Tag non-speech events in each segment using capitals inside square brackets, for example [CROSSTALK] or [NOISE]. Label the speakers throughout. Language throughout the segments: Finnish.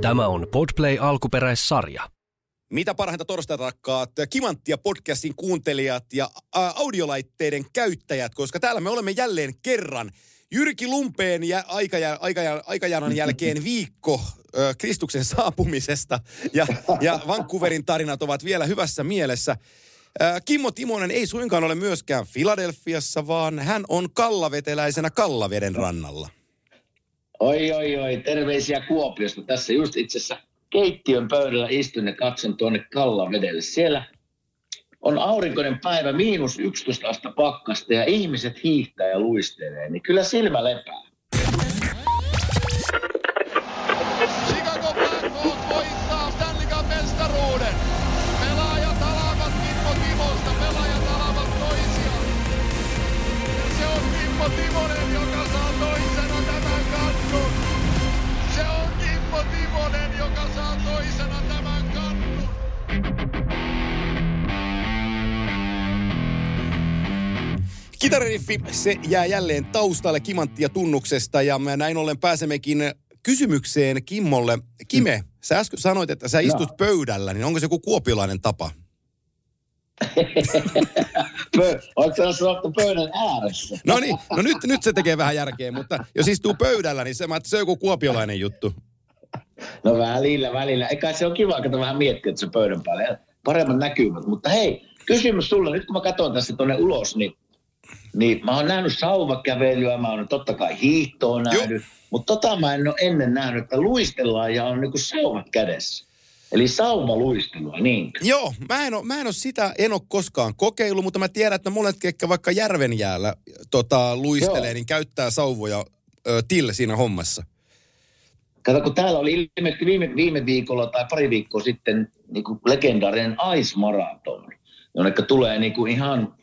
Speaker 1: Tämä on Podplay alkuperäissarja.
Speaker 2: Mitä parhainta torstaita rakkaat Kimanttia podcastin kuuntelijat ja ä, audiolaitteiden käyttäjät, koska täällä me olemme jälleen kerran. Jyrki Lumpeen ja aikajan, aikajan, aikajanan jälkeen viikko ö, Kristuksen saapumisesta ja, ja Vancouverin tarinat ovat vielä hyvässä mielessä. Kimmo Timonen ei suinkaan ole myöskään Filadelfiassa, vaan hän on kallaveteläisenä Kallaveden rannalla.
Speaker 3: Oi, oi, oi, terveisiä Kuopiosta. Tässä just itse asiassa keittiön pöydällä istun ja katson tuonne Kallavedelle. Siellä on aurinkoinen päivä, miinus 11 astetta pakkasta ja ihmiset hiihtää ja luistelee, niin kyllä silmä lepää.
Speaker 4: Toisena tämän kannun.
Speaker 2: Kitarariffi, se jää jälleen taustalle kimanttia tunnuksesta ja me näin ollen pääsemmekin kysymykseen Kimmolle. Kime, sä äsken sanoit, että sä istut
Speaker 3: No.
Speaker 2: pöydällä, niin onko se joku kuopiolainen tapa? [LAUGHS]
Speaker 3: Oletko sä sanottu pöydän ääressä?
Speaker 2: No niin, no nyt, nyt se tekee vähän järkeä, mutta jos istuu pöydällä, niin se, mä, että se on joku kuopiolainen juttu.
Speaker 3: No välillä, välillä. Eikä se on kiva, että vähän miettiä, että se pöydän päälle. Ja Paremmat näkymät. Mutta hei, kysymys sulle. Nyt kun mä katson tässä tuonne ulos, niin, niin mä oon nähnyt sauvakävelyä, mä oon totta kai hiihtoa nähnyt. Mutta tota mä en ole ennen nähnyt, että luistellaan ja on niinku sauvat kädessä. Eli sauvaluistelua, niin.
Speaker 2: Joo, mä en, ole, mä en ole sitä, en ole koskaan kokeillut, mutta mä tiedän, että monet, ketkä vaikka järvenjäällä tota, luistelee,
Speaker 3: Joo.
Speaker 2: niin käyttää sauvoja ö, till siinä hommassa.
Speaker 3: Kato, kun täällä oli ilmeisesti viime, viime viikolla tai pari viikkoa sitten niin kuin legendaarinen Ice Marathon, jonne tulee niin kuin ihan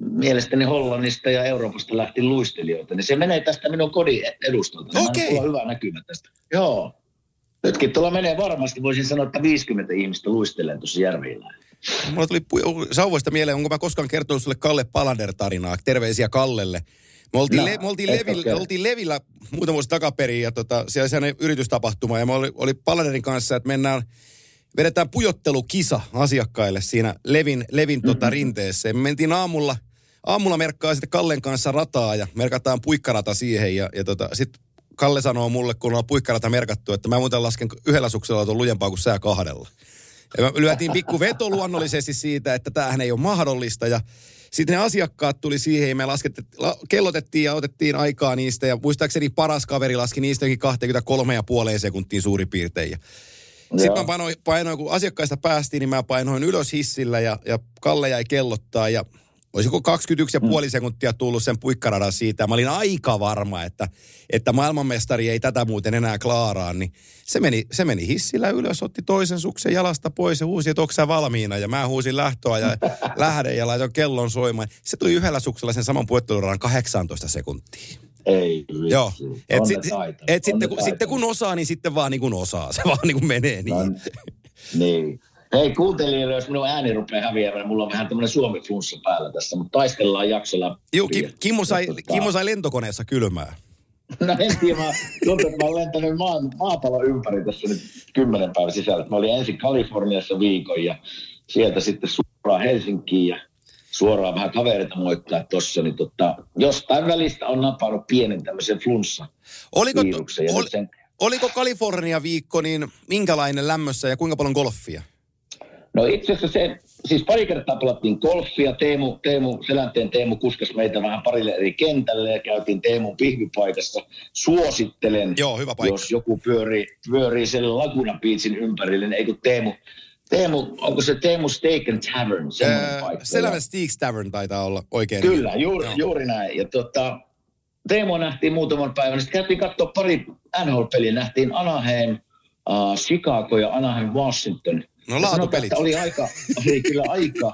Speaker 3: mielestäni Hollannista ja Euroopasta lähti luistelijoita. Niin se menee tästä minun kodin edustalta.
Speaker 2: Okei.
Speaker 3: Mulla on hyvä näkymä tästä. Joo. Nytkin tuolla menee varmasti, voisin sanoa, että 50 ihmistä luistelee tuossa järvillä.
Speaker 2: Mulla tuli sauvoista mieleen, onko mä koskaan kertonut sulle Kalle Palander-tarinaa, terveisiä Kallelle. Me oltiin,
Speaker 3: No,
Speaker 2: le- me oltiin, levillä,
Speaker 3: kertonut.
Speaker 2: oltiin Levillä muutama vuosi takaperin ja tota, siellä sellainen yritystapahtuma ja me oli, oli Palanderin kanssa, että mennään, vedetään pujottelukisa asiakkaille siinä Levin, Levin tota, rinteessä. Ja me mentiin aamulla, aamulla merkkaa sitten Kallen kanssa rataa ja merkataan puikkarata siihen ja, ja tota, sitten Kalle sanoo mulle, kun on puikkarata merkattu, että mä muuten lasken yhdellä suksella tuon lujempaa kuin sää kahdella. Ja me lyötiin pikku veto luonnollisesti siitä, että tämähän ei ole mahdollista. Ja sitten ne asiakkaat tuli siihen ja me lasketet, la, kellotettiin ja otettiin aikaa niistä. Ja muistaakseni paras kaveri laski niistä jokin 23,5 sekuntiin suurin piirtein. Ja sitten mä painoin, painoin, kun asiakkaista päästiin, niin mä painoin ylös hissillä ja, ja Kalle jäi kellottaa ja olisiko 21,5 mm. sekuntia tullut sen puikkaradan siitä. Mä olin aika varma, että, että maailmanmestari ei tätä muuten enää klaaraa, niin se meni, se meni hissillä ylös, otti toisen suksen jalasta pois ja huusi, että onko sä valmiina? Ja mä huusin lähtöä ja [LAUGHS] lähden ja laitoin kellon soimaan. Se tuli yhdellä suksella sen saman puetteluradan 18 sekuntia.
Speaker 3: Ei vitsi.
Speaker 2: Joo. Et, sit, et sitten, kun, sitten kun osaa, niin sitten vaan niin kuin osaa. Se vaan niin kuin menee niin.
Speaker 3: No, niin. Hei, kuuntelijoille, jos minun ääni rupeaa häviämään, mulla on vähän tämmöinen suomi-flunssa päällä tässä, mutta taistellaan jaksolla.
Speaker 2: Joo, Ki, Kimmo, sai, Kimmo sai lentokoneessa kylmää.
Speaker 3: No en tiedä, mä tuntuu, että mä olen lentänyt maan, maapallon ympäri tässä nyt kymmenen päivän sisällä. Mä olin ensin Kaliforniassa viikon ja sieltä sitten suoraan Helsinkiin ja suoraan vähän kavereita moittaa tuossa, niin tota, jostain välistä on napannut pienen tämmöisen flunssa
Speaker 2: Oliko,
Speaker 3: viruksen.
Speaker 2: Ol,
Speaker 3: sen,
Speaker 2: oliko Kalifornia viikko niin minkälainen lämmössä ja kuinka paljon golfia?
Speaker 3: No itse asiassa se, siis pari kertaa pelattiin golfia. Teemu, Teemu, Selänteen Teemu kuskas meitä vähän parille eri kentälle ja käytiin Teemun pihvipaikassa. Suosittelen,
Speaker 2: Joo, hyvä paikka.
Speaker 3: jos joku pyörii, pyörii sen Laguna Beachin ympärille, niin ei kun Teemu, Teemu, onko se Teemu Steak and Tavern,
Speaker 2: Öö,
Speaker 3: paikka.
Speaker 2: Steaks Tavern taitaa olla oikein.
Speaker 3: Kyllä, juuri,
Speaker 2: Joo.
Speaker 3: juuri näin. Ja tota, Teemo nähtiin muutaman päivän. Sitten käytiin katsoa pari NHL-peliä. Nähtiin Anaheim, uh, Chicago ja Anaheim, Washington.
Speaker 2: No
Speaker 3: sanotaan,
Speaker 2: laatupelit.
Speaker 3: että Oli aika, [LAUGHS] oli kyllä aika.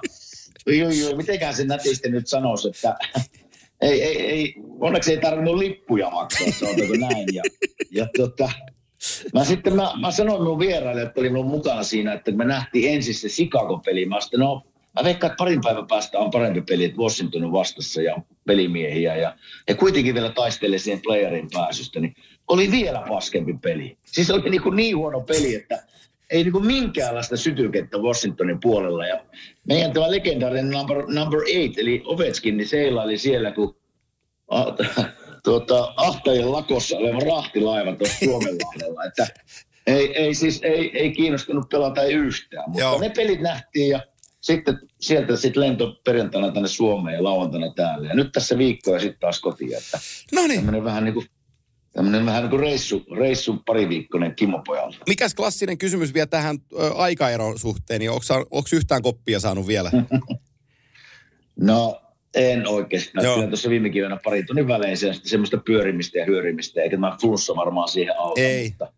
Speaker 3: Joo, joo, mitenkään se nätisti nyt sanoisi, että [LAUGHS] ei, ei, ei, onneksi ei tarvinnut lippuja maksaa, sanotaanko näin. Ja, ja tota, mä sitten mä, mä sanoin minun vieraille, että oli minun mukana siinä, että me nähtiin ensin se Chicago-peli. Mä sitten, no, mä veikkaan, että parin päivän päästä on parempi peli, että Washington on vastassa ja pelimiehiä. Ja, ja kuitenkin vielä taistelee siihen playerin pääsystä. Niin oli vielä paskempi peli. Siis oli niin, kuin niin huono peli, että ei niin kuin minkäänlaista sytykettä Washingtonin puolella. Ja meidän tämä legendaarinen number, number eight, eli Ovechkin, niin seilaili siellä, kun ah, tuota, ahtajien lakossa oleva rahtilaiva tuossa Suomenlahdella. [LAUGHS] Että ei, ei siis ei, ei kiinnostunut pelata ei yhtään, mutta
Speaker 2: Joo.
Speaker 3: ne pelit nähtiin ja sitten sieltä sitten lento perjantaina tänne Suomeen ja lauantaina täällä. Ja nyt tässä viikko ja sitten taas kotiin. Että
Speaker 2: No niin,
Speaker 3: vähän niin kuin, tämmöinen vähän niin kuin reissu, reissu pariviikkoinen Kimmo pojalle.
Speaker 2: mikäs klassinen kysymys vielä tähän ö, aikaeron suhteen, niin onko yhtään koppia saanut vielä? [LAUGHS]
Speaker 3: No en oikeastaan.
Speaker 2: Joo.
Speaker 3: Kyllä tuossa viime keväänä pari tunnin välein se- semmoista pyörimistä ja hyörimistä, eikä tämä flunssa varmaan siihen auta.
Speaker 2: Ei.
Speaker 3: Mutta,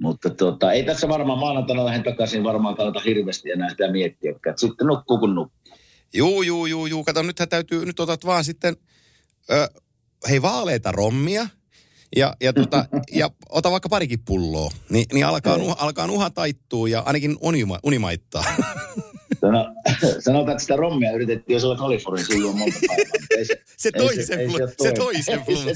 Speaker 3: mutta tota, ei tässä varmaan maanantaina lähden takaisin varmaan kannata hirveästi enää sitä miettiä. että Sitten nukkuu kun nukkuu.
Speaker 2: Juu, juu, juu, juu. Kato, nythän täytyy, nyt otat vaan sitten, ö, hei vaaleita rommia ja, ja, tota, ja ota vaikka parikin pulloa, niin, niin alkaa, nuha, alkaa nuha taittuu ja ainakin unima, unimaittaa.
Speaker 3: Sano, sanotaan, että sitä rommia yritettiin jo siellä Kaliforniassa silloin monta päivää. Ei se, [LAUGHS]
Speaker 2: Se
Speaker 3: ei
Speaker 2: toi sen
Speaker 3: ei
Speaker 2: flu- se toi sen
Speaker 3: Ei,
Speaker 2: flunssan.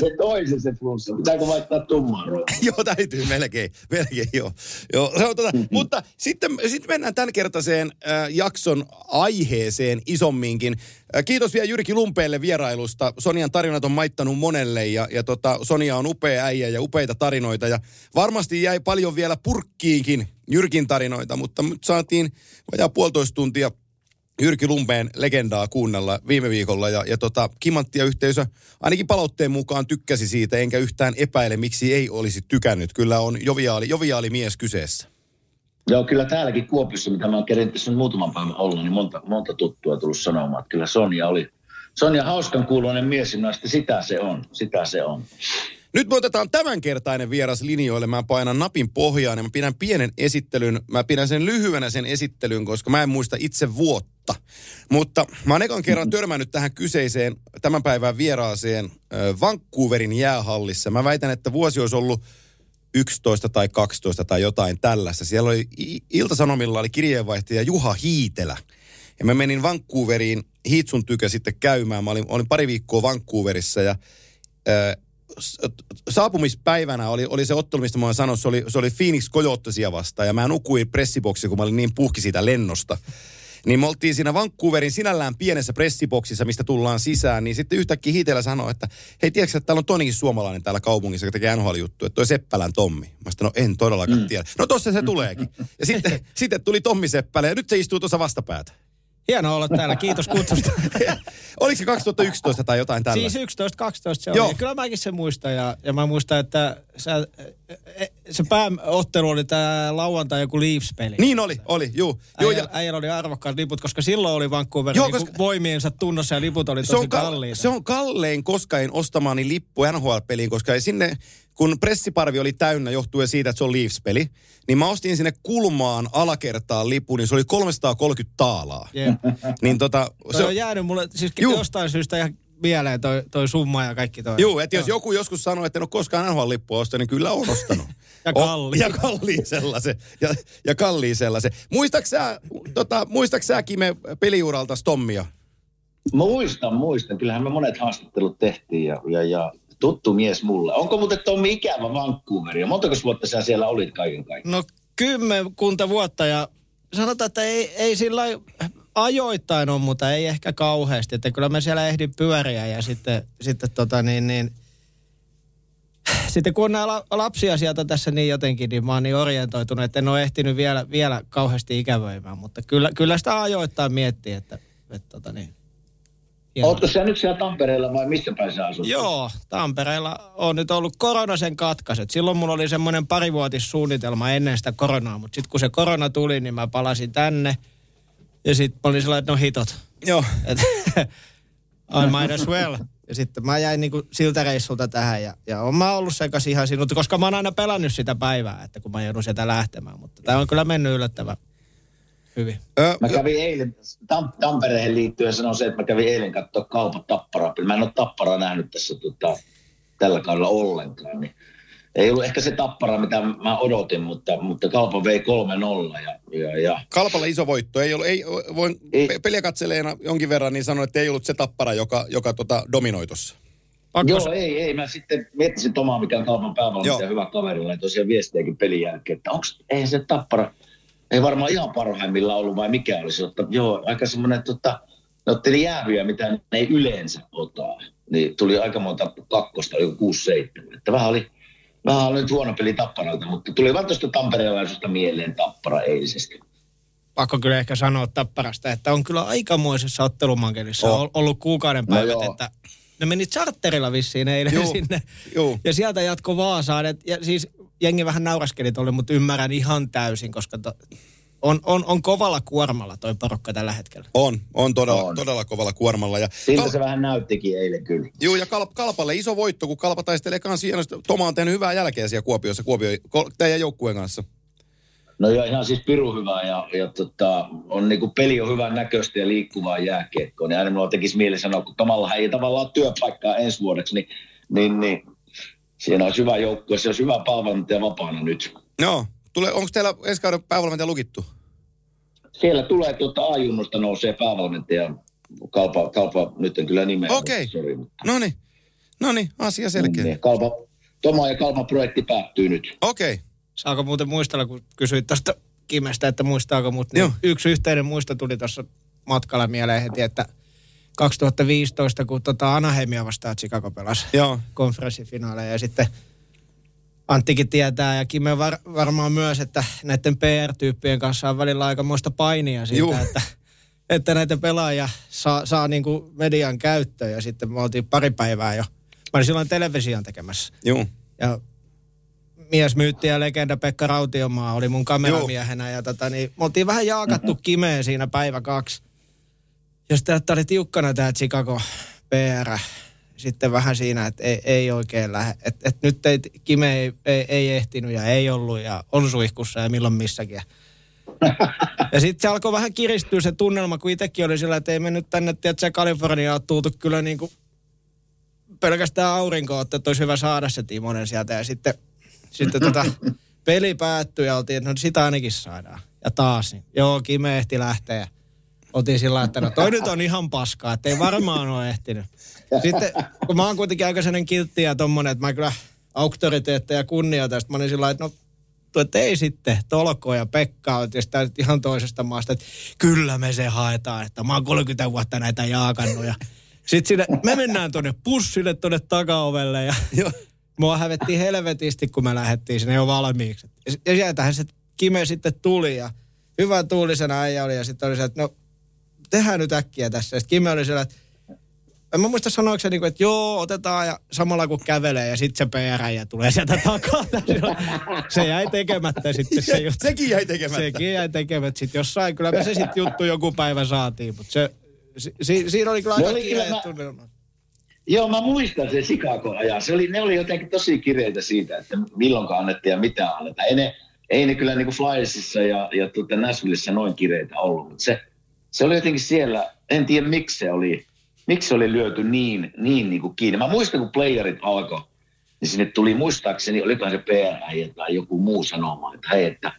Speaker 3: Se toi sen, se se flunssa. Pitääkö vaihtaa tummaa [LAUGHS]
Speaker 2: joo, täytyy melkein, melkein joo. joo se on tota, mutta sitten, sitten mennään tämänkertaiseen äh, jakson aiheeseen isomminkin. Äh, kiitos vielä Jyrki Lumpeelle vierailusta. Sonian tarinat on maittanut monelle ja, ja tota, Sonia on upea äijä ja upeita tarinoita. Ja varmasti jäi paljon vielä purkkiinkin Jyrkin tarinoita, mutta nyt saatiin vajaa puolitoista tuntia Jyrki Lumpeen legendaa kuunnella viime viikolla ja, ja tota, Kimanttia yhteisö ainakin palautteen mukaan tykkäsi siitä, enkä yhtään epäile, miksi ei olisi tykännyt. Kyllä on joviaali, joviaali mies kyseessä.
Speaker 3: Joo, kyllä täälläkin Kuopiossa, mitä mä oon kerennyt tässä muutaman päivän olla, niin monta, monta tuttua tullut sanomaan, että kyllä Sonja oli, Sonja hauskan kuuloinen mies, ja että sitä se on, sitä se on.
Speaker 2: Nyt me otetaan tämänkertainen vieras linjoille. Mä painan napin pohjaan ja mä pidän pienen esittelyn. Mä pidän sen lyhyenä sen esittelyn, koska mä en muista itse vuotta. Mutta mä oon ekan kerran törmännyt tähän kyseiseen tämän päivän vieraaseen Vancouverin jäähallissa. Mä väitän, että vuosi olisi ollut 11 tai 12 tai jotain tällaista. Siellä oli Iltasanomilla oli kirjeenvaihtaja Juha Hiitelä. Ja mä menin Vancouveriin Hiitsun tykö sitten käymään. Mä olin, olin pari viikkoa Vancouverissa ja saapumispäivänä oli, oli se ottelu, mistä mä oon sanonut, se oli, se oli Phoenix Coyotesia vastaan. Ja mä nukuin pressiboksissa, kun mä olin niin puhki siitä lennosta. Niin me oltiin siinä Vancouverin sinällään pienessä pressiboksissa, mistä tullaan sisään, niin sitten yhtäkkiä Hiitelä sanoi, että hei, tiedätkö, että täällä on tonikin suomalainen täällä kaupungissa, joka tekee NHL-juttuja, että toi Seppälän Tommi. Mä sanoin, no en todellakaan mm. tiedä. No tossa se tuleekin. Ja sitten, [LAUGHS] sitten tuli Tommi Seppälä ja nyt se istuu tuossa vastapäätä.
Speaker 5: Hienoa olla täällä, kiitos kutsusta. [LAUGHS]
Speaker 2: Oliko se 2011 tai jotain tällä?
Speaker 5: siis 11-12 se
Speaker 2: Joo.
Speaker 5: oli. Kyllä mäkin sen muistan ja, ja mä muistan, että sä, e- se pääottelu oli tämä lauantai joku Leafs-peli.
Speaker 2: Niin oli, oli, juu. juu
Speaker 5: Äijällä, äijällä oli arvokkaat liput, koska silloin oli Vancouver
Speaker 2: Joo,
Speaker 5: Joo, niin
Speaker 2: koska-
Speaker 5: voimiensa tunnossa ja liput oli
Speaker 2: se
Speaker 5: tosi
Speaker 2: on, ka-
Speaker 5: kalliita.
Speaker 2: se on kallein koskaan ostamaani lippu NHL-peliin, koska ei sinne, kun pressiparvi oli täynnä johtuen siitä, että se on Leafs-peli, niin mä ostin sinne kulmaan alakertaan lipun, niin se oli 330 taalaa.
Speaker 5: Jep. [LAUGHS]
Speaker 2: Niin tota,
Speaker 5: Se
Speaker 2: se
Speaker 5: on jäänyt mulle siis
Speaker 2: Juu.
Speaker 5: jostain syystä ihan mieleen toi, toi summa ja kaikki toi.
Speaker 2: Juu, että jos joku joskus sanoo, että en ole koskaan NHL-lippua ostanut, niin kyllä on ostanut. [LAUGHS]
Speaker 5: Ja kalliin.
Speaker 2: ja kalliin sellaisen. Ja, ja kalliin sellaisen. Muistatko sä, tota, muistatko sä Kime peliuralta Stommia?
Speaker 3: Muistan, muistan. Kyllähän me monet haastattelut tehtiin ja, ja, ja tuttu mies mulle. Onko muuten Tommi ikävä Vancouveria? Montako vuotta sä siellä olit kaiken kaikkiaan?
Speaker 5: No kymmenkunta vuotta ja sanotaan, että ei, ei sillä ajoittain on, mutta ei ehkä kauheasti. Että kyllä mä siellä ehdin pyöriä ja sitten, sitten tota niin, niin sitten kun on nämä la- lapsiasiat on tässä niin jotenkin, niin mä oon niin orientoitunut, että en ole ehtinyt vielä, vielä kauheasti ikävöimään. Mutta kyllä, kyllä sitä ajoittain miettii, että, että tota niin. Hienoa.
Speaker 3: Ootko sä nyt siellä Tampereella vai missä päin sä asut?
Speaker 5: Joo, Tampereella on nyt ollut korona sen katkaiset. Silloin mulla oli semmoinen parivuotissuunnitelma ennen sitä koronaa, mutta sitten kun se korona tuli, niin mä palasin tänne. Ja sitten mä olin sellainen, että no hitot.
Speaker 2: Joo.
Speaker 5: Et, [LAUGHS] I might as well. Ja sitten mä jäin niinku siltä reissulta tähän ja, ja on mä ollut sekaisin ihan sinut, koska mä oon aina pelannut sitä päivää, että kun mä joudun sieltä lähtemään. Mutta tämä on kyllä mennyt yllättävän hyvin.
Speaker 2: Ö,
Speaker 3: Mä kävin eilen, Tam- Tampereen liittyen sanon se, että mä kävin eilen katsoa kaupan tapparaa. Mä en ole tapparaa nähnyt tässä tota, tällä kaudella ollenkaan. Niin ei ollut ehkä se tappara, mitä mä odotin, mutta, mutta kaupan vei 3-0 ja, ja, ja
Speaker 2: Kalpalla iso voitto. Ei ollut, ei, voin
Speaker 3: Ei.
Speaker 2: pe- peliä katseleena jonkin verran niin sanoa, että ei ollut se tappara, joka, joka tota, dominoi tuossa.
Speaker 3: Joo, ei, ei. Mä sitten miettisin Tomaa, mikä on kaupan päävalmentaja, hyvä kaveri, ja tosiaan viestiäkin pelin jälkeen, että onko, eihän se tappara, ei varmaan ihan parhaimmilla ollut vai mikä olisi, mutta joo, aika semmoinen, tota, ne otteli jäähyjä, mitä ne ei yleensä ota. Niin tuli aika monta kakkosta, joku 6-7. Että vähän oli, vähän oli nyt huono peli tapparalta, mutta tuli vaan tuosta tamperelaisusta mieleen tappara eilisestä.
Speaker 5: pakko kyllä ehkä sanoa Tapparasta, että on kyllä aikamoisessa ottelumankelissa
Speaker 2: On.
Speaker 5: oh. ollut kuukauden
Speaker 3: No
Speaker 5: päivät,
Speaker 3: joo.
Speaker 5: että ne meni charterilla vissiin eilen
Speaker 2: Juu,
Speaker 5: sinne.
Speaker 2: juu.
Speaker 5: Ja sieltä jatko Vaasaan. Et, ja siis jengi vähän nauraskeli tuolle, mutta ymmärrän ihan täysin, koska to, on, on, on kovalla kuormalla toi porukka tällä hetkellä.
Speaker 2: On, on todella,
Speaker 3: On.
Speaker 2: todella kovalla kuormalla. Ja
Speaker 3: Siltä
Speaker 2: Kal-
Speaker 3: se vähän näyttikin eilen kyllä.
Speaker 2: Joo, ja Kalp- Kalpalle iso voitto, kun Kalpa taistelee kanssa hienosti. Toma on tehnyt hyvää jälkeä siellä Kuopiossa, Kuopio, ko- teidän joukkueen kanssa.
Speaker 3: No joo, ihan siis piru hyvä ja, ja tota, on niinku peli on hyvän näköistä ja liikkuvaa jääkiekkoa. Niin aina minulla tekisi mieli sanoa, kun Tomallahan ei tavallaan ole työpaikkaa ensi vuodeksi, niin, niin, niin siinä olisi hyvä joukkue, se olisi hyvä palveluntaja vapaana nyt.
Speaker 2: Joo, tule, onko teillä ensi kauden päävalmentaja lukittu?
Speaker 3: Siellä tulee tuota A-junnusta nousee päävalmentaja, kalpa, kalpa nyt en kyllä nimeä.
Speaker 2: Okei.
Speaker 3: mutta
Speaker 2: No niin, no niin, asia selkeä.
Speaker 3: niin, kalpa, Toma ja Kalpan projekti päättyy nyt.
Speaker 2: Okei, okay.
Speaker 5: Saako muuten muistella, kun kysyit tuosta Kimestä, että muistaako mut, niin
Speaker 2: Joo.
Speaker 5: yksi yhteinen muisto tuli tuossa matkalla mieleen heti, että 2015, kun tota Anaheimia vastaan Chicago pelasi
Speaker 2: joo.
Speaker 5: konferenssifinaaleja ja sitten Anttikin tietää ja Kime var, varmaan myös, että näiden PR-tyyppien kanssa on välillä aikamoista painia siitä,
Speaker 2: Juu.
Speaker 5: että, että näitä pelaajia saa, saa niin kuin median käyttöön ja sitten me oltiin pari päivää jo. Mä olin silloin television tekemässä
Speaker 2: Joo.
Speaker 5: ja mies myytti ja legenda Pekka Rautiomaa oli mun kameramiehenä ja tota, niin, me oltiin vähän jaakattu kimeen siinä päivä kaksi. Ja sitten että oli tiukkana tämä Chicago PR sitten vähän siinä, että ei, ei oikein lähde. Että et nyt ei, Kime ei, ei, ei ehtinyt ja ei ollut ja on suihkussa ja milloin missäkin. [LAUGHS] Ja, ja sitten se alkoi vähän kiristyä se tunnelma, kun itsekin oli sillä, että ei me nyt tänne, tiedätkö, Kaliforniaan tultu kyllä niin kuin pelkästään aurinkoa, että olisi hyvä saada se Timonen sieltä. Ja sitten, sitten tota, [LAUGHS] peli päättyi ja oltiin, että no sitä ainakin saadaan. Ja taas, niin, joo, Kime ehti lähteä. Ja oltiin sillä että no toi nyt on ihan paskaa, että ei varmaan ole ehtinyt. Sitten, kun mä oon kuitenkin aika sellainen kiltti ja tommonen, että mä kyllä auktoriteetteja kunnioitan, sitten mä olin sillä että no tuo, että ei sitten, Tolko ja Pekka on tietysti ihan toisesta maasta, että kyllä me se haetaan, että mä oon 30 vuotta näitä jaakannut ja sitten sinne, me mennään tuonne pussille tuonne takaovelle ja mua hävettiin helvetisti, kun me lähdettiin sinne jo valmiiksi. Ja, ja sieltähän se Kime sitten tuli ja hyvä tuulisena äijä oli ja sitten oli se, että no tehdään nyt äkkiä tässä. Ja sitten Kime oli siellä, että en mä muista sanoiko se, niinku, että joo, otetaan ja samalla kun kävelee ja sitten se PR tulee sieltä takaa. [LAUGHS] se jäi tekemättä sitten se juttu.
Speaker 2: Sekin jäi tekemättä.
Speaker 5: Sekin jäi tekemättä sitten jossain. Kyllä me se sitten juttu joku päivä saatiin, mutta se, si, si, siinä oli kyllä
Speaker 3: Ne
Speaker 5: aika
Speaker 3: oli kyllä
Speaker 5: kireet
Speaker 3: mä-
Speaker 5: tunnelmat.
Speaker 3: Joo, mä muistan sen Chicago-ajan. Se oli, ne oli jotenkin tosi kireitä siitä, että milloin annettiin ja mitä annetaan. Ei ne, ei ne kyllä niin kuin Flyersissa ja, ja tuota Nashvillessä noin kireitä ollut, mutta se, se oli jotenkin siellä, en tiedä miksi se oli, miksi se oli lyöty niin, niin, niin kuin kiinni. Mä muistan, kun playerit alkoi, niin sinne tuli muistaakseni, olikohan se PR tai joku muu sanomaan, että hei, että,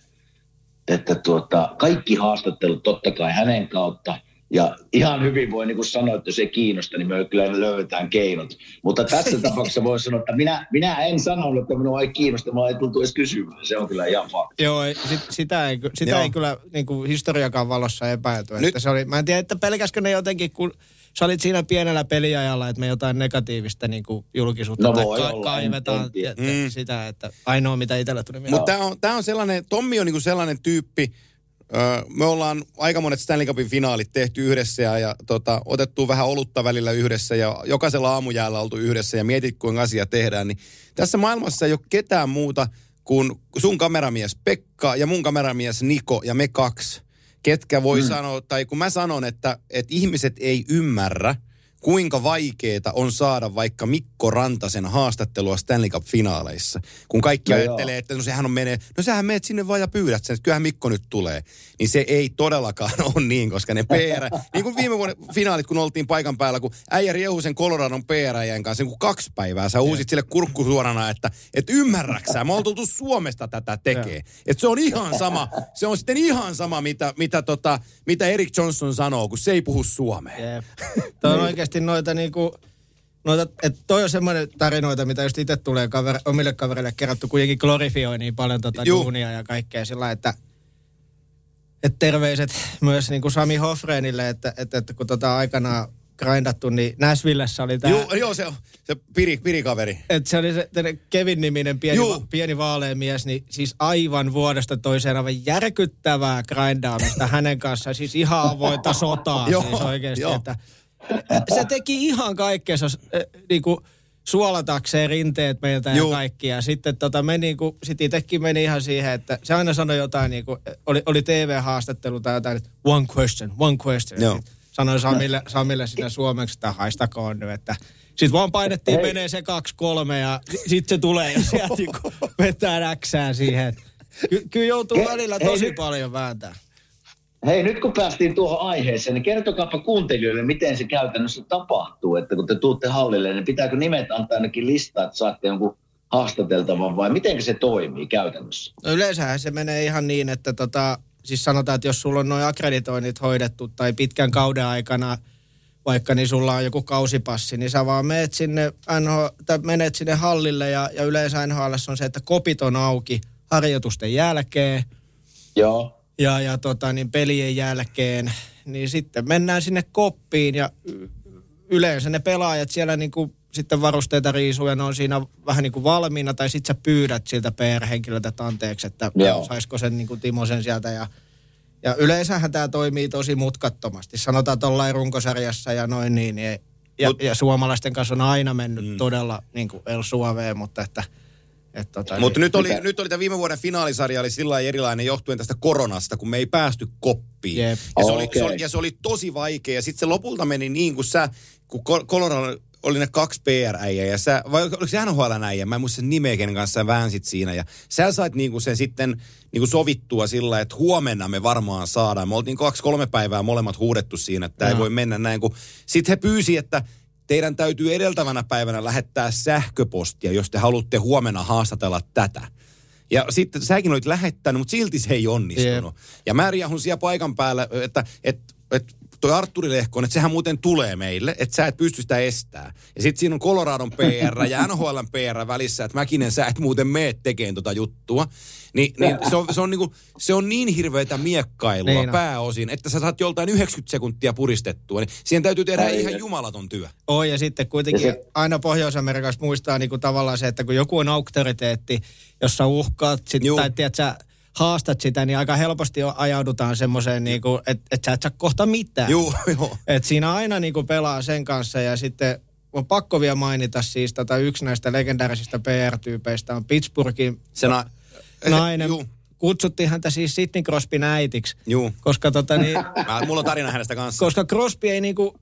Speaker 3: että tuota, kaikki haastattelut totta kai hänen kautta, ja ihan hyvin voi niin kuin sanoa, että jos ei kiinnosta, niin me kyllä löydetään keinot. Mutta tässä [LAUGHS] tapauksessa voi sanoa, että minä, minä en sanonut, että minua ei kiinnosta, minua ei tultu edes kysymään. Se on kyllä ihan fakta.
Speaker 5: Joo, sit, sitä, ei, sitä
Speaker 2: Joo.
Speaker 5: ei kyllä niin kuin historiakaan valossa epäilty.
Speaker 2: Nyt-
Speaker 5: Että se oli, mä en tiedä, että pelkäskö ne jotenkin, kun sä olit siinä pienellä peliajalla, että me jotain negatiivista niin kuin julkisuutta
Speaker 3: No
Speaker 5: tai
Speaker 3: olla, en-
Speaker 5: kaivetaan
Speaker 3: en tiedä.
Speaker 5: että
Speaker 2: Mm.
Speaker 5: sitä, että ainoa mitä itsellä tuli mieleen.
Speaker 2: Mutta tämä on, tää on sellainen, Tommi on niinku sellainen tyyppi, öö, me ollaan aika monet Stanley Cupin finaalit tehty yhdessä ja, ja tota, otettu vähän olutta välillä yhdessä ja jokaisella aamujäällä oltu yhdessä ja mietit, kuinka asia tehdään. Niin tässä maailmassa ei ole ketään muuta kuin sun kameramies Pekka ja mun kameramies Niko ja me kaksi, ketkä voi mm. sanoa, tai kun mä sanon, että, että ihmiset ei ymmärrä, kuinka vaikeeta on saada vaikka Mikko Rantasen haastattelua Stanley Cup-finaaleissa. Kun kaikki
Speaker 3: No
Speaker 2: no
Speaker 3: joo.
Speaker 2: ajattelee, että no sehän on menee, no sähän meet sinne vaan ja pyydät sen, että kyllähän Mikko nyt tulee. Niin se ei todellakaan [LAUGHS] ole niin, koska ne PR, niin kuin viime vuoden finaalit, kun oltiin paikan päällä, kun äijä riehu sen Coloradon PR kanssa, niin kuin kaksi päivää, sä uusit sille kurkku suorana, että et ymmärräksä, mä oon tultu Suomesta tätä tekee. Että se on ihan sama, se on sitten ihan sama, mitä, mitä, tota, mitä Erik Johnson sanoo, kun se ei puhu suomea.
Speaker 5: Toi on oikeasti noita niinku, No, että et toi on semmoinen tarinoita, mitä just itse tulee kaver, omille kavereille kerrottu, kuitenkin glorifioi niin paljon tota
Speaker 2: Juu.
Speaker 5: duunia ja kaikkea sillä että et terveiset myös niin kuin Sami Hofreenille, että, että, että kun tota aikanaan grindattu, niin Nashvillessä oli tämä...
Speaker 2: Joo, joo, se on se piri, pirikaveri.
Speaker 5: Että se oli se Kevin-niminen pieni,
Speaker 2: Juu.
Speaker 5: va, pieni vaalea mies, niin siis aivan vuodesta toiseen aivan järkyttävää grindaamista hänen kanssaan. Siis ihan avointa sotaa [LAUGHS]
Speaker 2: Joo,
Speaker 5: siis oikeasti.
Speaker 2: joo.
Speaker 5: Että, se teki ihan kaikkeensa äh, niinku, suolatakseen rinteet meiltä ja
Speaker 2: Juu.
Speaker 5: kaikki. Ja sitten tota, me niinku, sit itekin meni ihan siihen, että se aina sanoi jotain, niinku, oli, oli TV-haastattelu tai jotain, että one question, one question.
Speaker 2: Joo.
Speaker 5: Ja sit Sanoi Samille, Samille siinä suomeksi, että haistakoon nyt, että sitten vaan painettiin,
Speaker 3: Hei.
Speaker 5: menee se kaksi kolme ja sitten se tulee ja sieltä niinku [LAUGHS] vetää räksää siihen. Ky- kyllä joutuu välillä tosi paljon vääntää.
Speaker 3: Hei, nyt kun päästiin tuohon aiheeseen, niin kertokaapa kuuntelijoille, miten se käytännössä tapahtuu. Että kun te tuutte hallille, niin pitääkö nimet antaa ainakin listaa, että saatte jonkun haastateltavan vai miten se toimii käytännössä?
Speaker 5: No yleensähän se menee ihan niin, että tota, siis sanotaan, että jos sulla on noin akkreditoinnit hoidettu tai pitkän kauden aikana, vaikka niin sulla on joku kausipassi, niin sä vaan menet sinne, NH, tai menet sinne hallille ja, ja yleensä NHL on se, että kopit on auki harjoitusten jälkeen
Speaker 3: Joo.
Speaker 5: Ja, ja tota, niin pelien jälkeen, niin sitten mennään sinne koppiin ja yleensä ne pelaajat siellä niin kuin sitten varusteita riisuu ja ne on siinä vähän niin kuin valmiina tai sitten sä pyydät siltä PR-henkilöltä että anteeksi, että
Speaker 3: Joo.
Speaker 5: saisiko sen niin kuin Timo sen sieltä ja ja yleensähän tämä toimii tosi mutkattomasti. Sanotaan tuollain runkosarjassa ja noin niin. niin ja,
Speaker 2: Mut-
Speaker 5: ja suomalaisten kanssa on aina mennyt mm. todella niin kuin El Suaveen, mutta että... tota,
Speaker 2: Mutta
Speaker 5: niin,
Speaker 2: nyt oli,
Speaker 3: Mitä?
Speaker 2: nyt oli tämä viime vuoden finaalisarja oli sillä erilainen johtuen tästä koronasta, kun me ei päästy koppiin.
Speaker 5: Jep.
Speaker 2: Ja, se oli,
Speaker 3: Okei.
Speaker 2: se oli, ja se oli tosi vaikea. Ja sitten se lopulta meni niin kuin sä, kun Colorado oli ne kaksi PR-äijää ja sä, vai oliko se NHL äijä, mä en muista sen nimeä, kenen kanssa sä väänsit siinä. Ja sä sait niin kuin sen sitten niin kuin sovittua sillä, että huomenna me varmaan saadaan. Me oltiin kaksi-kolme päivää molemmat huudettu siinä, että tämä ei
Speaker 5: Joo.
Speaker 2: voi mennä näin. Sitten he pyysi, että teidän täytyy edeltävänä päivänä lähettää sähköpostia, jos te haluatte huomenna haastatella tätä. Ja sitten säkin olit lähettänyt, mutta silti se ei onnistunut. Ja mä riahun siellä paikan päällä, että, että toi Arturi Lehkonen, että sehän muuten tulee meille, että sä et pysty sitä estää. Ja sitten siinä on Coloradon PR ja [LAUGHS] NHLn PR välissä, että Mäkinen sä et muuten mene tekemään tota juttua. Ni, niin se on, se, on niinku, se on niin hirveätä miekkailua
Speaker 5: Niin
Speaker 2: pääosin, että sä saat joltain 90 sekuntia puristettua. Niin siihen täytyy tehdä
Speaker 3: Ai,
Speaker 2: ihan jumalaton työ.
Speaker 5: Oi, ja sitten kuitenkin
Speaker 3: Ja
Speaker 5: se... aina Pohjois-Amerikassa muistaa niin kuin tavallaan se, että kun joku on auktoriteetti, jossa uhkaat sit,
Speaker 2: Juu.
Speaker 5: tai tiedät, sä haastat sitä, niin aika helposti ajaudutaan semmoiseen, niin kuin, että, että sä et saa kohta mitään.
Speaker 2: Joo, joo.
Speaker 5: Et siinä aina niin kuin pelaa sen kanssa ja sitten on pakko vielä mainita siis tätä yksi näistä legendaarisista PR-tyypeistä on Pittsburghin
Speaker 2: Se na,
Speaker 5: nainen.
Speaker 2: Juu,
Speaker 5: Kutsuttiin häntä siis Sidney Crosbyn äitiksi,
Speaker 2: juu.
Speaker 5: koska, tota, niin, [LAUGHS]
Speaker 2: Mä, mulla on tarina hänestä kanssa.
Speaker 5: koska Crosby ei niinku,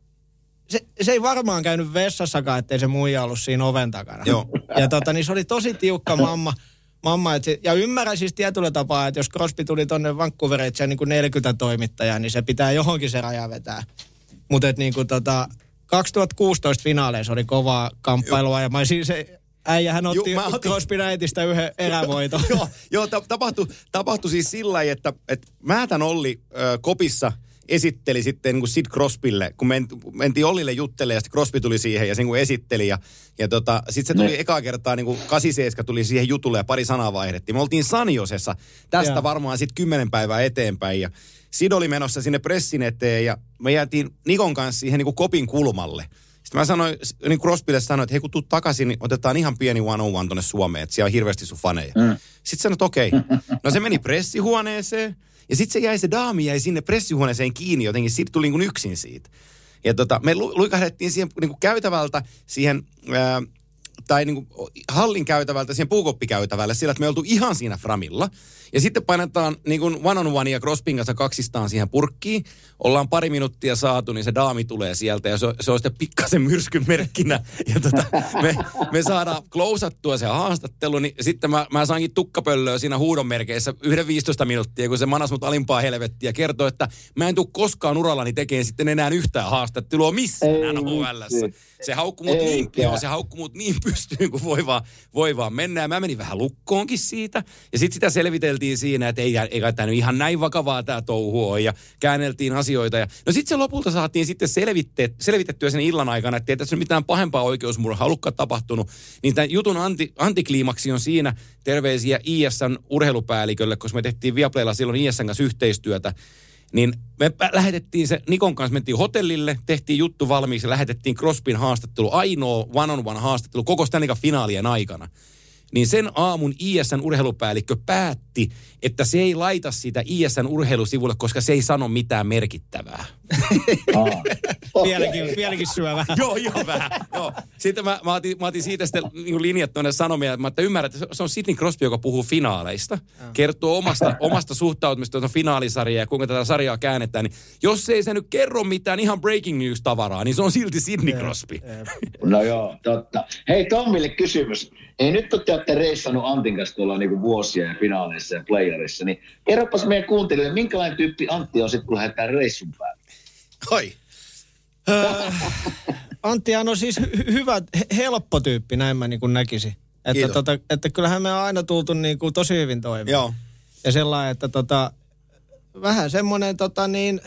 Speaker 5: se, se ei varmaan käynyt vessassakaan, ettei se muija ollut siinä oven takana.
Speaker 2: Joo.
Speaker 5: Ja tota, niin se oli tosi tiukka mamma. Mamma et se, ja ymmärrän siis tietyllä tapaa, että jos Crosby tuli tonne Vancouveriin, että se on niin kuin 40 toimittajaa, niin se pitää johonkin se raja vetää. Mutta niin kuin tota, 2016 finaaleissa oli kovaa kamppailua ja mä siis se äijähän otti
Speaker 2: otin-
Speaker 5: Crosbyn äitistä yhden erävoiton. [LAUGHS]
Speaker 2: joo, joo ta- tapahtui, tapahtui siis sillä lailla, että, että mä tämän Olli ö, kopissa esitteli sitten niin kuin Sid Crosbylle, kun men, mentiin Ollille juttelemaan ja sitten Crosby tuli siihen ja sen kun esitteli. Ja, ja tota, sitten se tuli
Speaker 3: Ne.
Speaker 2: ekaa kertaa, niin kuin 87 tuli siihen jutulle ja pari sanaa vaihdettiin. Me oltiin Sanjosessa tästä
Speaker 5: Joo.
Speaker 2: varmaan sitten kymmenen päivää eteenpäin ja Sid oli menossa sinne pressin eteen ja me jäätiin Nikon kanssa siihen niin kuin kopin kulmalle. Sitten mä sanoin, niin Crosbylle sanoin, että hei kun tuut takaisin, niin otetaan ihan pieni one on one tonne Suomeen, että siellä on hirveästi sun faneja. Mm. Sitten sanoin, että okei. No se meni pressihuoneeseen ja sitten se jäi se daami jäi sinne pressihuoneeseen kiinni jotenkin, siitä tuli niin kuin yksin siitä. Ja tota, me lu- luikahdettiin siihen niin kuin käytävältä siihen, ää, tai niin kuin hallin käytävältä siihen puukoppikäytävälle sillä, että me oltu ihan siinä framilla. Ja sitten painetaan niin kuin one on one ja Crosbyn kanssa kaksistaan siihen purkkiin. Ollaan pari minuuttia saatu, niin se daami tulee sieltä ja se, se on sitten pikkasen myrskyn merkkinä. Ja tota, me, me saadaan klousattua se haastattelu, niin sitten mä, mä saankin tukkapöllöä siinä huudon merkeissä yhden 15 minuuttia, kun se manas mut alimpaa helvettiä ja kertoi, että mä en tule koskaan urallani tekemään sitten enää yhtään haastattelua missään NHLssä. Se haukkui mut niin, joo, se haukkui mut niin pystyyn kuin voi vaan, voi vaan mennä. Ja mä menin vähän lukkoonkin siitä. Ja sitten sitä selviteltiin siinä, että ei, ei kai tämä nyt ihan näin vakavaa tämä touhu on. Ja käänneltiin asioita. Ja, no sitten se lopulta saatiin sitten selvitte, selvitettyä sen illan aikana, että ei tässä mitään pahempaa oikeusmurhaa ollutkaan tapahtunut. Niin tämän jutun anti, antikliimaksi on siinä terveisiä ISN urheilupäällikölle, koska me tehtiin Viaplaylla silloin ISN kanssa yhteistyötä. Niin me lähetettiin se, Nikon kanssa mentiin hotellille, tehtiin juttu valmiiksi ja lähetettiin Crospin haastattelu, ainoa one-on-one haastattelu koko Cup finaalien aikana. Niin sen aamun ISN urheilupäällikkö päätti, että se ei laita sitä ISN urheilusivulle, koska se ei sano mitään merkittävää.
Speaker 3: Aa. Okei.
Speaker 5: Vieläkin, vieläkin syö vähän.
Speaker 2: joo, joo, vähän. Joo. Sitten mä, mä, otin, mä otin siitä sitten niin linjat tuonne sanomia, että mä että ymmärrän, että se on Sidney Crosby, joka puhuu finaaleista. Kertoo omasta, omasta suhtautumista tuota finaalisarjaa ja kuinka tätä sarjaa käännetään. Niin jos ei se nyt kerro mitään ihan breaking news-tavaraa, niin se on silti Sidney Crosby. [LAUGHS]
Speaker 3: No joo, totta. Hei Tommille kysymys. Ei nyt kun te olette reissannut Antin kanssa tuolla niinku vuosia ja finaaleissa ja playerissa, niin kerropas meidän kuuntelijoille, minkälainen tyyppi Antti on sitten, kun lähdetään reissun päälle?
Speaker 2: Oi.
Speaker 5: Anttihan on siis hy- hyvä, he- helppo tyyppi, näin mä niin kuin näkisin. Että,
Speaker 2: Kiitos.
Speaker 5: tota, että kyllähän me on aina tultu niin kuin tosi hyvin toimeen.
Speaker 2: Joo.
Speaker 5: Ja sellainen, että tota, vähän semmoinen tota niin,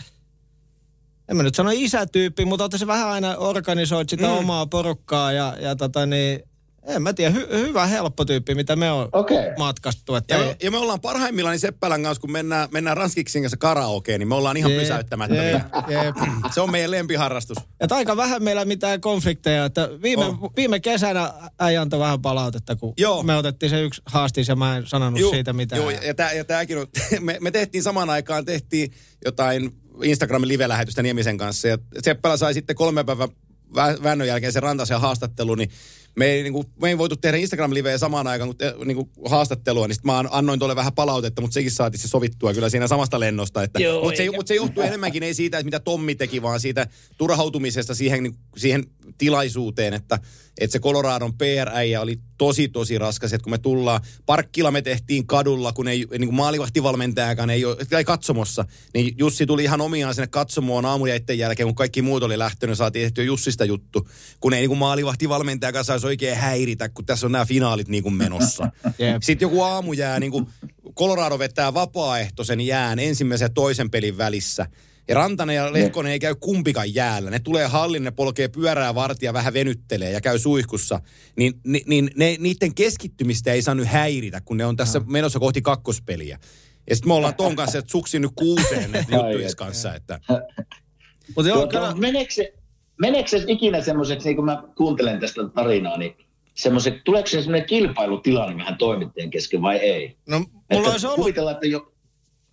Speaker 5: en mä nyt sano isätyyppi, mutta että se vähän aina organisoit sitä mm. omaa porukkaa ja, ja tota niin, en mä tiedä, hy, hyvä helppo tyyppi, mitä me on
Speaker 3: Okei.
Speaker 5: matkastu. Että
Speaker 2: Ja me, ja me ollaan parhaimmillaan niin Seppälän kanssa, kun mennään, mennään Ranskiksin kanssa karaokeen, niin me ollaan ihan
Speaker 5: Jep,
Speaker 2: pysäyttämättömiä.
Speaker 5: jep, jep. [CLEARS THROAT]
Speaker 2: Se on meidän lempiharrastus.
Speaker 5: Että aika vähän meillä mitään konflikteja. Että viime,
Speaker 2: On.
Speaker 5: viime kesänä äijä antoi vähän palautetta, kun
Speaker 2: Joo.
Speaker 5: me otettiin se yksi haastis ja mä en sanonut
Speaker 2: Juu,
Speaker 5: siitä mitään.
Speaker 2: Juu, ja, tää, ja tämäkin on, [LAUGHS] me, me tehtiin samaan aikaan, tehtiin jotain Instagramin live-lähetystä Niemisen kanssa. Ja Seppälä sai sitten kolme päivän vä- väännön jälkeen se rantaisen haastattelu, niin me ei, niin kuin, me ei voitu tehdä Instagram-liveä samaan aikaan kuin, niin kuin haastattelua, niin sit mä annoin tuolle vähän palautetta, mutta sekin saatiin se sovittua kyllä siinä samasta lennosta. Että, mutta, se, mutta se johtuu enemmänkin ei siitä, että mitä Tommi teki, vaan siitä turhautumisesta siihen, niin- siihen tilaisuuteen, että, että se Coloradon PR-äijä oli tosi, tosi raskas, että kun me tullaan, parkkilla me tehtiin kadulla, kun ei, niin kuin maalivahtivalmentajakaan ei ole, ei katsomossa, niin Jussi tuli ihan omiaan sinne katsomoon aamujaitten jälkeen, kun kaikki muut oli lähtenyt, saatiin tehtyä Jussista juttu, kun ei niin kuin maalivahtivalmentajakaan saisi oikein häiritä, kun tässä on nämä finaalit niin kuin menossa. [LAUGHS]
Speaker 5: Jep.
Speaker 2: Sitten joku aamu jää, niin kuin Colorado vetää vapaaehtoisen jään ensimmäisen ja toisen pelin välissä. Ja Rantanen ja Lehkonen ei käy kumpikaan jäällä. Ne tulee hallin, ne polkee pyörää vartia, vähän venyttelee ja käy suihkussa. Niin, ni, niin ne, niiden keskittymistä ei saa nyt häiritä, kun ne on tässä menossa kohti kakkospeliä. Ja sitten me ollaan ton kanssa, että suksi nyt kuuseen näiden juttujen
Speaker 3: et.
Speaker 2: kanssa. Että,
Speaker 5: Mutta joo,
Speaker 3: Tuota,
Speaker 5: kyllä,
Speaker 3: meneekö, se, meneekö se ikinä semmoiseksi, niin kun mä kuuntelen tästä tarinaa, niin semmoiseksi, tuleeko se semmoinen kilpailutilanne vähän toimittajien kesken vai ei?
Speaker 5: no mulla
Speaker 3: että
Speaker 5: olisi ollut,
Speaker 3: Kuvitellaan, että, jo,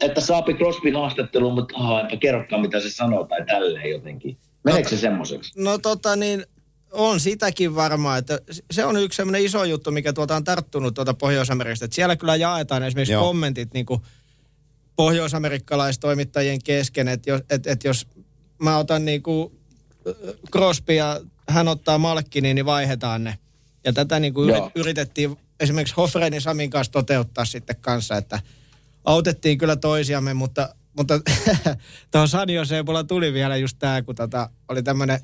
Speaker 3: että saapi Crosbyn haastatteluun, mutta aha, enpä kerrokaan mitä se sanoo tai tälleen jotenkin. Meneekö se semmoiseksi?
Speaker 5: no tota niin, on sitäkin varmaan, että se on yksi semmoinen iso juttu, mikä tuota on tarttunut tuota Pohjois-Amerikasta. Että siellä kyllä jaetaan esimerkiksi
Speaker 2: Joo.
Speaker 5: kommentit niin kuin pohjois-amerikkalaistoimittajien kesken, että jos, et, et jos mä otan niin kuin Crosby ja hän ottaa Malkkinin, niin vaihdetaan ne. Ja tätä niin kuin
Speaker 3: Joo.
Speaker 5: yritettiin esimerkiksi Hofreinin Samin kanssa toteuttaa sitten kanssa, että autettiin kyllä toisiamme, mutta, mutta [LAUGHS] tuohon San Joseen mulla tuli vielä just tämä, kun tota, oli tämmöinen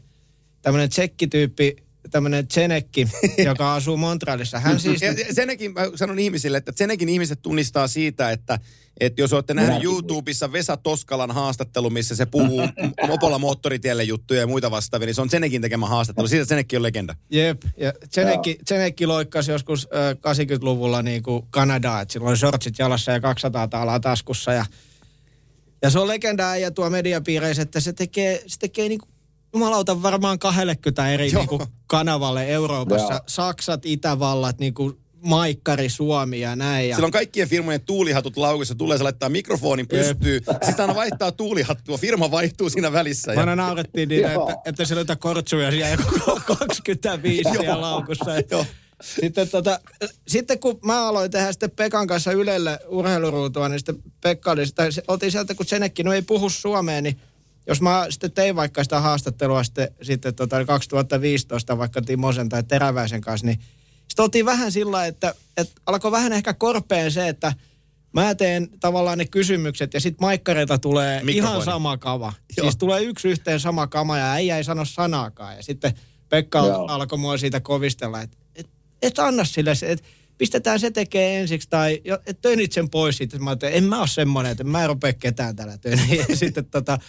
Speaker 5: tämmöinen tsekkityyppi, tämmöinen Tsenekki, [LAUGHS] joka asuu Montrealissa. Hän siis...
Speaker 2: ja ja senkin, mä sanon ihmisille, että senkin ihmiset tunnistaa siitä, että, että jos olette nähnyt
Speaker 3: Minäkin.
Speaker 2: YouTubessa Vesa Toskalan haastattelu, missä se puhuu Mopola moottoritielle juttuja ja muita vastaavia, niin se on Senekin tekemä haastattelu. Siitä Senekki on legenda.
Speaker 5: Jep, ja Tsenekki, Tsenekki loikkasi joskus äh, 80-luvulla niin kuin Kanadaa, että sillä oli shortsit jalassa ja 200 taalaa taskussa. Ja, ja se on legenda ja tuo mediapiireissä, että se tekee, se tekee niin kuin, jumalauta varmaan 20 eri
Speaker 2: Joo.
Speaker 5: niin kuin kanavalle Euroopassa.
Speaker 3: Joo.
Speaker 5: Saksat, Itävallat, niin kuin Maikkari, Suomi ja näin. Ja,
Speaker 2: Sillä on kaikkien firmojen tuulihatut laukussa. Tulee, se laittaa mikrofonin pystyy. Sitten aina vaihtaa tuulihattua. Firma vaihtuu siinä välissä.
Speaker 5: Mä aina
Speaker 2: Ja,
Speaker 5: naurettiin niitä, että, että siellä on jotain kortsuja siellä joku [LAUGHS] 25 siellä laukussa. [LAUGHS] Sitten, tota, sitten kun mä aloin tehdä sitten Pekan kanssa Ylelle urheiluruutua, niin sitten Pekka oli sitä, se- oltiin sieltä, kun Senekki no ei puhu suomea, niin jos mä sitten tein vaikka sitä haastattelua sitten, sitten tota 2015 vaikka Timosen tai Teräväisen kanssa, niin sitten oltiin vähän sillä, että, että alkoi vähän ehkä korpeen se, että mä teen tavallaan ne kysymykset ja sitten maikkareilta tulee
Speaker 2: Mikrofoni.
Speaker 5: ihan sama kava.
Speaker 2: Joo.
Speaker 5: Siis tulee yksi yhteen sama kama ja äijä ei sano sanaakaan. Ja sitten Pekka
Speaker 3: Joo.
Speaker 5: alkoi mua siitä kovistella, että et, et anna sille se, että pistetään se tekee ensiksi tai et tönit sen pois siitä. Mä ajattelin, en mä ole semmoinen, että mä en rupea ketään tällä töniä. [LAUGHS] Ja sitten tota,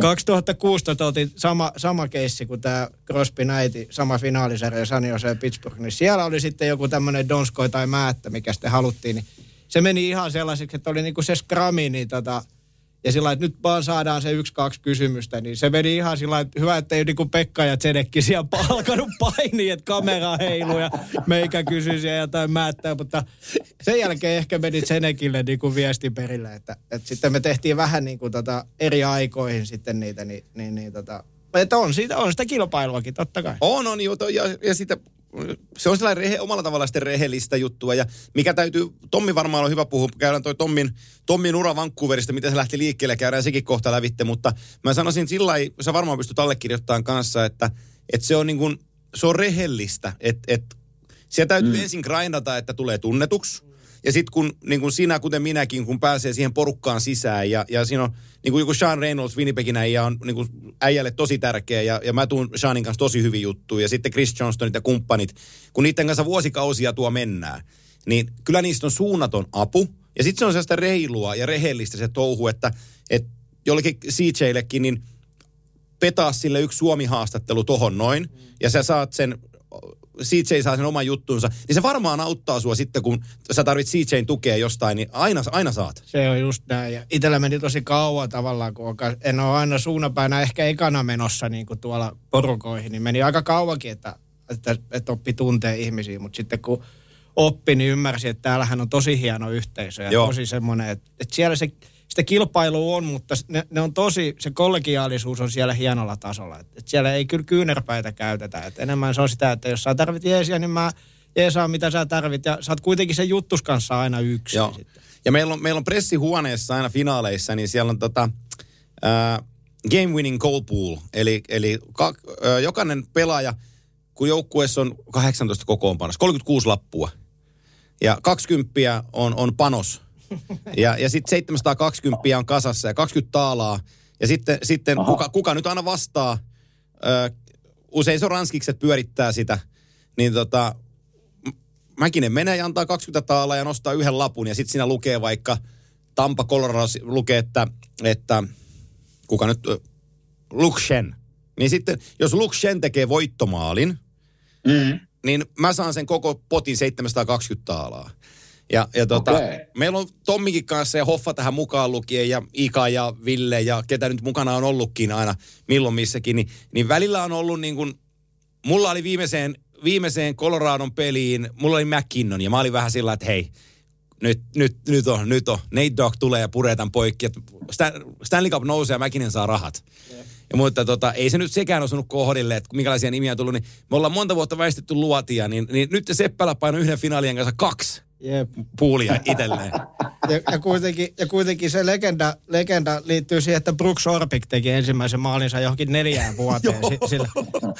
Speaker 5: 2016 oltiin sama, sama keissi kuin tämä Crosby äiti, sama finaalisarja San Jose ja Pittsburgh, niin siellä oli sitten joku tämmöinen Donskoi tai Määttä, mikä sitten haluttiin, niin se meni ihan sellaiseksi, että oli niinku se scrami, niin tota, ja sillä että nyt vaan saadaan se yksi, kaksi kysymystä, niin se meni ihan sillä että hyvä, että ei niinku Pekka ja Tsedekki [LAUGHS] siellä alkanut painia, että kamera heiluu ja meikä kysyi siellä jotain määttää, mutta sen jälkeen ehkä meni Tsedekille niinku viesti perille, että, että sitten me tehtiin vähän niinku tota eri aikoihin sitten niitä, niin, niin, niin tota, että on, siitä, on sitä kilpailuakin, totta kai.
Speaker 2: On, on jo. Ja, ja sitä, se on sellainen rehe, omalla tavalla sitten rehellistä juttua. Ja mikä täytyy, Tommi varmaan on hyvä puhua, käydään toi Tommin, Tommin ura Vancouverista, miten se lähti liikkeelle, käydään sekin kohta lävitte. Mutta mä sanoisin sillä lailla, sä varmaan pystyt allekirjoittamaan kanssa, että, että se on niin kuin, se on rehellistä. Että, että siellä täytyy mm. ensin grindata, että tulee tunnetuksi. Ja sitten kun niin kuin sinä, kuten minäkin, kun pääsee siihen porukkaan sisään ja, ja siinä on niin kuin joku Sean Reynolds, Winnipegin äijä on niin kuin äijälle tosi tärkeä ja, ja mä tuun Seanin kanssa tosi hyvin juttuja ja sitten Chris Johnstonit ja kumppanit, kun niiden kanssa vuosikausia tuo mennään, niin kyllä niistä on suunnaton apu. Ja sitten se on sellaista reilua ja rehellistä se touhu, että, että jollekin CJllekin, niin petaa sille yksi Suomi-haastattelu tohon noin, ja sä saat sen, CJ saa sen oman juttunsa, niin se varmaan auttaa sua sitten, kun sä tarvit CJn tukea jostain, niin aina, aina saat.
Speaker 5: Se on just näin. Ja itellä meni tosi kauan tavallaan, kun en ole aina suunnapäänä ehkä ekana menossa niin kuin tuolla porukoihin, niin meni aika kauankin, että, että, että oppi tuntee ihmisiä. Mutta sitten kun oppi, niin ymmärsi, että täällähän on tosi hieno yhteisö ja.
Speaker 2: Joo.
Speaker 5: tosi semmoinen, että, että siellä se, sitä kilpailua on, mutta ne, ne on tosi, se kollegiaalisuus on siellä hienolla tasolla. Että, että siellä ei kyllä kyynärpäitä käytetä. Että enemmän se on sitä, että jos sä tarvit jeesiä, niin mä jeesaan mitä sä tarvit ja sä oot kuitenkin sen juttus kanssa aina yksin.
Speaker 2: Joo.
Speaker 5: Sitten.
Speaker 2: Ja meillä on, meillä on pressihuoneessa aina finaaleissa, niin siellä on tota, ää, game winning goal pool. Eli, eli ka, ää, jokainen pelaaja, kun joukkueessa on 18 kokoonpanossa, 36 lappua. Ja 20 on, on panos. Ja, ja sitten 720 on kasassa ja 20 taalaa. Ja sitten, sitten kuka, kuka nyt aina vastaa, ää, usein se on ranskikset pyörittää sitä, niin tota, Mäkinen menee ja antaa 20 taalaa ja nostaa yhden lapun ja sitten siinä lukee vaikka Tampa Colorado lukee, että, että kuka nyt, ö, Shen. Niin sitten, jos Luke Shen tekee voittomaalin,
Speaker 3: Mm.
Speaker 2: niin mä saan sen koko potin 720 taalaa. Ja, ja tota,
Speaker 3: Okei.
Speaker 2: meillä on Tommikin kanssa ja Hoffa tähän mukaan lukien ja Ika ja Ville ja ketä nyt mukana on ollutkin aina milloin missäkin, niin, niin välillä on ollut niin kuin, mulla oli viimeiseen, viimeiseen Coloradon peliin, mulla oli McKinnon ja mä olin vähän sillä, että hei, nyt, nyt, nyt on, nyt on. Nate Dogg tulee ja puree tämän poikki. Stan- Stanley Cup nousee ja Mäkinen saa rahat. Ja mutta tota, ei se nyt sekään osunut kohdille, että minkälaisia nimiä on tullut. Niin me ollaan monta vuotta väistetty luotia, niin, niin nyt Seppälä painoi yhden finaalien kanssa kaksi
Speaker 5: Jep.
Speaker 2: puulia itselleen. [LAUGHS]
Speaker 5: Ja, ja, kuitenkin, ja kuitenkin se legenda, legenda liittyy siihen, että Brooks Orpik teki ensimmäisen maalinsa johonkin neljään vuoteen. [LAUGHS] si, sillä,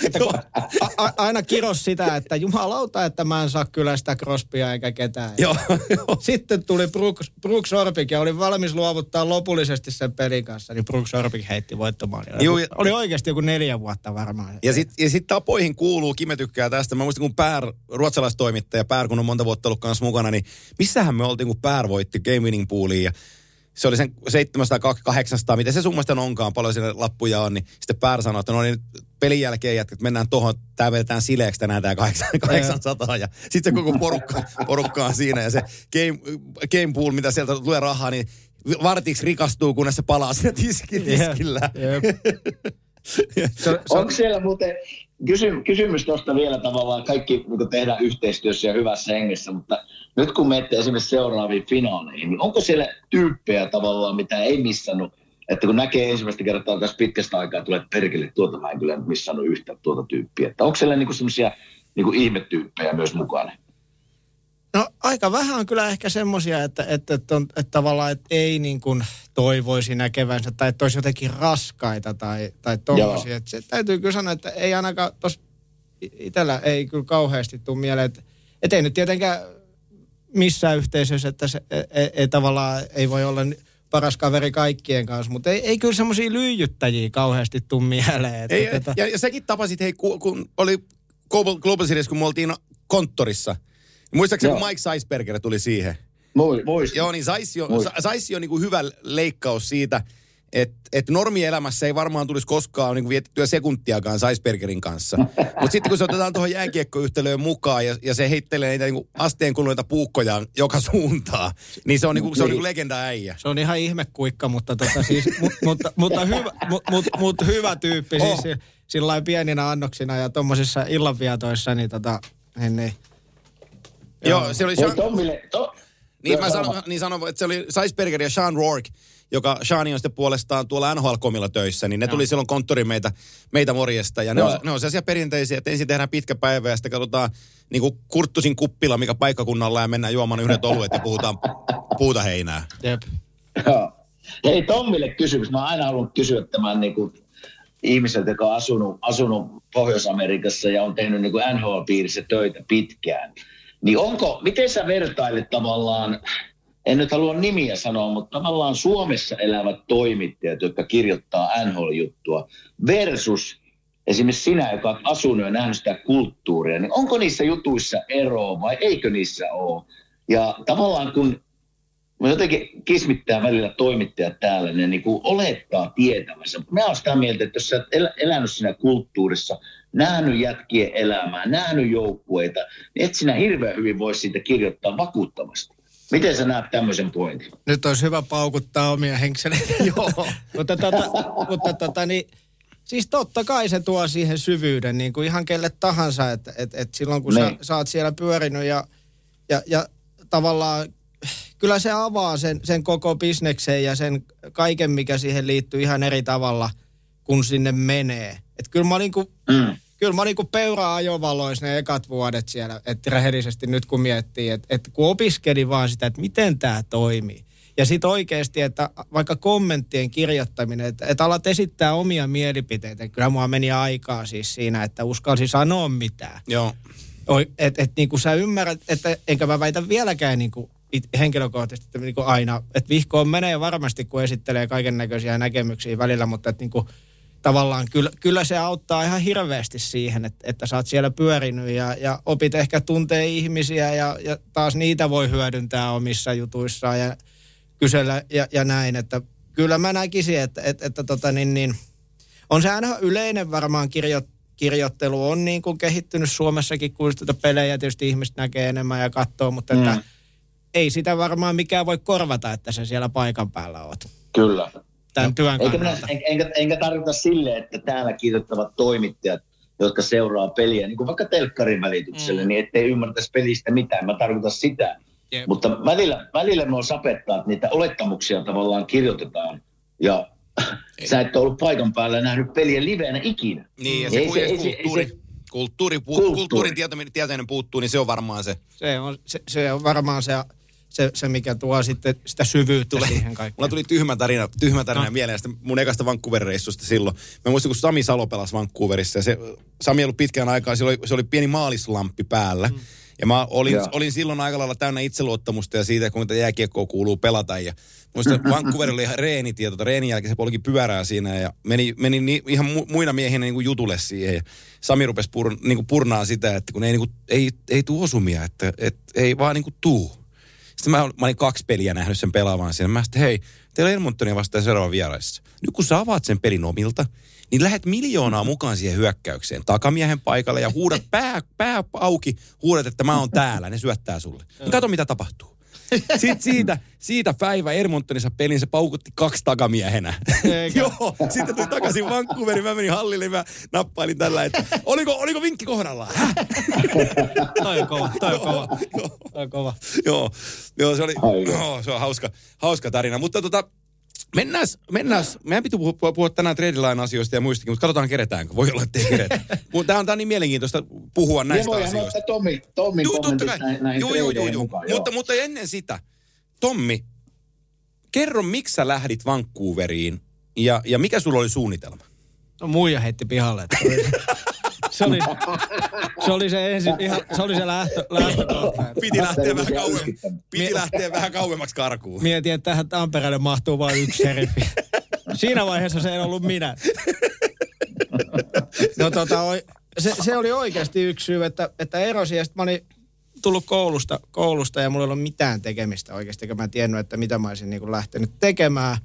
Speaker 5: että kun, a, a, aina kiros sitä, että jumalauta, että mä en saa kyllä sitä Crosbya eikä ketään.
Speaker 2: Joo, joo.
Speaker 5: Sitten tuli Brooks, Brooks Orpik ja oli valmis luovuttaa lopullisesti sen pelin kanssa, niin Brooks Orpik heitti voittomaalin.
Speaker 2: Juu, ja-
Speaker 5: Oli oikeasti joku neljä vuotta varmaan.
Speaker 2: Ja sitten ja sit tapoihin kuuluu, Kime tykkää tästä. Mä muistan, kun Pär, ruotsalaistoimittaja Pär, kun on monta vuotta ollut kanssa mukana, niin missähän me oltiin, kun Pär voitti Game Winning Pooliin ja se oli sen 700-800, miten se summasta onkaan, paljon siinä lappuja on, niin sitten Pär sanoi, että no niin, pelin jälkeen jätkät, mennään tuohon, tää vedetään sileeksi tänään tää 800 ja sitten se koko porukka, porukka on siinä ja se game, game pool, mitä sieltä tulee rahaa, niin vartiksi rikastuu, kunnes se palaa sinne tiski, tiskillä. [LAUGHS]
Speaker 5: Se, se,
Speaker 3: Onko siellä muuten, kysy, kysymys tuosta vielä tavallaan, kaikki niin tehdään yhteistyössä ja hyvässä hengessä, mutta nyt kun menette esimerkiksi seuraaviin finaaleihin, niin onko siellä tyyppejä tavallaan, mitä ei missannut, että kun näkee ensimmäistä kertaa tässä pitkästä aikaa, tulee perkele, tuota mä en kyllä missannut yhtä tuota tyyppiä. Että onko siellä niinku semmoisia niinku ihmetyyppejä myös mukana?
Speaker 5: No aika vähän on kyllä ehkä semmoisia, että, että, että, on, että tavallaan että ei niin kuin toivoisi näkevänsä tai että olisi jotenkin raskaita tai, tai tommosia. Että se täytyy kyllä sanoa, että ei ainakaan tuossa itsellä ei kyllä kauheasti tule mieleen, että, että ei nyt tietenkään missään yhteisössä, että se ei, ei, ei tavallaan ei voi olla paras kaveri kaikkien kanssa, mutta ei, ei kyllä semmoisia lyijyttäjiä kauheasti tuu mieleen. Että
Speaker 2: Ei,
Speaker 5: tota,
Speaker 2: ja, ja säkin tapasit, hei, kun, kun oli Global, Global Series, kun me oltiin konttorissa. Muistaakseni, kun Mike Seisberger tuli siihen?
Speaker 3: Mui, muistin.
Speaker 2: Joo, niin Saisi on,
Speaker 3: Muistin.
Speaker 2: On niin kuin hyvä leikkaus siitä, että et normielämässä ei varmaan tulisi koskaan niin kuin vietettyä sekuntiakaan Saisbergerin kanssa. [LAUGHS] Mutta sitten kun se otetaan tuohon jääkiekkoyhtälöön mukaan ja, ja se heittelee niitä niin kuin asteen kuluneita puukkoja joka suuntaan, niin se on, niin kuin, se on niin kuin legenda äijä.
Speaker 5: Se on ihan ihmekuikka, mutta, tota siis, [LAUGHS] mu, mutta, mutta, hyvä, mu, mut, mut hyvä tyyppi
Speaker 2: Oh.
Speaker 5: siis sillä lailla pieninä annoksina ja tuommoisissa illanvietoissa, niin, tota, niin, niin
Speaker 2: Joo, se oli Sean,
Speaker 3: Tommille, to,
Speaker 2: niin,
Speaker 3: Joo,
Speaker 2: mä
Speaker 3: sano
Speaker 2: sanon, niin sanon, että se oli Seisberger ja Sean Rourke, joka Sean on sitten puolestaan tuolla NHL-komilla töissä, niin ne tuli silloin konttoriin meitä, meitä morjesta. Ja ne
Speaker 3: Joo.
Speaker 2: on, ne on sellaisia perinteisiä, että ensin tehdään pitkä päivä ja sitten katsotaan niin kuin Kurttusin kuppila, mikä paikkakunnalla ja mennään juomaan yhdet oluet ja puhutaan puuta heinää.
Speaker 5: jep.
Speaker 3: Joo. Hei Tommille kysymys. Mä oon aina halunnut kysyä tämän niin kuin ihmiseltä, joka on asunut, asunut Pohjois-Amerikassa ja on tehnyt niin kuin NHL-piirissä töitä pitkään. Niin onko, miten sä vertailet tavallaan, en nyt halua nimiä sanoa, mutta tavallaan Suomessa elävät toimittajat, jotka kirjoittaa NHL-juttua versus esimerkiksi sinä, joka on asunut ja nähnyt sitä kulttuuria, niin onko niissä jutuissa eroa vai eikö niissä ole? Ja tavallaan kun Mä jotenkin kismittää välillä toimittajat täällä, ne niin kuin olettaa tietämänsä. Mä oon sitä mieltä, että jos sä el- elänyt siinä kulttuurissa, nähnyt jätkien elämää, nähnyt joukkueita, niin et sinä hirveän hyvin voi siitä kirjoittaa vakuuttavasti. Miten sä näet tämmöisen pointin?
Speaker 5: Nyt olisi hyvä paukuttaa omia henkseleitä. [LAUGHS] Joo. mutta tota, mutta tota niin, siis totta kai se tuo siihen syvyyden niin kuin ihan kelle tahansa, että et, et silloin kun sä,
Speaker 3: Niin.
Speaker 5: sä oot siellä pyörinyt ja, ja, ja tavallaan kyllä se avaa sen, sen koko bisneksen ja sen kaiken, mikä siihen liittyy ihan eri tavalla, kun sinne menee. Et kyllä mä olin kuin
Speaker 3: Mm.
Speaker 5: Kyllä mä olin kuin peura ajovalois ne ekat vuodet siellä, että rehellisesti nyt kun miettii, että, että kun opiskeli vaan sitä, että miten tämä toimii. Ja sitten oikeasti, että vaikka kommenttien kirjoittaminen, että, että alat esittää omia mielipiteitä. Kyllä mua meni aikaa siis siinä, että uskalsi sanoa mitään.
Speaker 2: Joo.
Speaker 5: Että et, niin kuin sä ymmärrät, että enkä mä väitä vieläkään niin kuin it, henkilökohtaisesti että niin kuin aina. Että vihkoon menee varmasti, kun esittelee kaiken näköisiä näkemyksiä välillä, mutta että niin kuin, tavallaan kyllä, kyllä se auttaa ihan hirveästi siihen, että, että sä oot siellä pyörinyt ja, ja opit ehkä tuntee ihmisiä ja, ja taas niitä voi hyödyntää omissa jutuissaan ja kysellä ja, ja näin. Että kyllä mä näkisin, että, että, että tota niin, niin, on se aina yleinen varmaan kirjo, kirjoittelu on niin kuin kehittynyt Suomessakin, kun sitä pelejä tietysti ihmiset näkee enemmän ja katsoo, mutta että
Speaker 3: Mm.
Speaker 5: ei sitä varmaan mikään voi korvata, että sä siellä paikan päällä oot
Speaker 3: Kyllä.
Speaker 5: Tämän työn
Speaker 3: Eikä, minä, en, enkä, enkä tarkoita sille, että täällä kirjoittavat toimittajat, jotka seuraa peliä, niin kuin vaikka telkkarin välityksellä, mm. niin ettei ymmärtäisi pelistä mitään. Mä tarkoitan sitä.
Speaker 5: Jep.
Speaker 3: Mutta välillä, välillä me on sapettaa, että niitä olettamuksia tavallaan kirjoitetaan. Ja sä et ole ollut paikan päällä ja nähnyt peliä livenä ikinä.
Speaker 2: Niin, ja
Speaker 3: Ei
Speaker 2: se,
Speaker 3: se-
Speaker 2: se,
Speaker 3: ei se- ei
Speaker 2: kulttuuri,
Speaker 3: se-
Speaker 2: kulttuuri,
Speaker 3: Kulttuuri.
Speaker 2: kulttuurin tietäminen puuttuu, niin se on varmaan se.
Speaker 5: Se on, se, se on varmaan se, se, se, mikä tuo sitten sitä syvyyttä
Speaker 2: Tulee-
Speaker 5: siihen kaikkeen.
Speaker 2: Mulla tuli tyhmä tarina, tyhmä tarina
Speaker 5: No.
Speaker 2: mieleen sitten mun ekasta Vancouver-reissusta silloin. Mä muistan, kun Sami Salo pelasi Vancouverissa ja se, Sami ei ollut pitkään aikaa, se oli, se oli pieni maalislamppi päällä. Mm. Ja mä olin,
Speaker 3: Joo.
Speaker 2: olin silloin aika lailla täynnä itseluottamusta ja siitä, kuinka jääkiekkoa kuuluu pelata. Ja muistan, että Vancouverilla oli ihan reenit ja tota, reenin jälkeen se polki pyörää siinä ja meni, meni ni, ihan mu, muina miehinä niin kuin jutulle siihen. Ja Sami rupesi pur, niin kuin purnaa sitä, että kun ei, niin kuin, ei, ei tuu osumia, että, että ei vaan niin kuin tuu. Sitten mä, mä olin kaksi peliä nähnyt sen pelaavan siinä. Mä sitten, hei, teillä on Edmontonia vastaan seuraava vieraissa. Nyt kun sä avaat sen pelin omilta, niin lähet miljoonaa mukaan siihen hyökkäykseen takamiehen paikalle ja huudat pää, pää auki, huudat, että mä oon täällä, ne syöttää sulle. Niin kato, mitä tapahtuu. [LAUGHS] Sitten siitä, siitä päivä Edmontonissa pelin se paukutti kaksi takamiehenä.
Speaker 5: Eikä. [LAUGHS]
Speaker 2: Joo, sitten tuli takaisin Vancouveriin, mä menin hallille, mä nappailin tällä, että oliko, oliko vinkki kohdallaan? [LAUGHS]
Speaker 5: Toi on kova, toi on kova.
Speaker 2: Joo.
Speaker 5: Toi on kova.
Speaker 2: joo, joo, se oli, joo, se on hauska, hauska tarina. Mutta tota, mennään, mennään, meidän piti puhua, puhua, puhua tänään trade asioista ja muistakin, mutta katsotaan keretäänkö. Voi olla, että ei keretä. [LAUGHS] Mutta tämä on, tää on niin mielenkiintoista puhua
Speaker 3: Ja
Speaker 2: näistä
Speaker 3: voihan
Speaker 2: asioista.
Speaker 3: ottaa Tommi, Tommin
Speaker 2: Juu, totta kai.
Speaker 3: näihin, näihin
Speaker 2: Juu, juu, juu,
Speaker 3: mukaan.
Speaker 2: Mutta, mutta ennen sitä, Tommi, kerro, miksi sä lähdit Vancouveriin ja, ja mikä sulla oli suunnitelma?
Speaker 5: No muija heitti pihalle. [LAUGHS] Se oli se, oli se, ensin, ihan, se, oli se lähtö, lähtökohta.
Speaker 2: Piti lähteä vähän
Speaker 3: yskittäviä.
Speaker 2: Piti lähteä vähän kauemmaksi karkuun.
Speaker 5: Mietin, että tähän Tampereelle mahtuu vain yksi sheriffi. Siinä vaiheessa se ei ollut minä. No tota, oi- se, se oli oikeasti yksi syy, että, että erosin ja sitten mä olin tullut koulusta, koulusta ja mulla ei ollut mitään tekemistä oikeasti, kun mä en tiennyt, että mitä mä olisin niin lähtenyt tekemään.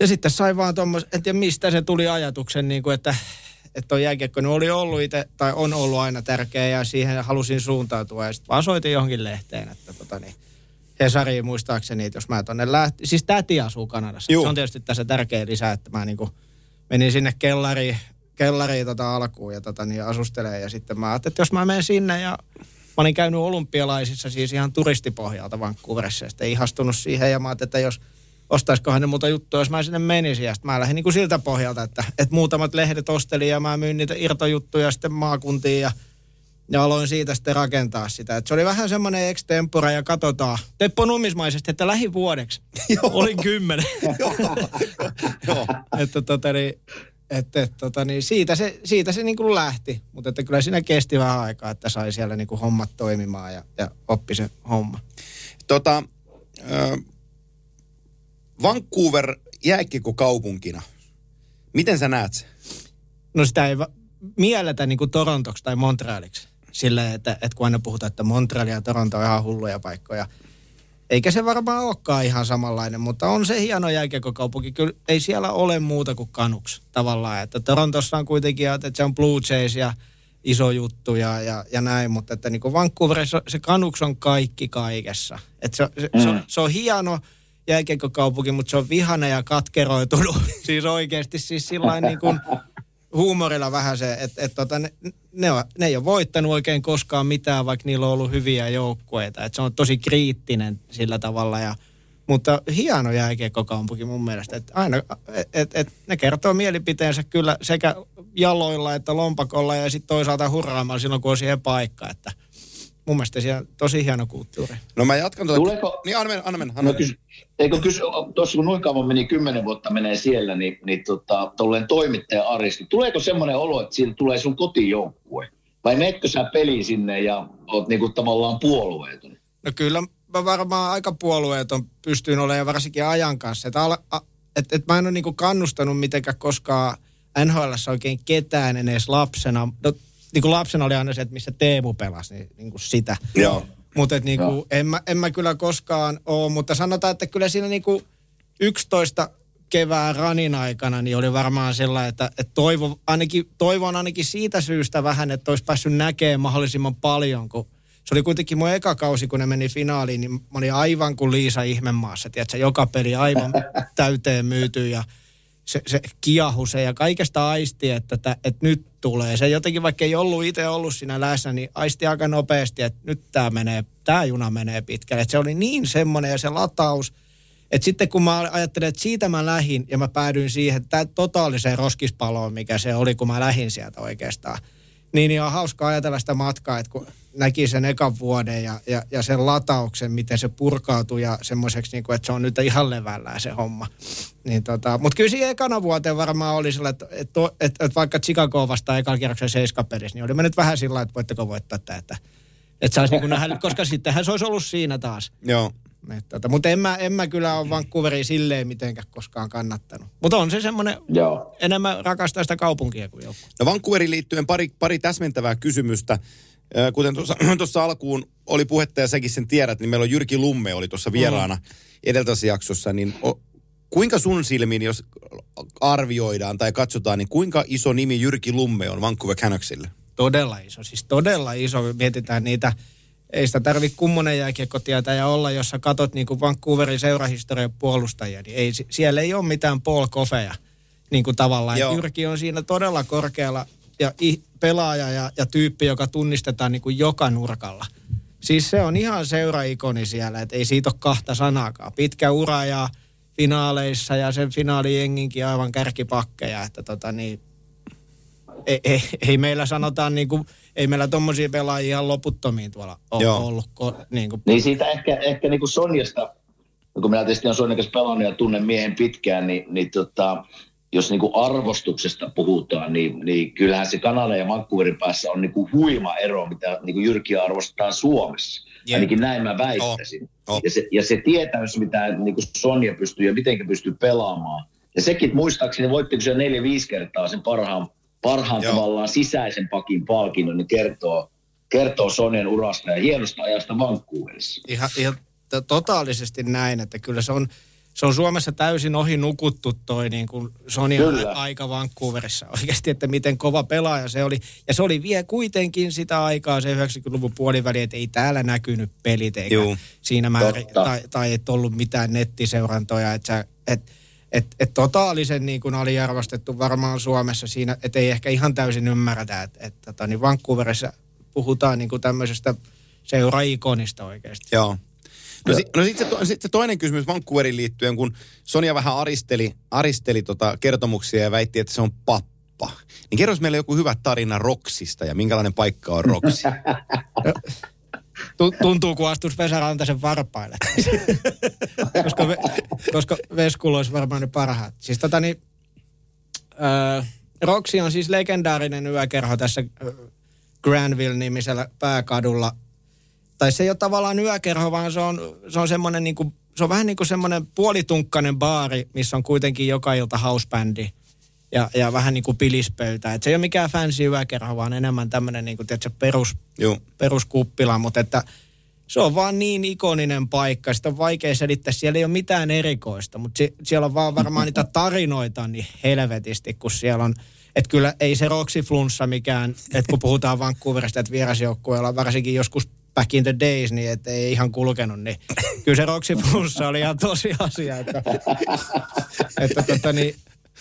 Speaker 5: Ja sitten sai vaan tuommoisen, en tiedä mistä se tuli ajatuksen, niin kuin, että, että on jääkiekko niin oli ollut itse, tai on ollut aina tärkeä ja siihen halusin suuntautua. Ja sitten vaan soitin johonkin lehteen, että tota niin, Hesariin muistaakseni, että jos mä tonne lähti, siis täti asuu Kanadassa.
Speaker 2: Juu.
Speaker 5: Se on tietysti tässä tärkeä lisä, että mä niinku menin sinne kellariin, kellariin tota alkuun ja tota niin asustelee ja sitten mä ajattelin, että jos mä menen sinne ja mä olin käynyt olympialaisissa siis ihan turistipohjalta Vancouverissa ja sitten ihastunut siihen ja mä ajattelin, että jos ostaisikohan ne muuta juttuja, jos mä sinne menisin. Ja sitten mä lähdin niin kuin siltä pohjalta, että, että muutamat lehdet ostelin ja mä myin niitä irtojuttuja sitten maakuntiin ja, ja aloin siitä sitten rakentaa sitä. Et se oli vähän semmoinen extempora ja katsotaan. Teppo nummismaisesti, että lähivuodeksi. [LAUGHS] Olin kymmenen. [LAUGHS]
Speaker 2: Joo.
Speaker 5: että tota niin, että, että, tota niin, siitä se, siitä se niin kuin lähti. Mutta että kyllä siinä kesti vähän aikaa, että sai siellä niin kuin hommat toimimaan ja, ja oppi se homma.
Speaker 2: Tota, ö, Vancouver jääkiekko kaupunkina. Miten sä näet sen?
Speaker 5: No sitä ei va- mielletä niin kuin Torontoksi tai Montrealiksi. Silleen, että, että kun aina puhutaan, että Montreal ja Toronto on ihan hulluja paikkoja. Eikä se varmaan olekaan ihan samanlainen, mutta on se hieno jääkiekkokaupunki. Kyllä ei siellä ole muuta kuin kanuks tavallaan. Että Torontossa on kuitenkin, että se on Blue Jays ja iso juttu ja, ja, ja näin, mutta että niin kuin Vancouverissa se kanuks on kaikki kaikessa. Että se, se, mm. se, on, se on hieno jääkiekkokaupunki, mutta se on vihane ja katkeroitunut. [LAUGHS] siis oikeasti siis sillä niin kuin huumorilla vähän se, että et tota, ne, ne, ne ei ole voittanut oikein koskaan mitään, vaikka niillä on ollut hyviä joukkueita. Et se on tosi kriittinen sillä tavalla. Ja, mutta hieno jääkiekkokaupunki mun mielestä. Et aina, et, et ne kertoo mielipiteensä kyllä sekä jaloilla että lompakolla ja sitten toisaalta hurraamalla silloin, kun on siihen paikka. Että mun mielestä siellä tosi hieno kulttuuri.
Speaker 2: No mä jatkan tuota.
Speaker 3: Tuleeko-
Speaker 2: Niin anna mennä, anna mennä. Anna
Speaker 3: No
Speaker 2: mennä.
Speaker 3: kys, eikö kysy, tuossa kun noin kauan meni, kymmenen vuotta menee siellä, niin, niin tota, tolleen toimittaja Aristo, tuleeko semmoinen olo, että siinä tulee sun kotijoukkue? Vai meetkö sä peliin sinne ja oot niinku tavallaan puolueeton?
Speaker 5: No kyllä mä varmaan aika puolueeton pystyin olemaan ja varsinkin ajan kanssa. Että et, et mä en ole niinku kannustanut mitenkään koskaan NHL oikein ketään edes lapsena. No, niinku lapsena oli aina se, että missä Teemu pelasi, niin niinku sitä.
Speaker 2: Joo.
Speaker 5: Mutta niinku,
Speaker 3: Joo.
Speaker 5: en, mä, en mä kyllä koskaan ole, mutta sanotaan, että kyllä siinä niinku 11 kevään ranin aikana niin oli varmaan sellainen, että, että toivo, ainakin, toivon ainakin siitä syystä vähän, että olisi päässyt näkemään mahdollisimman paljon, kun se oli kuitenkin mun eka kausi, kun ne meni finaaliin, niin mä olin aivan kuin Liisa Ihmemaassa, tiedätkö, joka peli aivan [LAUGHS] täyteen myyty ja se, se kiahu se ja kaikesta aisti, että, että, että nyt tulee. Se jotenkin, vaikka ei ollut itse ollut siinä läsnä, niin aisti aika nopeasti, että nyt tämä menee, tämä juna menee pitkälle. Että se oli niin semmoinen ja se lataus, että sitten kun mä ajattelin, että siitä mä lähin ja mä päädyin siihen, totaaliseen roskispaloon, mikä se oli, kun mä lähin sieltä oikeastaan. Niin, niin on hauska ajatella sitä matkaa, että kun näki sen ekan vuoden ja, ja, ja sen latauksen, miten se purkautui ja semmoiseksi, niin kuin, että se on nyt ihan levällään se homma. Niin tota, mutta kyllä siihen ekana vuoteen varmaan oli sillä, että, että, että, että vaikka Chicago vastaan ekalla kierroksen seiskapelissä, niin oli mennyt vähän sillä että voitteko voittaa tätä. Että, saisi niin nähdä, koska sittenhän se olisi ollut siinä taas.
Speaker 2: Joo.
Speaker 5: Et Tota, mutta en mä, en mä kyllä ole Vancouveria silleen mitenkään koskaan kannattanut. Mutta on se semmoinen,
Speaker 3: Joo.
Speaker 5: enemmän rakastaa sitä kaupunkia kuin joku.
Speaker 2: No Vancouverin liittyen pari, pari täsmentävää kysymystä. Kuten tuossa, [CLEARS THROAT] tuossa alkuun oli puhetta ja säkin sen tiedät, niin meillä on Jyrki Lumme oli tuossa vieraana edeltävässä jaksossa. Niin o, kuinka sun silmin, jos arvioidaan tai katsotaan, niin kuinka iso nimi Jyrki Lumme on Vancouver Canucksille?
Speaker 5: Todella iso, siis todella iso. Mietitään niitä, ei sitä tarvi kummonen jääkiekkotietäjä olla, jos sä katot niin kuin Vancouverin seurahistorian puolustajia, niin ei, siellä ei ole mitään Paul Coffeja niin kuin tavallaan.
Speaker 2: Joo.
Speaker 5: Jyrki on siinä todella korkealla ja pelaaja ja, ja tyyppi, joka tunnistetaan niin kuin joka nurkalla. Siis se on ihan seuraikoni siellä, että ei siitä ole kahta sanaakaan. Pitkä ura ja finaaleissa ja sen finaalijenginkin aivan kärkipakkeja, että tota niin, ei, ei, ei meillä sanotaan niin kuin, ei meillä tommosia pelaajia ihan loputtomiin tuolla ole
Speaker 2: Joo.
Speaker 5: ollut. Ko, niin kuin,
Speaker 3: Niin siitä ehkä, ehkä niin kuin Sonjasta, kun minä tietysti on Sonjan kanssa pelannut ja tunnen miehen pitkään, niin, niin tota, jos niin kuin arvostuksesta puhutaan, niin, niin kyllähän se Kanada ja Vancouverin päässä on niin kuin huima ero, mitä niin kuin Jyrkiä arvostetaan Suomessa.
Speaker 5: Jep.
Speaker 3: Ainakin näin mä väittäisin.
Speaker 2: Oh, oh.
Speaker 3: Ja, se, ja se tietämys, mitä niin kuin Sonja pystyy ja miten pystyy pelaamaan. Ja sekin muistaakseni voittiko se neljä-viisi kertaa sen parhaan, parhaan
Speaker 2: Joo.
Speaker 3: tavallaan sisäisen pakin palkinnon, niin kertoo, kertoo Sonjan urasta ja hienosta ajasta Vancouverissa.
Speaker 5: Ihan, ihan to- totaalisesti näin, että kyllä se on, se on Suomessa täysin ohi nukuttu toi niin kuin Sonia
Speaker 3: Kyllä.
Speaker 5: aika Vancouverissa [LAUGHS] oikeasti, että miten kova pelaaja se oli. Ja se oli vielä kuitenkin sitä aikaa, se 90-luvun puoliväli, että ei täällä näkynyt pelit eikä
Speaker 2: Juu.
Speaker 5: siinä määrin,
Speaker 3: Totta.
Speaker 5: tai, tai et ollut mitään nettiseurantoja, että sä, et, et, et totaalisen niin kuin aliarvostettu varmaan Suomessa siinä, että ei ehkä ihan täysin ymmärretä, että et, tota, niin Vancouverissa puhutaan niin kuin tämmöisestä seuraikonista oikeasti.
Speaker 2: Joo. No, si, no sitten se, to, sit se toinen kysymys Vancouverin liittyen, kun Sonja vähän aristeli, aristeli tota kertomuksia ja väitti, että se on pappa. Niin kerros meille joku hyvä tarina Roksista ja minkälainen paikka on Roksi. [LAUGHS]
Speaker 5: Tu- tuntuu, kun astus Vesa Rantasen varpaille. [LAUGHS] koska, ve, koska Veskulla olisi varmaan ne parhaat. Siis tota niin, öö, Roksi on siis legendaarinen yökerho tässä öö, Granville-nimisellä pääkadulla. Tai se ei ole tavallaan yökerho, vaan se on, se on semmoinen niin kuin, se on vähän niin kuin semmoinen puolitunkkainen baari, missä on kuitenkin joka ilta housebändi ja, ja vähän niin kuin pilispöytä. Et se ei ole mikään fancy yökerho, vaan enemmän tämmöinen niin kuin, tiedätkö, perus,
Speaker 2: Joo.
Speaker 5: peruskuppila, mutta että se on vaan niin ikoninen paikka, sitä on vaikea selittää, siellä ei ole mitään erikoista, mutta si- siellä on vaan varmaan niitä [LAUGHS] tarinoita niin helvetisti, kun siellä on, että kyllä ei se Roxy Flunssa mikään, että kun puhutaan Vancouverista, että vierasjoukkueella varsinkin joskus back in the days, niin että ei ihan kulkenut, niin kyllä se Roxy Flunssa oli ihan tosi asia, että, [LAUGHS] että tota niin,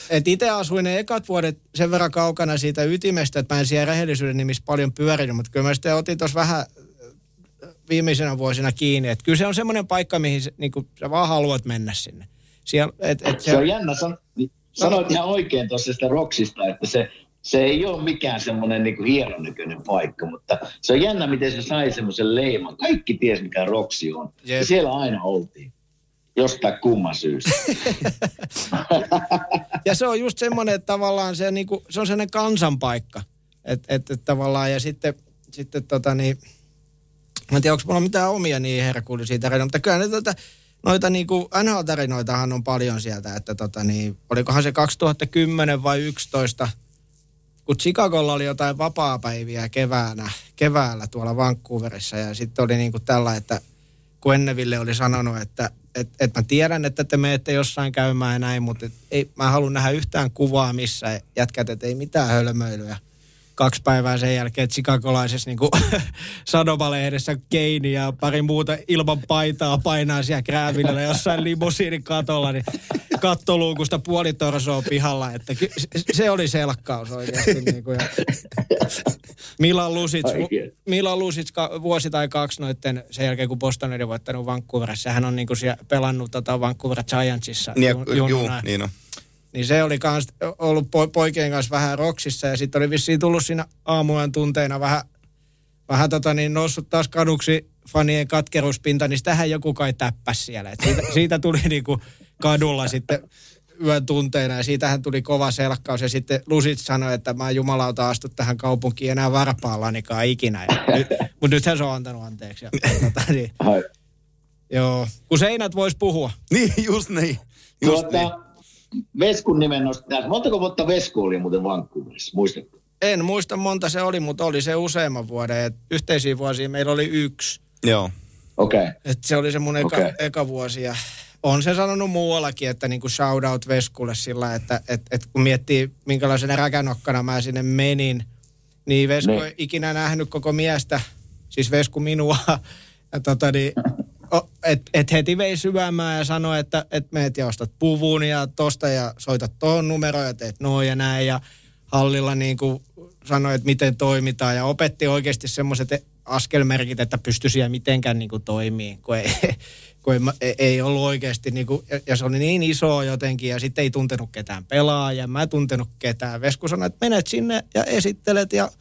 Speaker 5: et itse asuin ne ekat vuodet sen verran kaukana siitä ytimestä, että mä en siellä rehellisyyden nimissä paljon pyörinyt, mutta kyllä mä sitten otin tuossa vähän äh, viimeisenä vuosina kiinni. Että kyllä se on semmoinen paikka, mihin se, niin kuin, sä vaan haluat mennä sinne. Siellä, et, et
Speaker 3: Se on jännä, san, sanoit ihan oikein tuossa sitä Roksista, että se, se ei ole mikään semmoinen niin kuin paikka, mutta se on jännä, miten se sai semmoisen leiman. Kaikki ties, mikä Roksi on.
Speaker 5: Jep.
Speaker 3: Ja siellä aina oltiin. Jostain kumman syystä. [LAUGHS]
Speaker 5: Ja se on just semmoinen, että tavallaan se, niin kuin, se on sellainen kansanpaikka. Että et, et tavallaan, ja sitten, sitten tota niin, mä en tiedä, onko mulla mitään omia niin herkullisia tarinoita, mutta kyllä ne tota, noita niin kuin NHL-tarinoitahan on paljon sieltä, että tota niin, olikohan se 2010 vai 11, kun Chicagolla oli jotain vapaapäiviä keväänä, keväällä tuolla Vancouverissa ja sitten oli niin kuin tällä, että kun Enneville oli sanonut, että et, et mä tiedän, että te menette jossain käymään ja näin, mutta et ei, mä haluan nähdä yhtään kuvaa missä jätkät, että ei mitään hölmöilyä. Kaksi päivää sen jälkeen chicagolaisessa [LAUGHS] niin Sadoma-lehdessä Keini ja pari muuta ilman paitaa painaa siellä kräävillä jossain limusiinin katolla, niin kattoluukusta puoli torsoa pihalla, että ky- se- se oli selkkaus oikeasti. Niin kuin, ja Milan Lusic,
Speaker 3: Oikein.
Speaker 5: Milan Lusic ka- vuosi tai kaksi noitten sen jälkeen, kun Boston oli voittanut Vancouverissa. Hän on niinku siellä pelannut tota Vancouver Giantsissa.
Speaker 2: Niin,
Speaker 5: ju-
Speaker 2: ja, juu, niin on.
Speaker 5: Niin se oli kans ollut po- poikien kanssa vähän roksissa ja sitten oli vissiin tullut siinä aamujen tunteina vähän, vähän tota niin noussut taas kaduksi fanien katkeruspinta, niin sitähän joku kai täppäs siellä. Et siitä, [LAUGHS] siitä tuli niinku kadulla sitten yön tunteina ja siitähän tuli kova selkkaus ja sitten Lusit sanoi, että mä jumalauta astu tähän kaupunkiin enää varpaallanikaan ikinä. Ja [LAUGHS] nyt, mutta nythän se on antanut anteeksi. Ja, [LAUGHS] tota, niin, joo, kun seinät vois puhua.
Speaker 2: Niin, just niin. Just niin.
Speaker 3: Veskun nimen nostin täältä. Montako vuotta Vesku oli muuten Vancouverissa, muistatko?
Speaker 5: En muista monta se oli, mutta oli se useamman vuoden. Et yhteisiä vuosia meillä oli yksi.
Speaker 2: Joo.
Speaker 3: Okei. Okay.
Speaker 5: Et se oli se mun eka,
Speaker 3: Okei.
Speaker 5: eka vuosi. Ja on se sanonut muuallakin, että niinku shout out Veskulle sillä, että et, et kun miettii minkälaisena räkänokkana mä sinne menin, niin Vesku
Speaker 3: Niin.
Speaker 5: ei ikinä nähnyt koko miestä, siis Vesku minua. [LAUGHS] Ja tota niin, et, et heti vei syväämään ja sanoi, että et meet ja ostat puvun ja tosta ja soitat tuon numeroon ja teet noin ja näin. Ja hallilla niin kuin sanoi, että miten toimitaan ja opetti oikeasti semmoiset askelmerkit, että pystyi siellä mitenkään niin kuin toimii, kun ei, [LAUGHS] kun ei, ei- ollut oikeasti, niin kuin, ja se oli niin iso jotenkin, ja sitten ei tuntenut ketään pelaajaa, mä en tuntenut ketään. Vesku sanoi, että menet sinne ja esittelet, ja,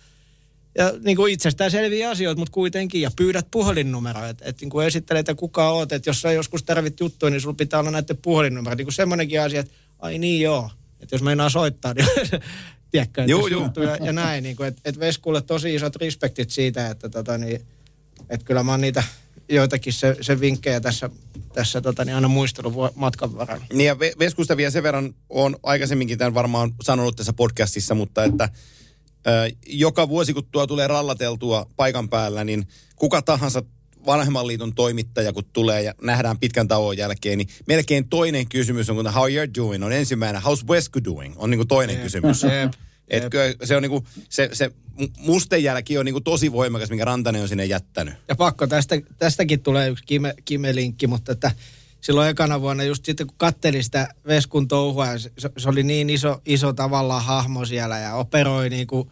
Speaker 5: ja niin kuin itsestään selviä asioita, mutta kuitenkin, ja pyydät puhelinnumeroa, että, että niin kuin esittelet, että kuka oot, että jos sä joskus tarvit juttuja, niin sulla pitää olla näiden puhelinnumeroita, niin kuin semmoinenkin asia, että ai niin joo, Että jos meinaa soittaa, niin [LAUGHS] tiedätkö, että
Speaker 2: Juu, juu.
Speaker 5: ja, ja näin. Niin kuin, että et Veskulle tosi isot respektit siitä, että tota, niin, että kyllä mä oon niitä joitakin se, se vinkkejä tässä, tässä tota, niin aina muistellut vuo- matkan varrella.
Speaker 2: Niin ja Ve- Veskusta vielä sen verran on aikaisemminkin tämän varmaan sanonut tässä podcastissa, mutta että joka vuosi kun tuo tulee rallateltua paikan päällä, niin kuka tahansa vanhemman liiton toimittaja, kun tulee ja nähdään pitkän tauon jälkeen, niin melkein toinen kysymys on, kun how you're doing, on ensimmäinen, how's Vesku doing, on niin kuin toinen kysymys.
Speaker 5: Jep,
Speaker 2: Et kyllä se on niinku, se, se mu- mustenjälki on niinku tosi voimakas, minkä Rantanen on sinne jättänyt.
Speaker 5: Ja pakko, tästä, tästäkin tulee yksi kime, kime-linkki, mutta että silloin ekana vuonna just sitten kun kattelin sitä Veskun touhua, ja se, se oli niin iso, iso tavallaan hahmo siellä ja operoi niin kuin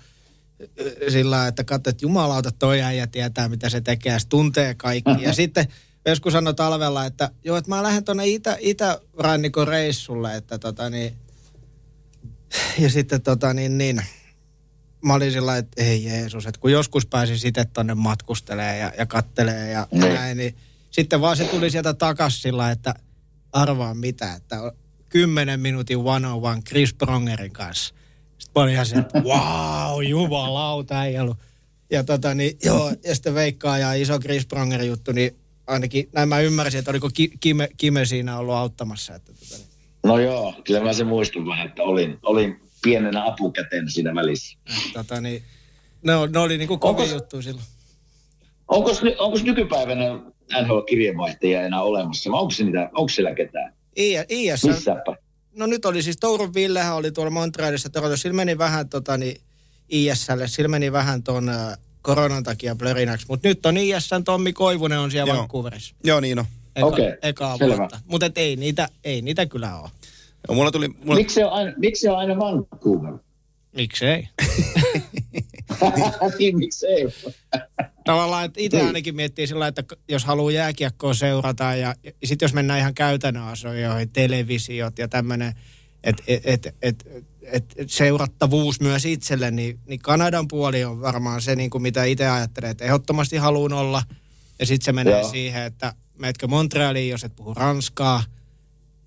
Speaker 5: sillä että katsoit, että jumalauta toi äijä tietää, mitä se tekee, ja se tuntee kaikki. Ja sitten Vesku sanoi talvella, että joo, että mä lähden tuonne itä, itärannikon reissulle, että tota niin, ja sitten tota niin, niin mä olin sillä että ei Jeesus, että kun joskus pääsin sitten tonne matkustelee ja, ja kattelee ja
Speaker 3: Niin.
Speaker 5: näin, niin sitten vaan se tuli sieltä takas sillä että arvaa mitä, että on 10 minuutin one on one Chris Prongerin kanssa. Sitten mä olin ihan se, että wow, jumalauta, ei ollut. Ja tota niin, joo, ja sitten Veikkaa ja iso Chris Pronger juttu, niin ainakin näin mä ymmärsin, että oliko Ki- Kime, Kime siinä ollut auttamassa. Että tota niin,
Speaker 3: No joo, kyllä mä se muistan vähän, että olin, olin pienenä apukäteen siinä välissä.
Speaker 5: tota niin, ne, ne oli niinku kovin juttu silloin.
Speaker 3: Onko, onko nykypäivänä NHL-kirjeenvaihtajia enää olemassa? vai Onko, se niitä, onko siellä ketään?
Speaker 5: I, IS,
Speaker 3: Missäpä?
Speaker 5: no nyt oli siis Tourun Villehän oli tuolla Montrealissa Torontossa. Sillä meni vähän tota, niin ISL, sillä meni vähän ton äh, koronan takia blörinäksi. Mutta nyt on ISN Tommi Koivunen on siellä
Speaker 2: Joo.
Speaker 5: Vancouverissa.
Speaker 2: Joo, niin on.
Speaker 5: Eka,
Speaker 3: Okei,
Speaker 5: ekaa
Speaker 3: selvä.
Speaker 5: vuotta. Mutta ei niitä, ei niitä kyllä ole.
Speaker 2: Joo, mulla tuli, mulla,
Speaker 3: Miksi se on aina, miksi on aina Vancouver?
Speaker 5: Miksei? [LAUGHS]
Speaker 3: niin, miksi ei?
Speaker 5: Tavallaan, että itse
Speaker 3: Niin.
Speaker 5: ainakin miettii sillä että jos haluaa jääkiekkoa seurata ja, ja sitten jos mennään ihan käytännön asioihin, televisiot ja tämmöinen, että et, et, et, et, et seurattavuus myös itselle, niin, niin Kanadan puoli on varmaan se, niin kuin mitä itse ajattelee, että ehdottomasti haluan olla. Ja sitten se menee
Speaker 3: Joo.
Speaker 5: siihen, että meetkö Montrealiin, jos et puhu ranskaa.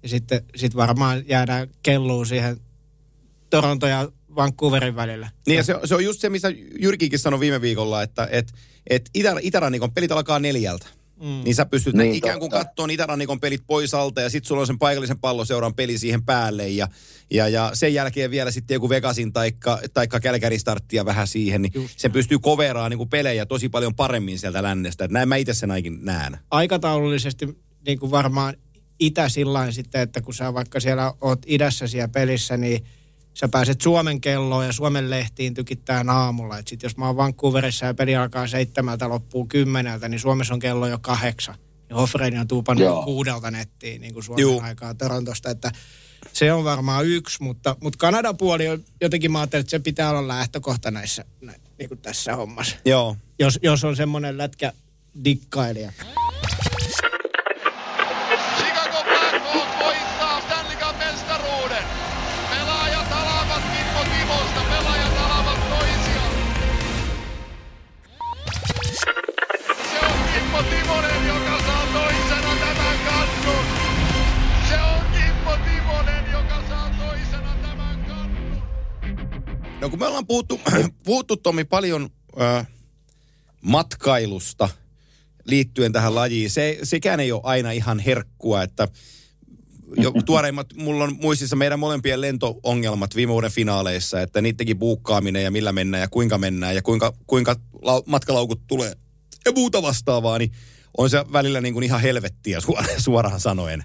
Speaker 5: Ja sitten sit varmaan jäädään kelluun siihen Toronto ja Vancouverin välillä.
Speaker 2: niin ja se, se, on just se, missä Jyrkikin sanoi viime viikolla, että et, et itä, itärannikon pelit alkaa neljältä. Mm. Niin sä pystyt
Speaker 3: Niin,
Speaker 2: ikään kuin kattoon itärannikon pelit pois alta ja sitten sulla on sen paikallisen palloseuran peli siihen päälle ja, ja, ja sen jälkeen vielä sitten joku Vegasin taikka, taikka Kälkäri starttia vähän siihen, niin
Speaker 5: Just
Speaker 2: se pystyy koveraan niin kuin pelejä tosi paljon paremmin sieltä lännestä. Et näin mä itse sen ainakin näen.
Speaker 5: aikataulullisesti niin kuin varmaan itä sillain sitten, että kun sä vaikka siellä oot idässä siellä pelissä, niin sä pääset Suomen kelloon ja Suomen lehtiin tykittää aamulla. Et sit jos mä oon Vancouverissa ja peli alkaa seitsemältä, loppuu kymmeneltä, niin Suomessa on kello jo kahdeksan. Ja Hoffreini on tuupannut
Speaker 3: Joo.
Speaker 5: jo kuudelta nettiin niin kuin Suomen
Speaker 2: Juu.
Speaker 5: aikaa Torontosta, että se on varmaan yksi, mutta, mutta Kanadan puoli on jotenkin mä ajattelin, että se pitää olla lähtökohta näissä, nä, niin kuin tässä hommassa.
Speaker 2: Joo.
Speaker 5: Jos, jos on semmoinen lätkä dikkailija.
Speaker 2: Kun me ollaan puhuttu, [CLEARS THROAT] puhuttu Tomi paljon ö, matkailusta liittyen tähän lajiin, se, sekään ei ole aina ihan herkkua, että jo [LAUGHS] tuoreimmat, mulla on muistissa meidän molempien lentoongelmat viime vuoden finaaleissa, että niidenkin buukkaaminen ja millä mennään ja kuinka mennään ja kuinka, kuinka lau, matkalaukut tulee ja muuta vastaavaa, niin on se välillä niin kuin ihan helvettiä suoraan, [LAUGHS] suoraan sanoen.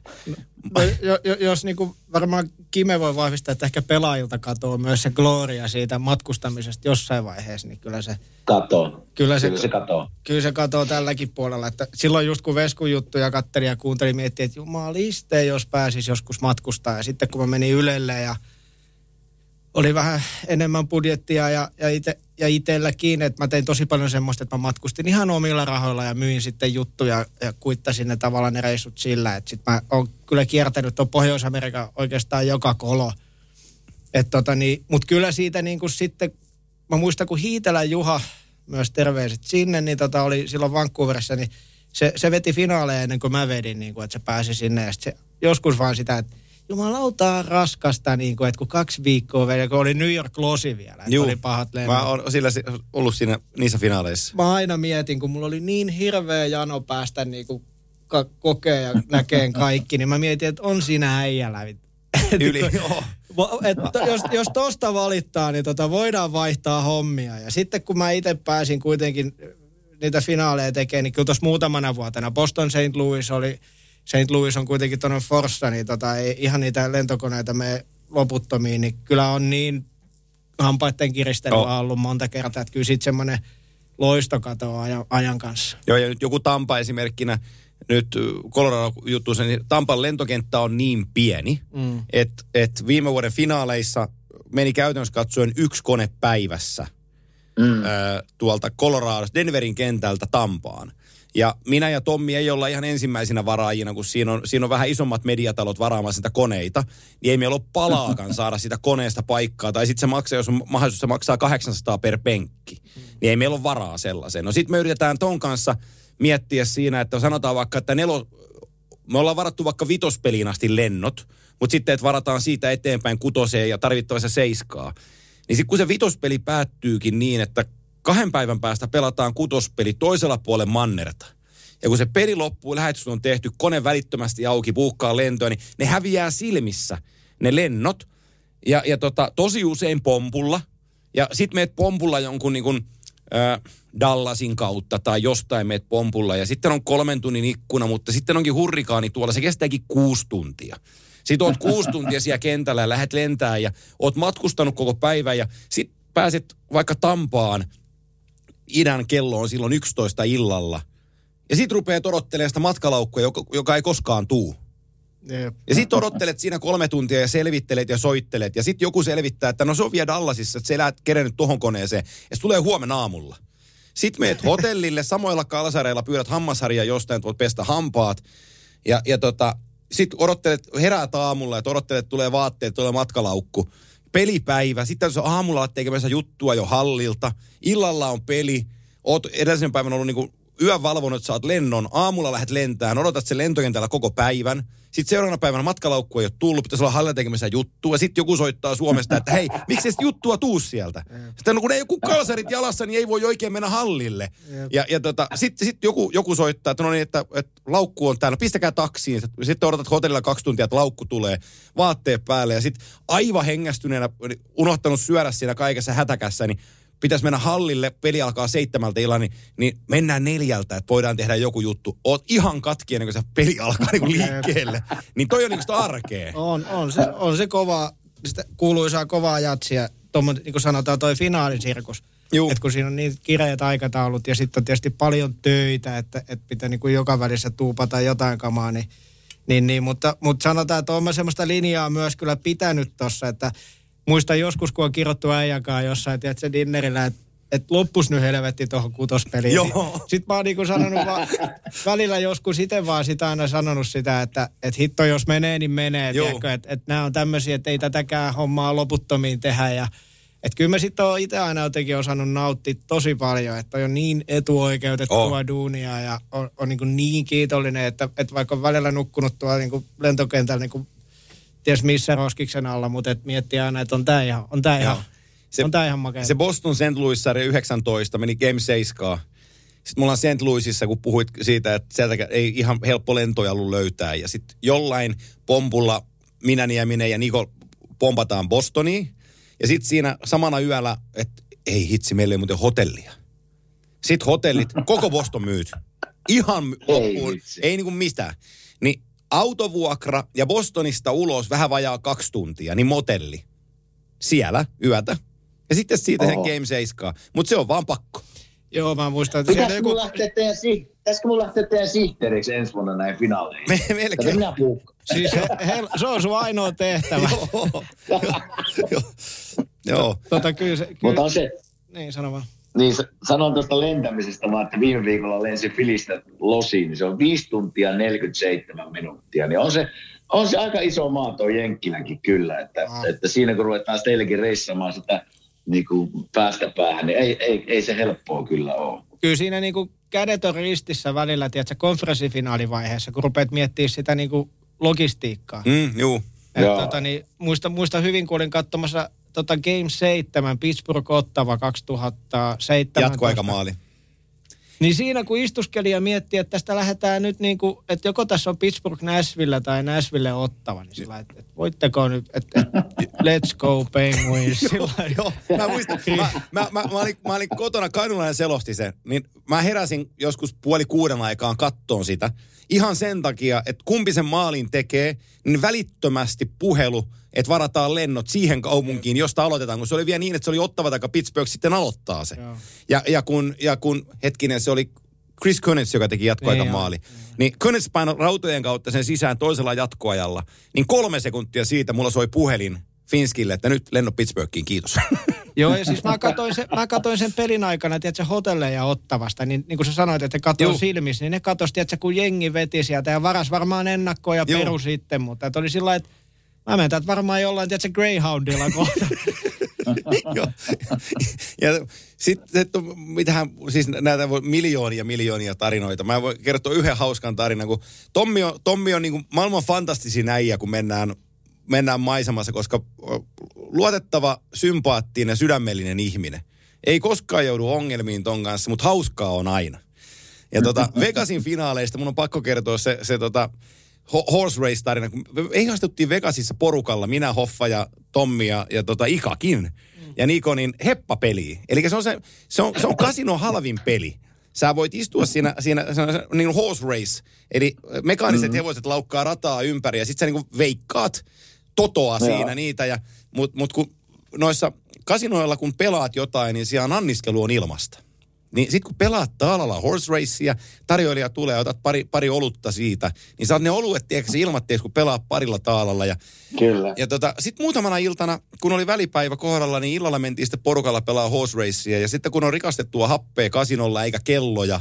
Speaker 5: No, jo, jo, jos niinku varmaan Kime voi vahvistaa, että ehkä pelaajilta katoaa myös se gloria siitä matkustamisesta jossain vaiheessa, niin kyllä se,
Speaker 3: Katoo.
Speaker 5: kyllä se,
Speaker 3: Kyllä se katoo.
Speaker 5: kyllä se katoo tälläkin puolella. Että silloin just kun Veskun juttuja katteli ja kuunteli, miettii, että jumaliste, jos pääsisi joskus matkustaa. Ja sitten kun mä menin Ylelle ja oli vähän enemmän budjettia ja, ja, ite, ja itselläkin, että mä tein tosi paljon semmoista, että mä matkustin ihan omilla rahoilla ja myin sitten juttuja ja kuittasin ne tavallaan ne reissut sillä, että sit mä oon kyllä kiertänyt tuon Pohjois-Amerikan oikeastaan joka kolo. Et tota niin, Mutta kyllä siitä niin kuin sitten, mä muistan kun Hiitelän Juha, myös terveiset sinne, niin tota oli silloin Vancouverissa, niin se, se veti finaaleja ennen kuin mä vedin, niin kuin, että se pääsi sinne. Ja se, joskus vaan sitä, että jumalauta raskasta, niin kuin, että kun kaksi viikkoa vielä, kun oli New York Losi vielä, että
Speaker 2: Juu.
Speaker 5: oli pahat lennot.
Speaker 2: Mä oon sillä si- ollut siinä niissä finaaleissa.
Speaker 5: Mä aina mietin, kun mulla oli niin hirveä jano päästä niin kuin ka- kokee ja näkeen kaikki, niin mä mietin, että on siinä äijällä.
Speaker 2: Yli, joo.
Speaker 5: Vo- Et, to- jos, jos tosta valittaa, niin tota voidaan vaihtaa hommia. Ja sitten kun mä itse pääsin kuitenkin niitä finaaleja tekemään, niin kyllä tuossa muutamana vuotena Boston St. Louis oli, St. Louis on kuitenkin tuonne Forssa, niin tota, ei ihan niitä lentokoneita me loputtomiin, niin kyllä on niin hampaiden kiristelyä
Speaker 2: Oh.
Speaker 5: ollut monta kertaa, että kyllä sitten semmoinen loisto ajan, ajan kanssa.
Speaker 2: Joo, ja nyt joku Tampa esimerkkinä, nyt Colorado-juttu, niin Tampan lentokenttä on niin pieni, mm. että et viime vuoden finaaleissa meni käytännössä katsoen yksi kone päivässä mm. ö, tuolta Colorado, Denverin kentältä Tampaan. Ja minä ja Tommi ei olla ihan ensimmäisinä varaajina, kun siinä on, siinä on vähän isommat mediatalot varaamassa sitä koneita, niin ei meillä ole palaakaan saada sitä koneesta paikkaa. Tai sitten se maksaa, jos on mahdollisuus, se maksaa 800 per penkki. Niin ei meillä ole varaa sellaiseen. No sitten me yritetään ton kanssa miettiä siinä, että sanotaan vaikka, että nelo, me ollaan varattu vaikka vitospeliin asti lennot, mutta sitten, että varataan siitä eteenpäin kutoseen ja tarvittavassa seiskaa. Niin sitten kun se vitospeli päättyykin niin, että kahden päivän päästä pelataan kutospeli toisella puolella mannerta. Ja kun se peli loppuu, lähetys on tehty, kone välittömästi auki, puukkaa lentoa, niin ne häviää silmissä, ne lennot. Ja, ja tota, tosi usein pompulla. Ja sit meet pompulla jonkun niin kuin, äh, Dallasin kautta tai jostain meet pompulla. Ja sitten on kolmen tunnin ikkuna, mutta sitten onkin hurrikaani tuolla. Se kestääkin kuusi tuntia. Sitten oot kuusi tuntia siellä kentällä ja lähdet lentää ja oot matkustanut koko päivän ja sitten pääset vaikka Tampaan. Idän kello on silloin 11 illalla. Ja sit rupeaa odottelemaan sitä matkalaukkuja, joka, joka ei koskaan tuu.
Speaker 5: Jep.
Speaker 2: Ja sit odottelet siinä kolme tuntia ja selvittelet ja soittelet. Ja sit joku selvittää, että no se on vielä Dallasissa, että se elää kerennyt tohon koneeseen. Ja se tulee huomenna aamulla. Sitten meet [LAUGHS] hotellille, samoilla kalsareilla pyydät hammasharja jostain, että voit pestä hampaat. Ja, ja tota, sit odottelet, heräät aamulla, että odottelet, että tulee vaatteet, tulee matkalaukku. Pelipäivä, sitten se aamulla olet tekemässä juttua jo hallilta. Illalla on peli. Oot edellisen päivän ollut niinku yön valvonut, saat lennon. Aamulla lähdet lentään, odotat sen lentokentällä koko päivän. Sitten seuraavana päivänä matkalaukku ei ole tullut, pitäisi olla hallilla tekemässä juttua. Sitten joku soittaa Suomesta, että hei, miksi sitä juttua tuu sieltä? Sitten no, kun ei joku kalsarit jalassa, niin ei voi oikein mennä hallille. Ja, ja tota, sitten sit joku, joku soittaa, että no niin, että, että laukku on täällä, pistäkää taksiin. Sitten odotat hotellilla kaksi tuntia, että laukku tulee, vaatteet päälle. Ja sitten aivan hengästyneenä, unohtanut syödä siinä kaikessa hätäkässä, niin pitäisi mennä hallille, peli alkaa seitsemältä illalla, niin, niin mennään neljältä, että voidaan tehdä joku juttu. Oot ihan katki ennen kuin se peli alkaa niin kuin liikkeelle. Niin toi on niin kuin arkea.
Speaker 5: On, on, se, on se kova, sitä kuuluisaa kovaa jatsia, tuommo, niin kuin sanotaan toi finaalisirkus.
Speaker 2: Juu.
Speaker 5: Että kun siinä on niin kireät aikataulut ja sitten on tietysti paljon töitä, että, että pitää niin kuin joka välissä tuupata jotain kamaa, niin, niin, niin mutta, mutta sanotaan, että olen semmoista linjaa myös kyllä pitänyt tuossa, että muistan joskus, kun on kirjoittu äijäkaan jossain, tiedätkö, dinnerillä, että et loppus nyt helvetti tuohon kutospeliin.
Speaker 2: Joo.
Speaker 5: Sitten mä oon niinku sanonut vaan, [LAUGHS] välillä joskus itse vaan sitä aina sanonut sitä, että et hitto jos menee, niin menee. Että et nämä on tämmöisiä, että ei tätäkään hommaa loputtomiin tehdä. Ja, et kyllä mä sitten oon itse aina jotenkin osannut nauttia tosi paljon, että on niin etuoikeutettua oh. duunia ja on, on niin, niin kiitollinen, että, että vaikka on välillä nukkunut tuolla niin lentokentällä niin ties missä roskiksen alla, mutta et miettii aina, että on tää ihan, on tää ihan,
Speaker 2: Se-
Speaker 5: on tää ihan makea.
Speaker 2: Se Boston St. Louis-sarja 19 meni Game 7. Sitten mulla on St. Louisissa, kun puhuit siitä, että sieltä ei ihan helppo lentoja ollut löytää. Ja sitten jollain pompulla minä, Nieminen ja Niko pompataan Bostoniin. Ja sitten siinä samana yöllä, että ei hitsi, meillä ei muuten hotellia. Sitten hotellit, koko Boston myyty. Ihan
Speaker 3: Ei
Speaker 2: loppuun,
Speaker 3: vitsi.
Speaker 2: ei niinku mistään. Niin autovuokra ja Bostonista ulos vähän vajaa kaksi tuntia, niin motelli. Siellä yötä. Ja sitten siitä sen
Speaker 3: Oho.
Speaker 2: Game 7. Mutta se on vaan pakko.
Speaker 5: Joo, mä muistan, että
Speaker 3: Pitäisikö
Speaker 5: joku...
Speaker 3: mun lähteä teidän, si- pitäisikö mun lähteä teidän sihteeriksi ensi vuonna näin finaaleihin?
Speaker 2: Me, melkein.
Speaker 3: minä puukkaan.
Speaker 5: Siis he, he, se on sun ainoa tehtävä. [LAUGHS]
Speaker 2: Joo. Joo. Joo.
Speaker 5: tota, kyllä se, kyllä,
Speaker 3: Mutta on se,
Speaker 5: niin sano vaan.
Speaker 3: Niin sanon tuosta lentämisestä vaan, että viime viikolla lensin Filistä Losiin, niin se on 5 tuntia 47 minuuttia. Niin on se, on se aika iso maa tuo Jenkkinäkin kyllä, että,
Speaker 5: Ah.
Speaker 3: että siinä kun ruvetaan teillekin reissaamaan sitä niin kuin päästä päähän, niin ei, ei, ei se helppoa kyllä ole.
Speaker 5: Kyllä siinä niinku kädet on ristissä välillä, tiedätkö, konferenssifinaalivaiheessa, kun rupeat miettimään sitä niinku logistiikkaa.
Speaker 2: Mm, juu.
Speaker 5: Et, tota, niin, muista, muista hyvin, kun olin katsomassa tota Game 7, Pittsburgh Ottava 2007.
Speaker 2: Jatkoaikamaali.
Speaker 5: Niin siinä kun istuskeli ja mietti, että tästä lähdetään nyt niin kuin, että joko tässä on Pittsburgh Nashville tai Nashville Ottava, niin sillä että, että voitteko nyt, että, että let's go Penguins. [LAUGHS] Sillä lailla.
Speaker 2: Joo, mä muistan. Mä, mä, mä, mä, olin, mä olin kotona, Kainulainen selosti sen, niin mä heräsin joskus puoli kuuden aikaan kattoon sitä. Ihan sen takia, että kumpi sen maalin tekee, niin välittömästi puhelu, että varataan lennot siihen kaupunkiin, josta aloitetaan. Kun se oli vielä niin, että se oli ottava tai Pittsburgh sitten aloittaa se.
Speaker 5: Joo.
Speaker 2: Ja, ja, kun, ja kun, hetkinen, se oli Chris Kunitz, joka teki jatkoaikan
Speaker 5: Niin joo.
Speaker 2: maali. Niin Kunitz painoi rautojen kautta sen sisään toisella jatkoajalla. Niin kolme sekuntia siitä mulla soi puhelin Finskille, että nyt lenno Pittsburghiin, kiitos. [LAUGHS]
Speaker 5: Joo, ja siis mä katsoin, sen, mä katsoin sen pelin aikana, tiedätkö, hotelleja ottavasta, niin, niin kuin sä sanoit, että katsoin silmissä, niin ne katsoisi, tiedätkö, kun jengi veti sieltä ja varas varmaan ennakkoon ja peru sitten, mutta että oli sillä että mä menen täältä varmaan jollain, tiedätkö, Greyhoundilla kohta. [LAUGHS]
Speaker 2: Joo. ja sitten, että mitähän, siis näitä voi miljoonia miljoonia tarinoita. Mä voin kertoa yhden hauskan tarinan, kun Tommi on, Tommi on niin kuin maailman fantastisin äijä, kun mennään, mennään maisemassa, koska luotettava, sympaattinen, sydämellinen ihminen. Ei koskaan joudu ongelmiin ton kanssa, mutta hauskaa on aina. Ja tota, [LAUGHS] Vegasin finaaleista mun on pakko kertoa se, se tota, ho- horse race tarina. Kun me ihastuttiin Vegasissa porukalla, minä, Hoffa ja Tommi ja, ja tota Ikakin ja Nikonin heppapeliin. Eli se on, se, se on, se on kasino halvin peli. Sä voit istua siinä, siinä se on se, niin horse race, eli mekaaniset mm. hevoset laukkaa rataa ympäri ja sit sä niin veikkaat totoa
Speaker 3: Joo.
Speaker 2: siinä niitä. Ja, mut, mut kun noissa kasinoilla kun pelaat jotain, niin siellä anniskelu on ilmasta. Niin sit kun pelaat taalalla horse racea, tarjoilija tulee ja otat pari, pari olutta siitä, niin saat ne oluet, tiedätkö, ilmatteeksi, kun pelaat parilla taalalla. Ja,
Speaker 3: Kyllä.
Speaker 2: ja tota, sitten muutamana iltana, kun oli välipäivä kohdalla, niin illalla mentiin sitten porukalla pelaa horse racea. Ja sitten kun on rikastettua happea kasinolla, eikä kelloja,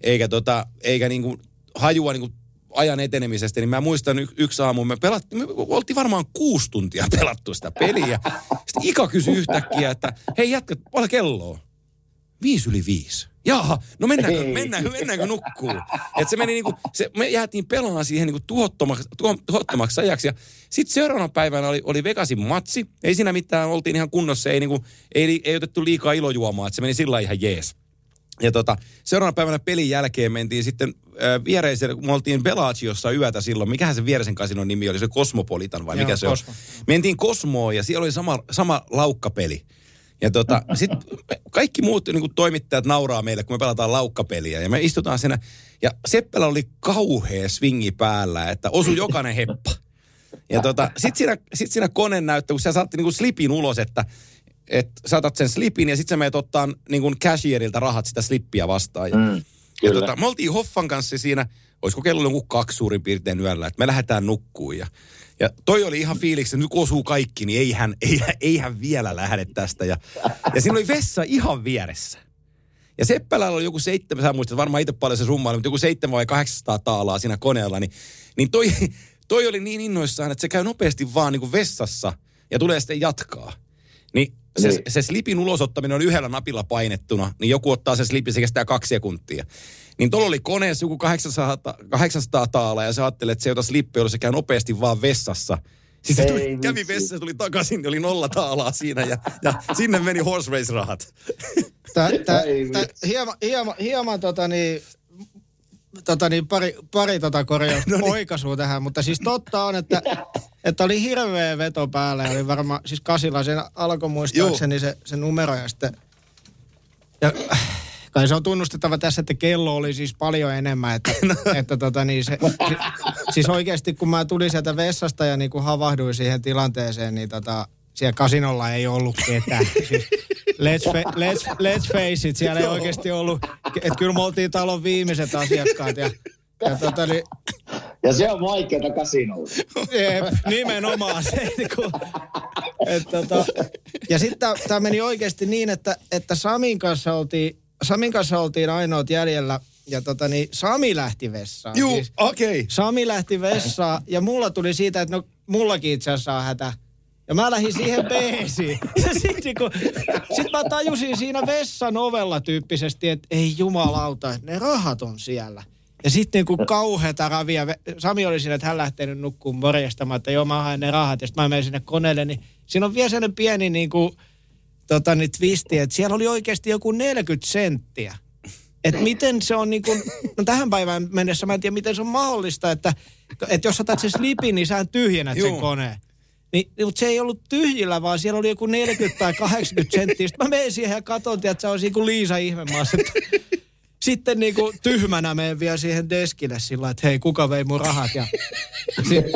Speaker 2: eikä, tota, eikä niinku hajua niinku ajan etenemisestä, niin mä muistan y- yksi aamu, me pelattiin, me oltiin varmaan kuusi tuntia pelattu sitä peliä. Sitten Ika kysyi yhtäkkiä, että hei jätkät, paljon kelloa? Viisi yli viisi. Jaha, no mennäänkö,
Speaker 3: Ei.
Speaker 2: mennäänkö, mennäänkö nukkuu? Et se meni niinku, se, me jäätiin pelaamaan siihen niinku tuhottomaksi, tuho- tuhottomaksi ajaksi. Ja sitten seuraavana päivänä oli, oli Vegasin matsi. Ei siinä mitään, oltiin ihan kunnossa, ei, niinku, ei, ei otettu liikaa ilojuomaa, että se meni sillä ihan jees. Ja tota, seuraavana päivänä pelin jälkeen mentiin sitten äh, viereiselle, kun me oltiin Bellagiossa yötä silloin. Mikähän se viereisen kasinon nimi oli? Se Cosmopolitan vai
Speaker 5: Joo,
Speaker 2: mikä se
Speaker 5: Cosmo.
Speaker 2: on? Mentiin Kosmoon ja siellä oli sama, sama laukkapeli. Ja tota, sitten kaikki muut niin kuin toimittajat nauraa meille, kun me pelataan laukkapeliä. Ja me istutaan siinä. Ja Seppälä oli kauhea swingi päällä, että osu jokainen heppa. Ja tota, sitten siinä, sit siinä kone näyttää, kun sä saatti niinku slipin ulos, että et saatat sen slipin ja sitten sä meet ottaa niinku cashierilta rahat sitä slippiä vastaan. Ja,
Speaker 3: Mm,
Speaker 2: ja tota, me oltiin Hoffan kanssa siinä, olisiko kello joku kaksi suurin piirtein yöllä, että me lähdetään nukkuun. Ja, ja toi oli ihan fiiliksi, että nyt kun osuu kaikki, niin eihän, eihän, eihän vielä lähde tästä. Ja, ja siinä oli vessa ihan vieressä. Ja Seppälällä oli joku seitsemän, sä muistat varmaan itse paljon se summa oli, mutta joku seitsemän vai 800 taalaa siinä koneella, niin, niin toi, toi oli niin innoissaan, että se käy nopeasti vaan niin kuin vessassa ja tulee sitten jatkaa. Niin se,
Speaker 3: Niin.
Speaker 2: se slipin ulosottaminen on yhdellä napilla painettuna, niin joku ottaa sen slipin, se kestää kaksi sekuntia. Niin tuolla oli koneessa joku 800, 800 taalaa ja sä ajattelet, että se ei ota slippiä, jolloin se käy nopeasti vaan vessassa. Siis se
Speaker 3: Ei
Speaker 2: tuli, kävi vessassa, tuli takaisin, niin oli nolla taalaa siinä ja, ja sinne meni horse race rahat.
Speaker 5: Tää, tää, tää, hieman, hieman, hieman tota niin, tota niin, pari, pari tota korjausta [LAUGHS] no niin. oikaisua tähän, mutta siis totta on, että, [LAUGHS] että oli hirveä veto päällä oli varmaan, siis kasilla sen alkoi muistaakseni se, se numero ja sitten, ja kai se on tunnustettava tässä, että kello oli siis paljon enemmän, että, [LAUGHS] no. että tota niin se, si, siis oikeasti kun mä tulin sieltä vessasta ja niin kun havahduin siihen tilanteeseen, niin tota, siellä kasinolla ei ollut ketään. [LAUGHS] Siis, let's, fa- let's, let's face it, siellä ei oikeasti ollut, että kyllä me oltiin talon viimeiset asiakkaat ja, ja tota niin,
Speaker 3: Ja se on vaikeaa kasinolla.
Speaker 5: Jep, nimenomaan se. niin kuin, et, tota, ja sitten tämä meni oikeasti niin, että, että Samin kanssa oltiin, Samin kanssa oltiin ainoat jäljellä ja tota niin, Sami lähti vessaan.
Speaker 2: Juu,
Speaker 5: Siis
Speaker 2: okei. Okay.
Speaker 5: Sami lähti vessaan ja mulla tuli siitä, että no mullakin itse asiassa on hätä. Ja mä lähdin siihen [LAUGHS] beesiin. [LAUGHS] Ja sit, niinku, sit mä tajusin siinä vessan ovella tyyppisesti, että ei jumalauta, että ne rahat on siellä. Ja sitten niinku kauheata ravia. Sami oli siinä, että hän lähtenyt nukkuun morjestamaan, että joo mä haen ne rahat. Ja sitten mä menen sinne koneelle, niin siinä on vielä sellainen pieni niinku, tota, niin twisti, että siellä oli oikeasti joku 40 senttiä. Että miten se on niinku, no tähän päivään mennessä mä en tiedä miten se on mahdollista, että, että jos otat sen slipin, niin sä tyhjennät sen
Speaker 2: Juu.
Speaker 5: koneen. Niin, mutta se ei ollut tyhjillä, vaan siellä oli joku 40 tai 80 senttiä. Sitten mä menen siihen ja katson, että se on kuin Liisa ihmemaassa. Sitten niin kuin tyhmänä menen vielä siihen deskille sillä että hei, kuka vei mun rahat? Ja sitten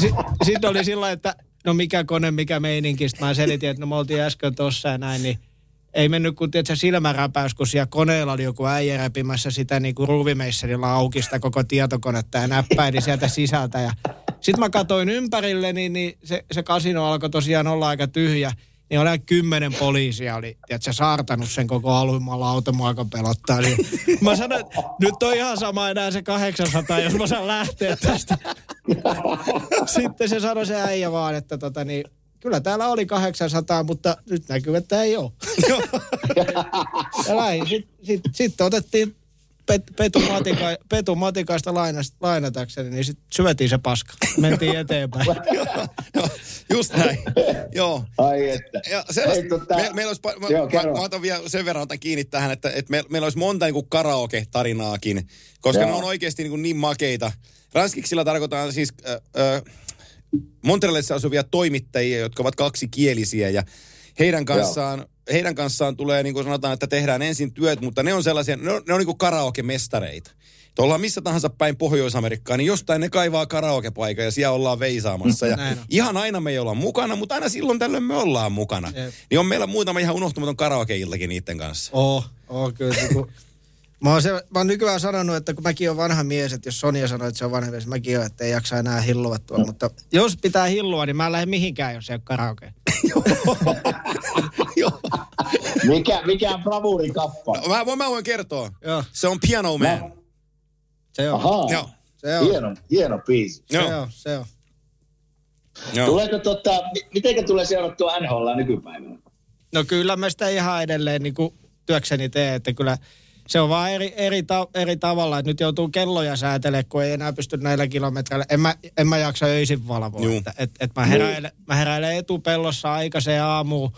Speaker 5: sit, sit oli sillä että no mikä kone, mikä meininki. Sitten mä selitin, että no me oltiin äsken tossa ja näin, niin ei mennyt kuin tiedätkö, silmäräpäys, kun siellä koneella oli joku äijä repimässä sitä niin kuin ruuvimeisserillä auki sitä koko tietokonetta ja näppäili sieltä sisältä. Ja sitten mä katsoin ympärille, niin, niin se, se kasino alkoi tosiaan olla aika tyhjä. Niin oli kymmenen poliisia oli, tiedätkö, saartanut sen koko aluimalla auto aika pelottaa. Niin [LAUGHS] mä sanoin, että nyt on ihan sama enää se 800, jos mä saan lähteä tästä. [LAUGHS] Sitten se sanoi se äijä vaan, että tota niin, kyllä täällä oli 800, mutta nyt näkyy, että ei ole. [LAUGHS] Sitten sit, sit otettiin pet, Petu, Matika, Petu Matikaista lainas, lainatakseni, niin sitten syötiin se paska. Mentiin eteenpäin. [LAUGHS]
Speaker 2: Joo, just näin. Joo.
Speaker 3: Ai että.
Speaker 2: Ja sellaista,
Speaker 3: Ei, tota-
Speaker 2: me, meillä olisi, mä,
Speaker 3: Joo,
Speaker 2: mä, mä, otan vielä sen verran otan kiinni tähän, että, että me, meillä olisi monta niin kuin karaoke-tarinaakin, koska
Speaker 3: Joo.
Speaker 2: ne on oikeasti niin, kuin niin makeita. Ranskiksilla tarkoitaan siis äh, äh, Montrealissa asuvia toimittajia, jotka ovat kaksikielisiä ja heidän kanssaan, heidän kanssaan tulee, niin kuin sanotaan, että tehdään ensin työt, mutta ne on sellaisia, ne on, ne on niin kuin karaoke-mestareita. Että ollaan missä tahansa päin Pohjois-Amerikkaan, niin jostain ne kaivaa karaokepaikan ja siellä ollaan veisaamassa. Ja ihan aina me ei olla mukana, mutta aina silloin tällöin me ollaan mukana.
Speaker 5: Jep.
Speaker 2: Niin on meillä muutama ihan unohtumaton karaoke-iltakin niiden kanssa.
Speaker 5: Oo, oo kyllä. [LAUGHS] Mä oon, se, mä oon nykyään sanonut, että kun mäkin on vanha mies, että jos Sonja sanoo, että se on vanha mies, mäkin on, että ei jaksa enää hillua tuolla. Mutta jos pitää hillua, niin mä en lähde mihinkään, jos ei ole karaoke. [LAUGHS]
Speaker 3: Mikä, mikä on bravurin kappale?
Speaker 2: Mä, mä voin kertoa.
Speaker 5: Joo,
Speaker 2: Se on Piano Man.
Speaker 5: se on.
Speaker 3: Ahaa.
Speaker 2: Joo.
Speaker 5: Se on.
Speaker 3: Hieno, hieno biisi.
Speaker 5: Se
Speaker 2: Joo.
Speaker 5: on, se on.
Speaker 2: Joo.
Speaker 3: Tuleeko tota, mi- mitenkä tulee seurattua NHL nykypäivänä?
Speaker 5: No kyllä mä sitä ihan edelleen niin kuin työkseni teen, että kyllä se on vaan eri, eri, ta, eri tavalla, että nyt joutuu kelloja säätelemään, kun ei enää pysty näillä kilometreillä. En mä, en mä jaksa öisin valvoa.
Speaker 2: Juu.
Speaker 5: Että, et, et mä, heräilen, mä heräilen etupellossa aikaiseen aamuun,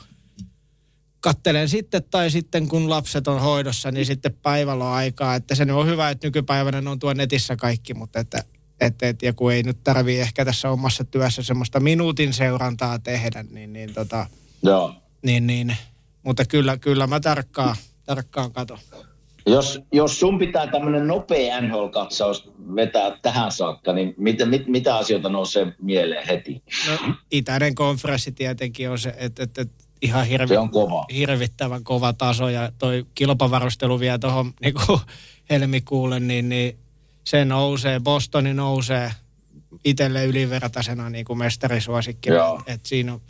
Speaker 5: kattelen sitten tai sitten kun lapset on hoidossa, niin sitten päivällä on aikaa. Että se on hyvä, että nykypäivänä ne on tuo netissä kaikki, mutta että, että, että joku ei nyt tarvii ehkä tässä omassa työssä semmoista minuutin seurantaa tehdä, niin, niin tota,
Speaker 3: Joo.
Speaker 5: niin, niin. Mutta kyllä, kyllä mä tarkkaan, tarkkaan katon.
Speaker 3: Jos, jos sun pitää tämmöinen nopea NHL-katsaus vetää tähän saakka, niin mitä, mit, mitä asioita nousee mieleen heti?
Speaker 5: No, itäinen konferenssi tietenkin on se, että, että, että ihan hirvi,
Speaker 3: Se on kova.
Speaker 5: hirvittävän kova taso ja toi kilpavarustelu vielä tuohon [LAUGHS] niin helmikuulle, niin, niin se nousee, Bostoni nousee itselle ylivertaisena niin kuin mestarisuosikkina.
Speaker 3: Joo.
Speaker 5: Et siinä on,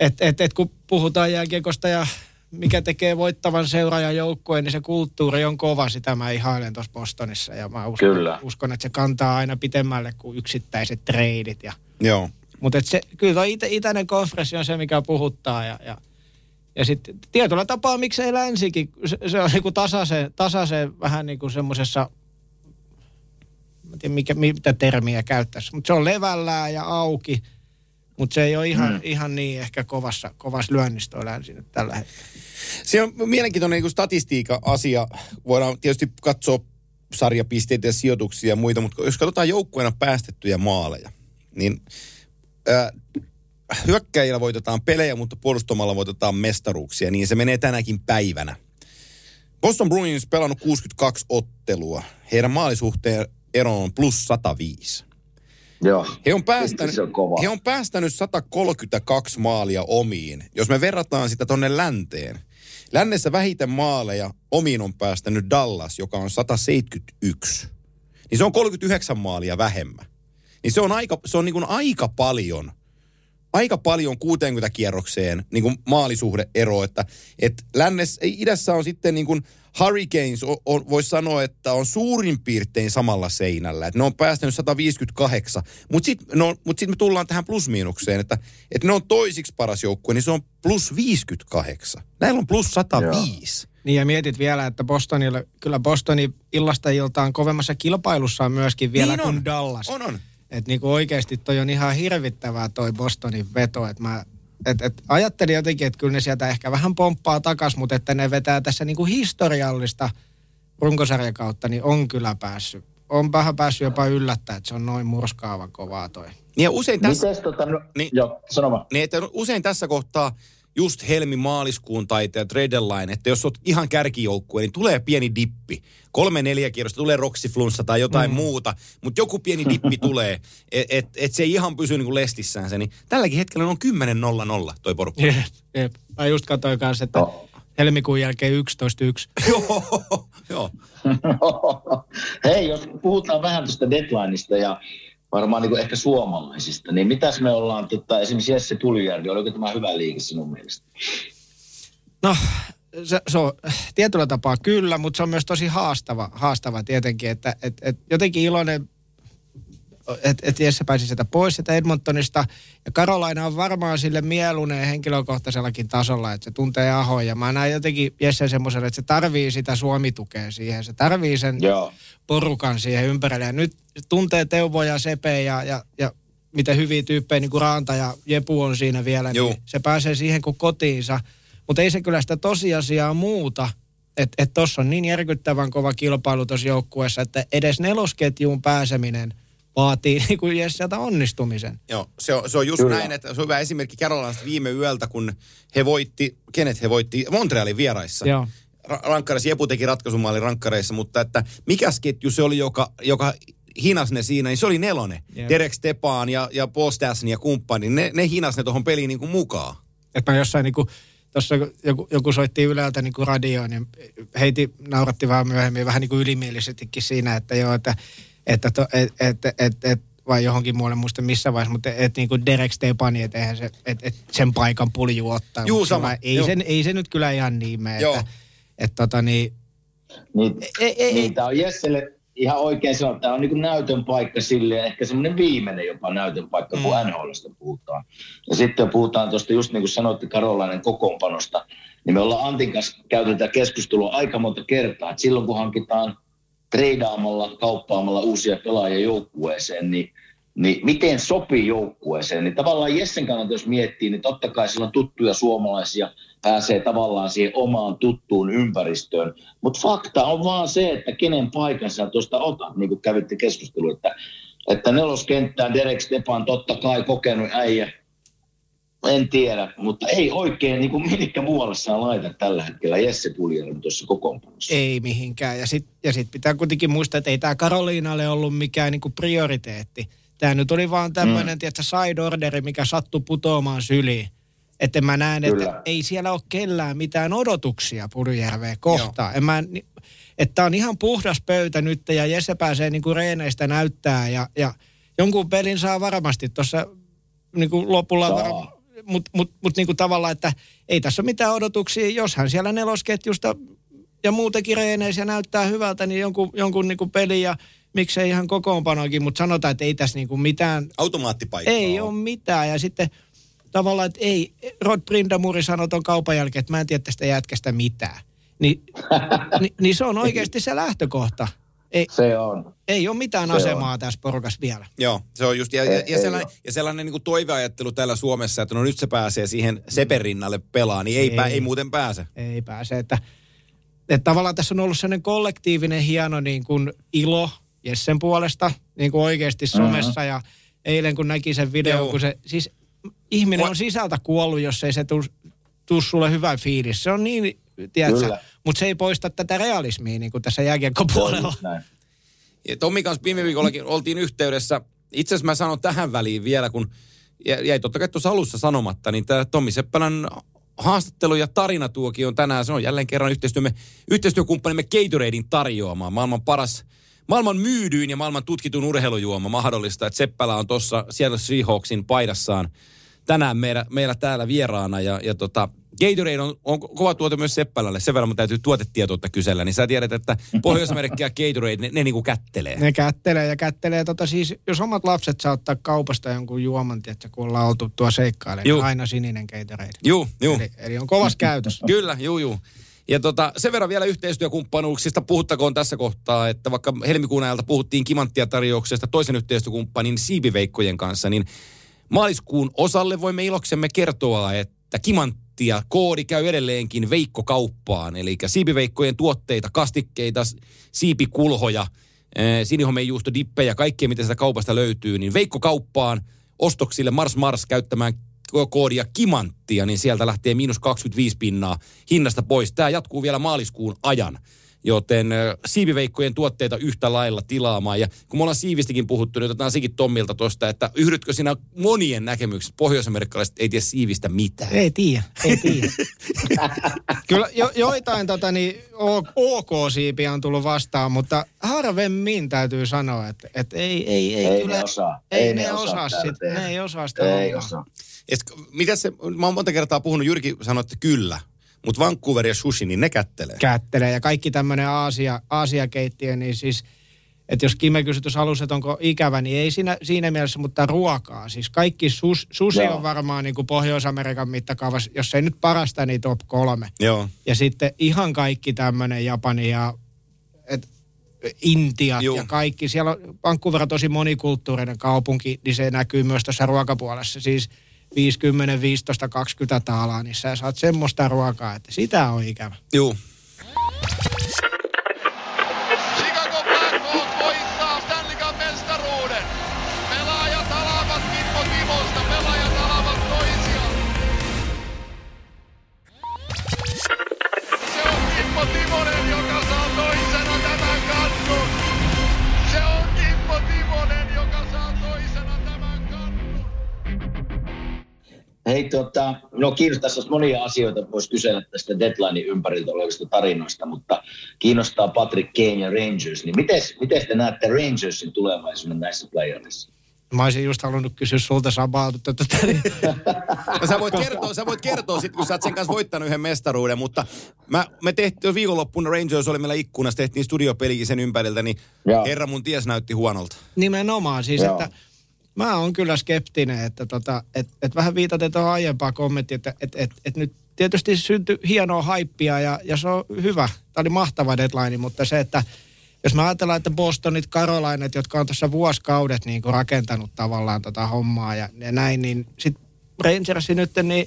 Speaker 5: et, et, et kun puhutaan jääkiekosta ja mikä tekee voittavan seuraajan joukkueen, niin se kulttuuri on kova. Sitä mä ihailen tuossa Bostonissa ja mä uskon,
Speaker 3: Kyllä.
Speaker 5: uskon, että se kantaa aina pitemmälle kuin yksittäiset treidit. Ja,
Speaker 2: Joo.
Speaker 5: mutta se, kyllä tuo itä, itäinen konferenssi on se, mikä puhuttaa ja, ja, ja sitten tietyllä tapaa miksei länsikin, se, se on niinku tasaisen, tasaisen vähän niin kuin semmoisessa, mä en tiedä mikä, mitä termiä käyttäisi, mutta se on levällään ja auki, mutta se ei ole ihan, mm. ihan niin ehkä kovassa, kovassa länsi nyt tällä hetkellä.
Speaker 2: Se on mielenkiintoinen niin statistiikka-asia. Voidaan tietysti katsoa sarjapisteitä ja sijoituksia ja muita, mutta jos katsotaan joukkueena päästettyjä maaleja, niin äh, hyökkäjillä voitetaan pelejä, mutta puolustamalla voitetaan mestaruuksia, niin se menee tänäkin päivänä. Boston Bruins pelannut 62 ottelua. Heidän maalisuhteen ero on plus 105.
Speaker 3: Joo.
Speaker 2: He on, päästänyt,
Speaker 3: on kova.
Speaker 2: he on päästänyt 132 maalia omiin. Jos me verrataan sitä tonne länteen. Lännessä vähiten maaleja omiin on päästänyt Dallas, joka on 171. Niin se on 39 maalia vähemmän. Niin se on aika, se on niin kuin aika paljon, aika paljon 60 kierrokseen niin kuin maalisuhdeero, että et lännessä, idässä on sitten niin kuin Hurricanes, on, on, voisi sanoa, että on suurin piirtein samalla seinällä. Että ne on päästänyt 158, mutta sitten no, mut sit me tullaan tähän plusmiinukseen, että, että ne on toisiksi paras joukkue, niin se on plus 58. Näillä on plus 105.
Speaker 5: Niin ja mietit vielä, että Bostonille, kyllä Bostoni illasta iltaan kovemmassa kilpailussa on myöskin vielä
Speaker 2: Niin on.
Speaker 5: kuin Dallas.
Speaker 2: On, on.
Speaker 5: Että niinku oikeasti toi on ihan hirvittävää toi Bostonin veto. Että mä et, et ajattelin jotenkin, että kyllä ne sieltä ehkä vähän pomppaa takas, mutta että ne vetää tässä niinku historiallista runkosarjan kautta, niin on kyllä päässyt. On vähän päässyt jopa yllättää, että se on noin murskaavan kovaa toi.
Speaker 2: Niin ja usein tässä,
Speaker 3: Mites tota, no,
Speaker 2: Niin.
Speaker 3: vaan.
Speaker 2: niin että usein tässä kohtaa just helmi-maaliskuun taiteet, trade deadline, että jos olet ihan kärkijoukkue, niin tulee pieni dippi. Kolme, neljä kierrosta tulee roksiflunssa tai jotain mm. muuta, mutta joku pieni dippi tulee, että et, et se ei ihan pysy niin kuin lestissään se. Niin tälläkin hetkellä on 10-0-0 toi porukka.
Speaker 5: Jep, jep. Mä just katsoin kanssa, että
Speaker 3: Joo.
Speaker 5: helmikuun jälkeen 11.1. [LAUGHS]
Speaker 2: Joo, joo. [LAUGHS]
Speaker 3: Hei, jos puhutaan vähän tuosta deadlineista ja varmaan niin kuin ehkä suomalaisista, niin mitäs me ollaan, tota, esimerkiksi Jesse Puljärvi, oliko tämä hyvä liike sinun mielestä?
Speaker 5: No, se, se on tietyllä tapaa kyllä, mutta se on myös tosi haastava, haastava tietenkin, että et, et jotenkin iloinen, että et Jesse pääsi sieltä pois sieltä Edmontonista. Ja Karolaina on varmaan sille mieluinen henkilökohtaisellakin tasolla, että se tuntee Ahoa. Ja mä näen jotenkin Jesse semmoisen, että se tarvii sitä Suomitukea siihen. Se tarvii sen
Speaker 3: Joo.
Speaker 5: porukan siihen ympärille. Ja nyt tuntee Teuvo ja Sepe ja, ja, ja miten hyviä tyyppejä niin kuin Raanta ja Jepu on siinä vielä, niin se pääsee siihen kuin kotiinsa. Mutta ei se kyllä sitä tosiasiaa muuta, että et tuossa on niin järkyttävän kova kilpailu tuossa joukkueessa, että edes nelosketjuun pääseminen vaatii [LAUGHS] niin kuin Jesseltä onnistumisen.
Speaker 2: Joo, se on, se on just
Speaker 3: Kyllä.
Speaker 2: näin, että se on hyvä esimerkki Carolinasta viime yöltä, kun he voitti, kenet he voitti, Montrealin vieraissa.
Speaker 5: Joo.
Speaker 2: Ra- rankkareissa, Jepu teki ratkaisumaalin rankkareissa, mutta että mikäs ketju se oli, joka, joka hinas ne siinä, niin se oli nelonen.
Speaker 5: Jep.
Speaker 2: Derek Stepan ja, ja Paul Stasny ja kumppani, ne, ne hinas ne tuohon peliin niin kuin mukaan.
Speaker 5: Että mä jossain niinku, tuossa joku, joku soitti Yleltä niinku radioon, niin heiti nauratti vähän myöhemmin vähän niinku ylimielisestikin siinä, että joo, että, että, to, et, et, et, et, vai johonkin muualle muista missä vaiheessa, mutta et, et niinku Derek Stepani, että eihän se, et, et sen paikan pulju ottaa.
Speaker 2: Juu, sama,
Speaker 5: sillä Ei,
Speaker 2: joo.
Speaker 5: sen, ei se nyt kyllä ihan niin mene,
Speaker 2: Joo.
Speaker 5: että, et, tota niin,
Speaker 3: Niin,
Speaker 5: ei, ei,
Speaker 3: niin
Speaker 5: ei,
Speaker 3: tämä on Jesselle ihan oikein sanoa, tämä on niin näytön paikka sille, ehkä semmoinen viimeinen jopa näytön paikka, kun
Speaker 5: Mm.
Speaker 3: NHLstä puhutaan. Ja sitten puhutaan tuosta, just niin kuin sanoitte Karolainen kokoonpanosta, niin me ollaan Antin kanssa käyty tätä keskustelua aika monta kertaa, että silloin kun hankitaan treidaamalla, kauppaamalla uusia pelaajia joukkueeseen, niin niin miten sopii joukkueeseen. Niin tavallaan Jessen kannalta, jos miettii, niin totta kai sillä on tuttuja suomalaisia, pääsee tavallaan siihen omaan tuttuun ympäristöön. Mutta fakta on vaan se, että kenen paikan sä tuosta otat, niin kuin kävitte keskustelua, että, että neloskenttään Derek Stepan totta kai kokenut äijä, en tiedä, mutta ei oikein niin kuin minkä muualle saa laita tällä hetkellä Jesse Puljarin tuossa kokoonpanossa.
Speaker 5: ei mihinkään. Ja sitten ja sit pitää kuitenkin muistaa, että ei tämä Karoliinalle ollut mikään niinku prioriteetti. Tämä nyt oli vaan tämmöinen, mm. tiedätkö, side orderi, mikä sattui putoamaan syliin. Että mä näen, että
Speaker 3: Kyllä.
Speaker 5: ei siellä ole kellään mitään odotuksia Purujärveä kohtaan. En mä, että on ihan puhdas pöytä nyt ja Jesse pääsee niinku reeneistä näyttää ja, ja jonkun pelin saa varmasti tuossa niinku lopulla
Speaker 3: Saa.
Speaker 5: Mutta mut, mut niinku tavallaan, että ei tässä ole mitään odotuksia. Jos hän siellä nelosketjusta ja muutenkin reeneissä näyttää hyvältä, niin jonkun, jonkun niinku peli ja miksei ihan kokoonpanokin, mutta sanotaan, että ei tässä niinku mitään,
Speaker 2: Automaattipaikka.
Speaker 5: ei ole mitään. Ja sitten tavallaan, että ei, Rod Brindamuri sanoi ton kaupan jälkeen, että mä en tiedä tästä jätkästä mitään. Ni, [LAUGHS] ni, niin se on oikeasti se lähtökohta. Ei,
Speaker 3: Se on.
Speaker 5: ei ole mitään
Speaker 3: Se
Speaker 5: asemaa tässä porukassa vielä.
Speaker 2: Joo, se on just, ja, ja,
Speaker 3: Ei-
Speaker 2: ja sellainen, ja sellainen niin kuin toiveajattelu täällä Suomessa, että no nyt se pääsee siihen Sepen rinnalle pelaa, niin ei,
Speaker 5: Ei.
Speaker 2: Pää, ei muuten pääse.
Speaker 5: ei pääse. Että, että tavallaan tässä on ollut sellainen kollektiivinen hieno niin kuin ilo Jessen puolesta niin kuin oikeasti somessa ja eilen kun näki sen videon,
Speaker 2: Joo.
Speaker 5: kun se, siis ihminen
Speaker 2: Mua-
Speaker 5: on sisältä kuollut, jos ei se tuu sulle hyvä fiilis. Se on niin, tiedätkö, mutta se ei poista tätä realismia niin kuin tässä jääkiekkopuolella.
Speaker 2: Tommi kanssa viime viikollakin oltiin yhteydessä. Itse asiassa mä sanon tähän väliin vielä, kun jä- jäi totta kai tuossa alussa sanomatta, niin tämä Tommi Seppälän haastattelu ja tarinatuokio on tänään. Se on jälleen kerran yhteistyömme, yhteistyökumppanimme Gatoradein tarjoamaan. Maailman paras, maailman myydyin ja maailman tutkitun urheilujuoma mahdollista, että Seppälä on tuossa siellä Seahawksin paidassaan tänään meillä, meillä täällä vieraana. Ja, ja tota, Gatorade on, on kova tuote myös Seppälälle. Sen verran mun täytyy tuotetietoutta kysellä. Niin sä tiedät, että Pohjois-Amerikka ja Gatorade, ne, ne niinku kättelee.
Speaker 5: Ne kättelee ja kättelee. Tota siis, jos omat lapset saa ottaa kaupasta jonkun juoman, tiedätkö, kun ollaan oltu tuo seikkailemaan, niin aina sininen Gatorade.
Speaker 2: Juu, juu.
Speaker 5: Eli, eli on kovas [LAUGHS] käytössä.
Speaker 2: Kyllä, juu, juu. Ja tota, sen verran vielä yhteistyökumppanuuksista puhuttakoon tässä kohtaa, että vaikka helmikuun ajalta puhuttiin kimanttia tarjouksesta toisen yhteistyökumppanin siipiveikkojen kanssa, niin maaliskuun osalle voimme iloksemme kertoa, että kimanttia koodi käy edelleenkin veikkokauppaan. Eli siipiveikkojen tuotteita, kastikkeita, siipikulhoja, eh, sinihomejuusto, dippejä, kaikkea mitä sitä kaupasta löytyy, niin veikkokauppaan ostoksille Mars Mars käyttämään ko- koodia kimanttia, niin sieltä lähtee miinus 25 pinnaa hinnasta pois. Tämä jatkuu vielä maaliskuun ajan. Joten siiviveikkojen tuotteita yhtä lailla tilaamaan. Ja kun me ollaan siivistikin puhuttu, niin otetaan sekin Tommilta tuosta, että yhdytkö sinä monien näkemykset? Pohjois-amerikkalaiset ei tiedä siivistä mitään.
Speaker 5: Ei tiedä, ei tiedä. [LAUGHS] Kyllä jo, joitain tota, niin, OK-siipiä on tullut vastaan, mutta harvemmin täytyy sanoa, että, että ei, ei, ei,
Speaker 3: Ei
Speaker 5: kyllä,
Speaker 3: ne osaa.
Speaker 5: Ei,
Speaker 3: Ei
Speaker 5: ne,
Speaker 3: ne
Speaker 5: osaa,
Speaker 3: osaa
Speaker 5: sit, ne ei osaa sitä
Speaker 3: Ei osaa.
Speaker 2: Et, mitä se, mä oon monta kertaa puhunut, Jyrki sanoi, että kyllä. Mutta Vancouver ja sushi, niin ne kättelee.
Speaker 5: kättelee. Ja kaikki tämmöinen Aasia, Aasia-keittiö, niin siis, että jos Kime kysyi tuossa alussa, että onko ikävä, niin ei siinä, siinä mielessä, mutta ruokaa. Siis kaikki sus, sushi
Speaker 3: Joo.
Speaker 5: on varmaan niin kuin Pohjois-Amerikan mittakaavassa, jos ei nyt parasta, niin top kolme.
Speaker 2: Joo.
Speaker 5: Ja sitten ihan kaikki tämmöinen Japani ja et, Intiat
Speaker 2: Juu.
Speaker 5: ja kaikki. Siellä on Vancouver on tosi monikulttuurinen kaupunki, niin se näkyy myös tuossa ruokapuolessa. Siis 50, 15, 20 taalaa, niin sä saat semmoista ruokaa, että sitä on ikävä.
Speaker 2: Juu.
Speaker 3: Hei, tota, no kiinnostaisi jos monia asioita, voisi kysellä tästä deadlinein ympäriltä olevista tarinoista, mutta kiinnostaa Patrick Kane ja Rangers, niin miten, miten te näette Rangersin tulevaisuuden näissä playoffissa?
Speaker 5: Mä olisin just halunnut kysyä sulta että tota, niin,
Speaker 2: No, sä voit kertoa, sä voit kertoa sit, kun sä oot sen kanssa voittanut yhden mestaruuden, mutta mä, me tehtiin viikonloppuna Rangers oli meillä ikkunassa, tehtiin studiopelikin sen ympäriltä, niin
Speaker 3: Joo.
Speaker 2: herra mun ties näytti huonolta.
Speaker 5: nimenomaan siis,
Speaker 3: Joo.
Speaker 5: että mä oon kyllä skeptinen, että tota, et, et vähän viitaten tuohon aiempaan kommenttiin, että et, et, et nyt tietysti syntyi hienoa haippia ja, ja se on hyvä. Tämä oli mahtava deadline, mutta se, että jos mä ajatellaan, että Bostonit, Carolinat, jotka on tuossa vuosikaudet niin kuin rakentanut tavallaan tota hommaa ja, ja näin, niin sitten Rangersi nyt, niin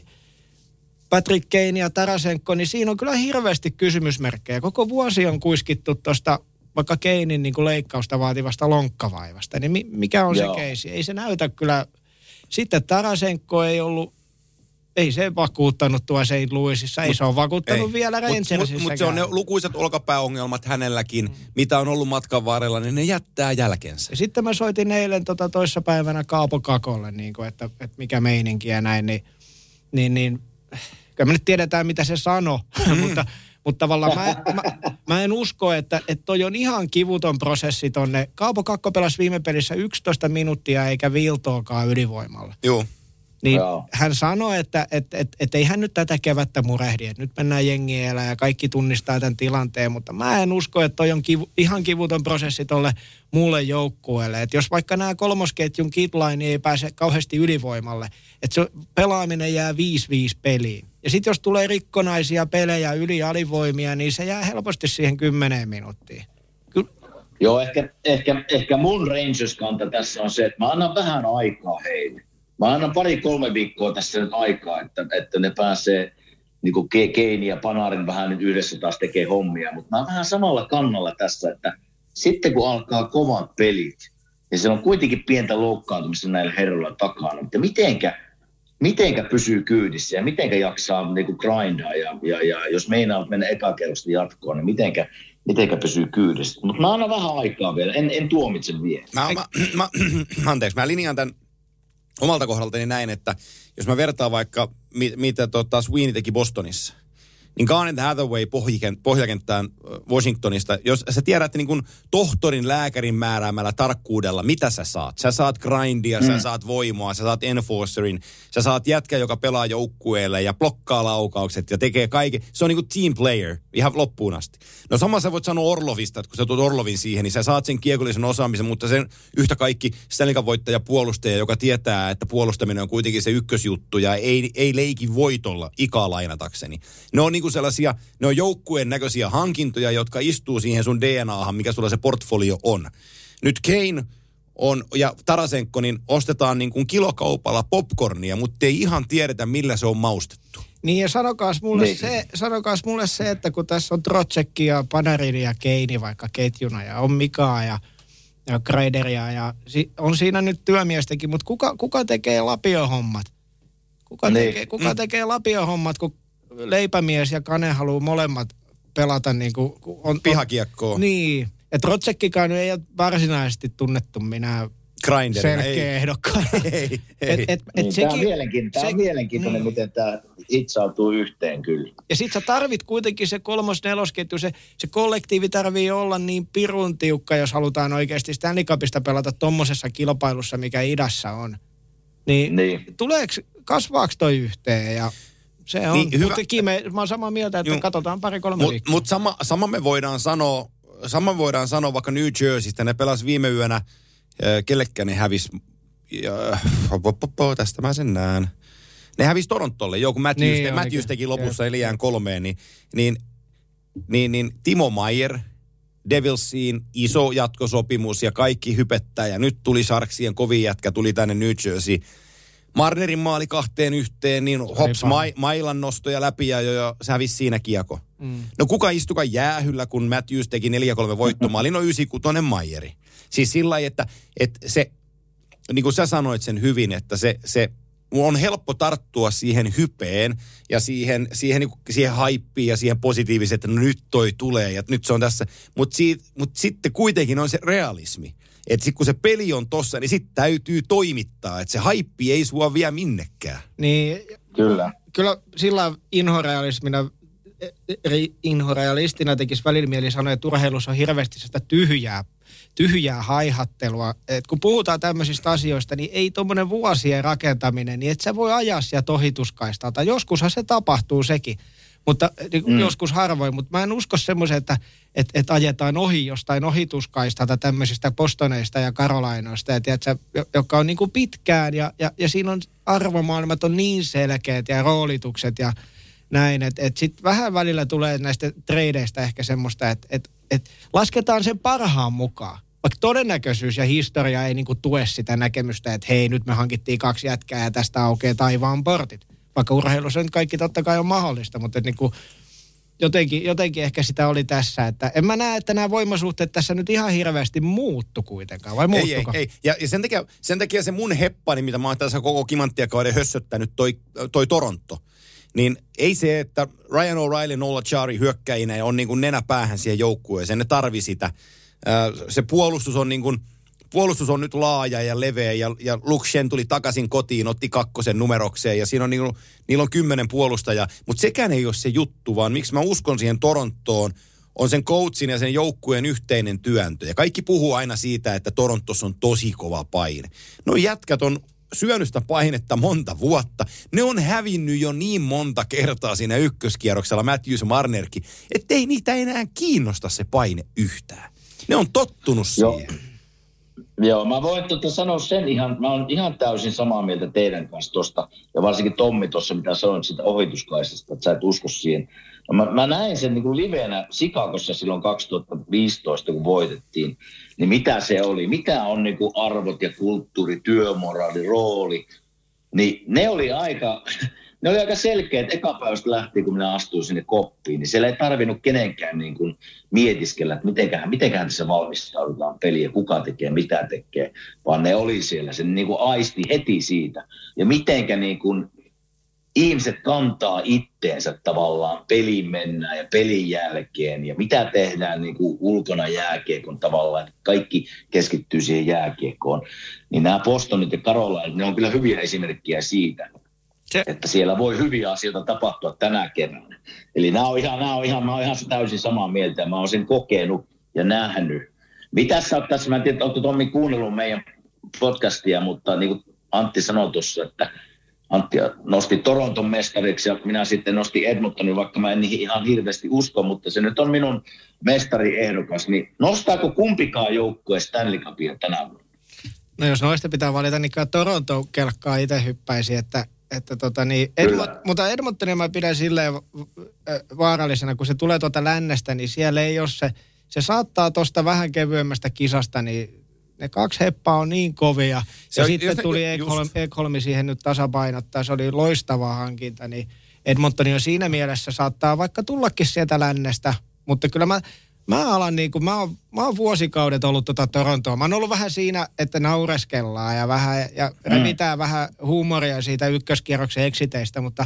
Speaker 5: Patrick Kane ja Tarasenko, niin siinä on kyllä hirveästi kysymysmerkkejä. Koko vuosi on kuiskittu tuosta vaikka Keinin niin kuin leikkausta vaativasta lonkkavaivasta. Niin mi- mikä on
Speaker 3: Joo.
Speaker 5: se keisi? Ei se näytä kyllä. Sitten Tarasenko ei ollut, ei se vakuuttanut tuo St. Louisissa. Ei se ole vakuuttanut vielä
Speaker 2: Mutta
Speaker 5: Rangersissa.
Speaker 2: mut, mut se on ne lukuisat olkapääongelmat hänelläkin,
Speaker 5: Mm.
Speaker 2: mitä on ollut matkan varrella, niin ne jättää jälkensä.
Speaker 5: Ja sitten mä soitin eilen tota toissapäivänä Kaapo Kakolle, niin kuin, että, että, mikä meininki ja näin, niin, niin, niin kyllä me nyt tiedetään, mitä se sanoi, [LAUGHS] mutta, mutta tavallaan mä, mä, mä, en usko, että, että toi on ihan kivuton prosessi tonne. Kaapo Kakko pelasi viime pelissä 11 minuuttia eikä viiltoakaan ylivoimalla.
Speaker 2: Joo.
Speaker 5: Niin
Speaker 3: Joo.
Speaker 5: hän sanoi, että et, et, et ei hän nyt tätä kevättä murehdi, että nyt mennään jengiellä ja kaikki tunnistaa tämän tilanteen, mutta mä en usko, että toi on kivu, ihan kivuton prosessi tolle muulle joukkueelle. Että jos vaikka nämä kolmosketjun kitline ei pääse kauheasti ylivoimalle, että se pelaaminen jää 5-5 peliin. Ja sitten jos tulee rikkonaisia pelejä yli alivoimia, niin se jää helposti siihen 10 minuuttiin. Kyllä,
Speaker 3: Joo, ehkä, ehkä, ehkä mun Rangers-kanta tässä on se, että mä annan vähän aikaa heille. Mä annan pari-kolme viikkoa tässä nyt aikaa, että, että ne pääsee niin kuin Keini ja Panarin vähän nyt yhdessä taas tekee hommia. Mutta mä oon vähän samalla kannalla tässä, että sitten kun alkaa kovat pelit, ja siellä on kuitenkin pientä loukkaantumista näillä herroilla takana, mutta mitenkä, mitenkä pysyy kyydissä ja mitenkä jaksaa niin kuin grindaa ja, ja, ja jos meinaa mennä ekakerrosta jatkoon, niin mitenkä, mitenkä pysyy kyydissä. Mutta mä annan vähän aikaa vielä, en, en tuomitse vielä.
Speaker 2: Mä, mä, mä, [CLEARS THROAT] anteeksi, mä linjaan tämän omalta kohdaltani näin, että jos mä vertaan vaikka, mit, mitä tota Sweeney teki Bostonissa, niin Garnet Hathaway pohjakent, pohjakenttään Washingtonista, jos sä tiedät että niin kun tohtorin lääkärin määräämällä tarkkuudella, mitä sä saat. Sä saat grindia, mm. sä saat voimaa, sä saat enforcerin, sä saat jätkä, joka pelaa joukkueelle ja blokkaa laukaukset ja tekee kaiken. Se on niin kuin team player ihan loppuun asti. No sama sä voit sanoa Orlovista, että kun sä tuot Orlovin siihen, niin sä saat sen kiekollisen osaamisen, mutta sen yhtä kaikki Stanley voittaja puolustaja, joka tietää, että puolustaminen on kuitenkin se ykkösjuttu ja ei, ei leiki voitolla ikaa lainatakseni. Ne on niin niinku sellaisia, ne on joukkueen näköisiä hankintoja, jotka istuu siihen sun DNAhan, mikä sulla se portfolio on. Nyt Kane on, ja Tarasenko, niin ostetaan niin kuin kilokaupalla popcornia, mutta ei ihan tiedetä, millä se on maustettu.
Speaker 5: Niin ja sanokaas mulle,
Speaker 3: Niin.
Speaker 5: se, sanokaas mulle se, että kun tässä on Trotsekki ja Panarini ja Keini vaikka ketjuna ja on Mikaa ja, ja Kreideria ja si, on siinä nyt työmiestäkin, mutta kuka, kuka tekee lapiohommat? Kuka,
Speaker 3: Niin.
Speaker 5: tekee, kuka tekee lapiohommat, kun leipämies ja Kane haluaa molemmat pelata niin kuin, kun on, on,
Speaker 2: Pihakiekkoa,
Speaker 5: Niin, että Rotsekkikaan ei ole varsinaisesti tunnettu minä
Speaker 2: grinderina.
Speaker 5: selkeä
Speaker 2: Ei,
Speaker 5: ehdokkaan. [LAUGHS]
Speaker 2: ei, ei.
Speaker 5: Et, et, et
Speaker 3: Niin, tämä on
Speaker 5: sekin,
Speaker 3: mielenkiintoinen, tämä on
Speaker 5: se-
Speaker 3: mielenkiintoinen
Speaker 5: niin.
Speaker 3: miten tämä hitsautuu yhteen kyllä.
Speaker 5: Ja sit sä tarvit kuitenkin se kolmos nelosketju, se, se kollektiivi tarvii olla niin pirun tiukka, jos halutaan oikeasti Stanley Cupista pelata tommosessa kilpailussa, mikä idässä on. Niin,
Speaker 3: Niin.
Speaker 5: tuleeks, kasvaaks toi yhteen ja se on.
Speaker 2: Niin, hyvä.
Speaker 5: Mutta me, mä oon samaa mieltä, että
Speaker 2: Juu.
Speaker 5: katsotaan pari-kolme
Speaker 2: Mutta
Speaker 5: viikkoa.
Speaker 2: mut sama, sama me voidaan sanoa, sama voidaan sanoa vaikka New Jerseystä. Ne pelas viime yönä, äh, kellekään ne hävis, ja, hop, hop, hop, tästä mä sen näen. Ne hävisi Torontolle, joo, kun Matthews,
Speaker 5: Niin
Speaker 2: niin, Matthews teki lopussa eliään kolmeen, niin, niin, niin, niin Timo Maier, Devilsiin iso jatkosopimus ja kaikki hypettää. Ja nyt tuli Sharksien kovin jätkä, tuli tänne New Jersey. Marnerin maali kahteen yhteen, niin hops, ma- mailan nostoja läpi ja jo, jo se hävisi siinä kieko.
Speaker 5: Mm.
Speaker 2: No kuka istuka jäähyllä, kun Matthews teki 4-3 voittomaalin, no 96 Maieri. Siis sillä lailla, että, että se, niin kuin sä sanoit sen hyvin, että se, se on helppo tarttua siihen hypeen ja siihen, siihen, niin kuin, siihen haippiin ja siihen positiiviseen, että no nyt toi tulee ja nyt se on tässä. Mutta mut sitten kuitenkin on se realismi. Että sitten kun se peli on tossa, niin sitten täytyy toimittaa. Että se haippi ei sua vie minnekään.
Speaker 5: Niin
Speaker 3: Kyllä.
Speaker 5: kyllä sillä inhorealismina, ri- inhorealistina tekisi välillä mieli sanoa, että urheilussa on hirveästi sitä tyhjää, tyhjää haihattelua. Et kun puhutaan tämmöisistä asioista, niin ei tuommoinen vuosien rakentaminen, niin et sä voi ajaa sieltä ohituskaistalta. Joskushan se tapahtuu sekin, mutta niin mm. Joskus harvoin. Mutta mä en usko semmoisen, että et, et ajetaan ohi jostain ohituskaistalta tämmöisistä postoneista ja karolainoista, ja tiedätkö, jo- joka on niin kuin pitkään, ja, ja, ja siinä on arvomaailmat on niin selkeät ja roolitukset ja näin, että et sitten vähän välillä tulee näistä tradeista ehkä semmoista, että et, et lasketaan sen parhaan mukaan. Vaikka todennäköisyys ja historia ei niinku tue sitä näkemystä, että hei, nyt me hankittiin kaksi jätkää ja tästä aukeaa taivaan portit. Vaikka urheilussa nyt kaikki totta kai on mahdollista, mutta et niinku, jotenkin, jotenkin ehkä sitä oli tässä, että en mä näe, että nämä voimasuhteet tässä nyt ihan hirveästi muuttu kuitenkaan, vai
Speaker 2: Ei, ei,
Speaker 5: muuttuko?
Speaker 2: ei. Ja, ja sen, takia, sen takia se mun heppani, mitä mä oon tässä koko kimanttiakauden hössöttänyt, toi, toi Toronto, niin ei se, että Ryan O'Reilly, Nola Chari hyökkäinä on niin kuin nenäpäähän siihen joukkueeseen. Ne tarvi sitä. Se puolustus on niin kuin, puolustus on nyt laaja ja leveä ja, ja Luke Shen tuli takaisin kotiin, otti kakkosen numerokseen ja siinä on niin kuin, niillä on kymmenen puolustajaa. Mutta sekään ei ole se juttu, vaan miksi mä uskon siihen Torontoon, on sen coachin ja sen joukkueen yhteinen työntö. Ja kaikki puhuu aina siitä, että Torontossa on tosi kova paine. No jätkät on syönyt sitä painetta monta vuotta. Ne on hävinnyt jo niin monta kertaa siinä ykköskierroksella Matthews ja Marnerkin, ettei niitä enää kiinnosta se paine yhtään. Ne on tottunut siihen.
Speaker 3: Joo, mä voin tuota sanoa sen ihan, mä oon ihan täysin samaa mieltä teidän kanssa tuosta, ja varsinkin Tommi tuossa, mitä sanoit siitä ohituskaisesta, että sä et usko siihen. No mä, mä näin sen niin kuin livenä Sikakossa silloin 2015, kun voitettiin, niin mitä se oli, mitä on niin kuin arvot ja kulttuuri, työmoraali, rooli, niin ne oli aika, [LAUGHS] ne oli aika selkeät ekapäivästä lähtien, kun minä astuin sinne koppiin, niin siellä ei tarvinnut kenenkään niin kuin mietiskellä, että mitenköhän, mitenköhän tässä valmistaudutaan peliä, kuka tekee, mitä tekee, vaan ne oli siellä, se niin kuin aisti heti siitä. Ja mitenkä niin kuin ihmiset kantaa itteensä tavallaan pelin mennään ja pelin jälkeen ja mitä tehdään niin kuin ulkona jääkiekon tavallaan, että kaikki keskittyy siihen jääkiekkoon. Niin nämä Bostonit ja Carolinat, ne on kyllä hyviä esimerkkejä siitä,
Speaker 5: Se-
Speaker 3: että siellä voi hyviä asioita tapahtua tänä keväänä. Eli nämä on ihan, nämä on ihan, mä oon ihan täysin samaa mieltä. Mä oon sen kokenut ja nähnyt. Mitä sä oot tässä, mä en tiedä, oletko Tommi kuunnellut meidän podcastia, mutta niin kuin Antti sanoi tuossa, että Antti nosti Toronton mestariksi ja minä sitten nostin Edmontonin, vaikka mä en niihin ihan hirveästi usko, mutta se nyt on minun mestariehdokas. Niin nostaako kumpikaan joukkue Stanley Cupia tänä vuonna?
Speaker 5: No jos noista pitää valita, niin kyllä Toronto kelkkaa itse hyppäisi, että että tota niin. Edmont, mutta Edmontonia mä pidän silleen äh, vaarallisena, kun se tulee tuota lännestä, niin siellä ei ole se, se saattaa tuosta vähän kevyemmästä kisasta, niin ne kaksi heppaa on niin kovia.
Speaker 2: Se
Speaker 5: ja sitten
Speaker 2: just-
Speaker 5: tuli Ekholm, Ekholmi siihen nyt tasapainottaa, se oli loistava hankinta, niin Edmontoni on siinä mielessä saattaa vaikka tullakin sieltä lännestä, mutta kyllä mä, mä alan niin kuin, mä oon, mä oon vuosikaudet ollut tota Torontoa. Mä oon ollut vähän siinä, että naureskellaan ja vähän, ja revitään vähän huumoria siitä ykköskierroksen eksiteistä, mutta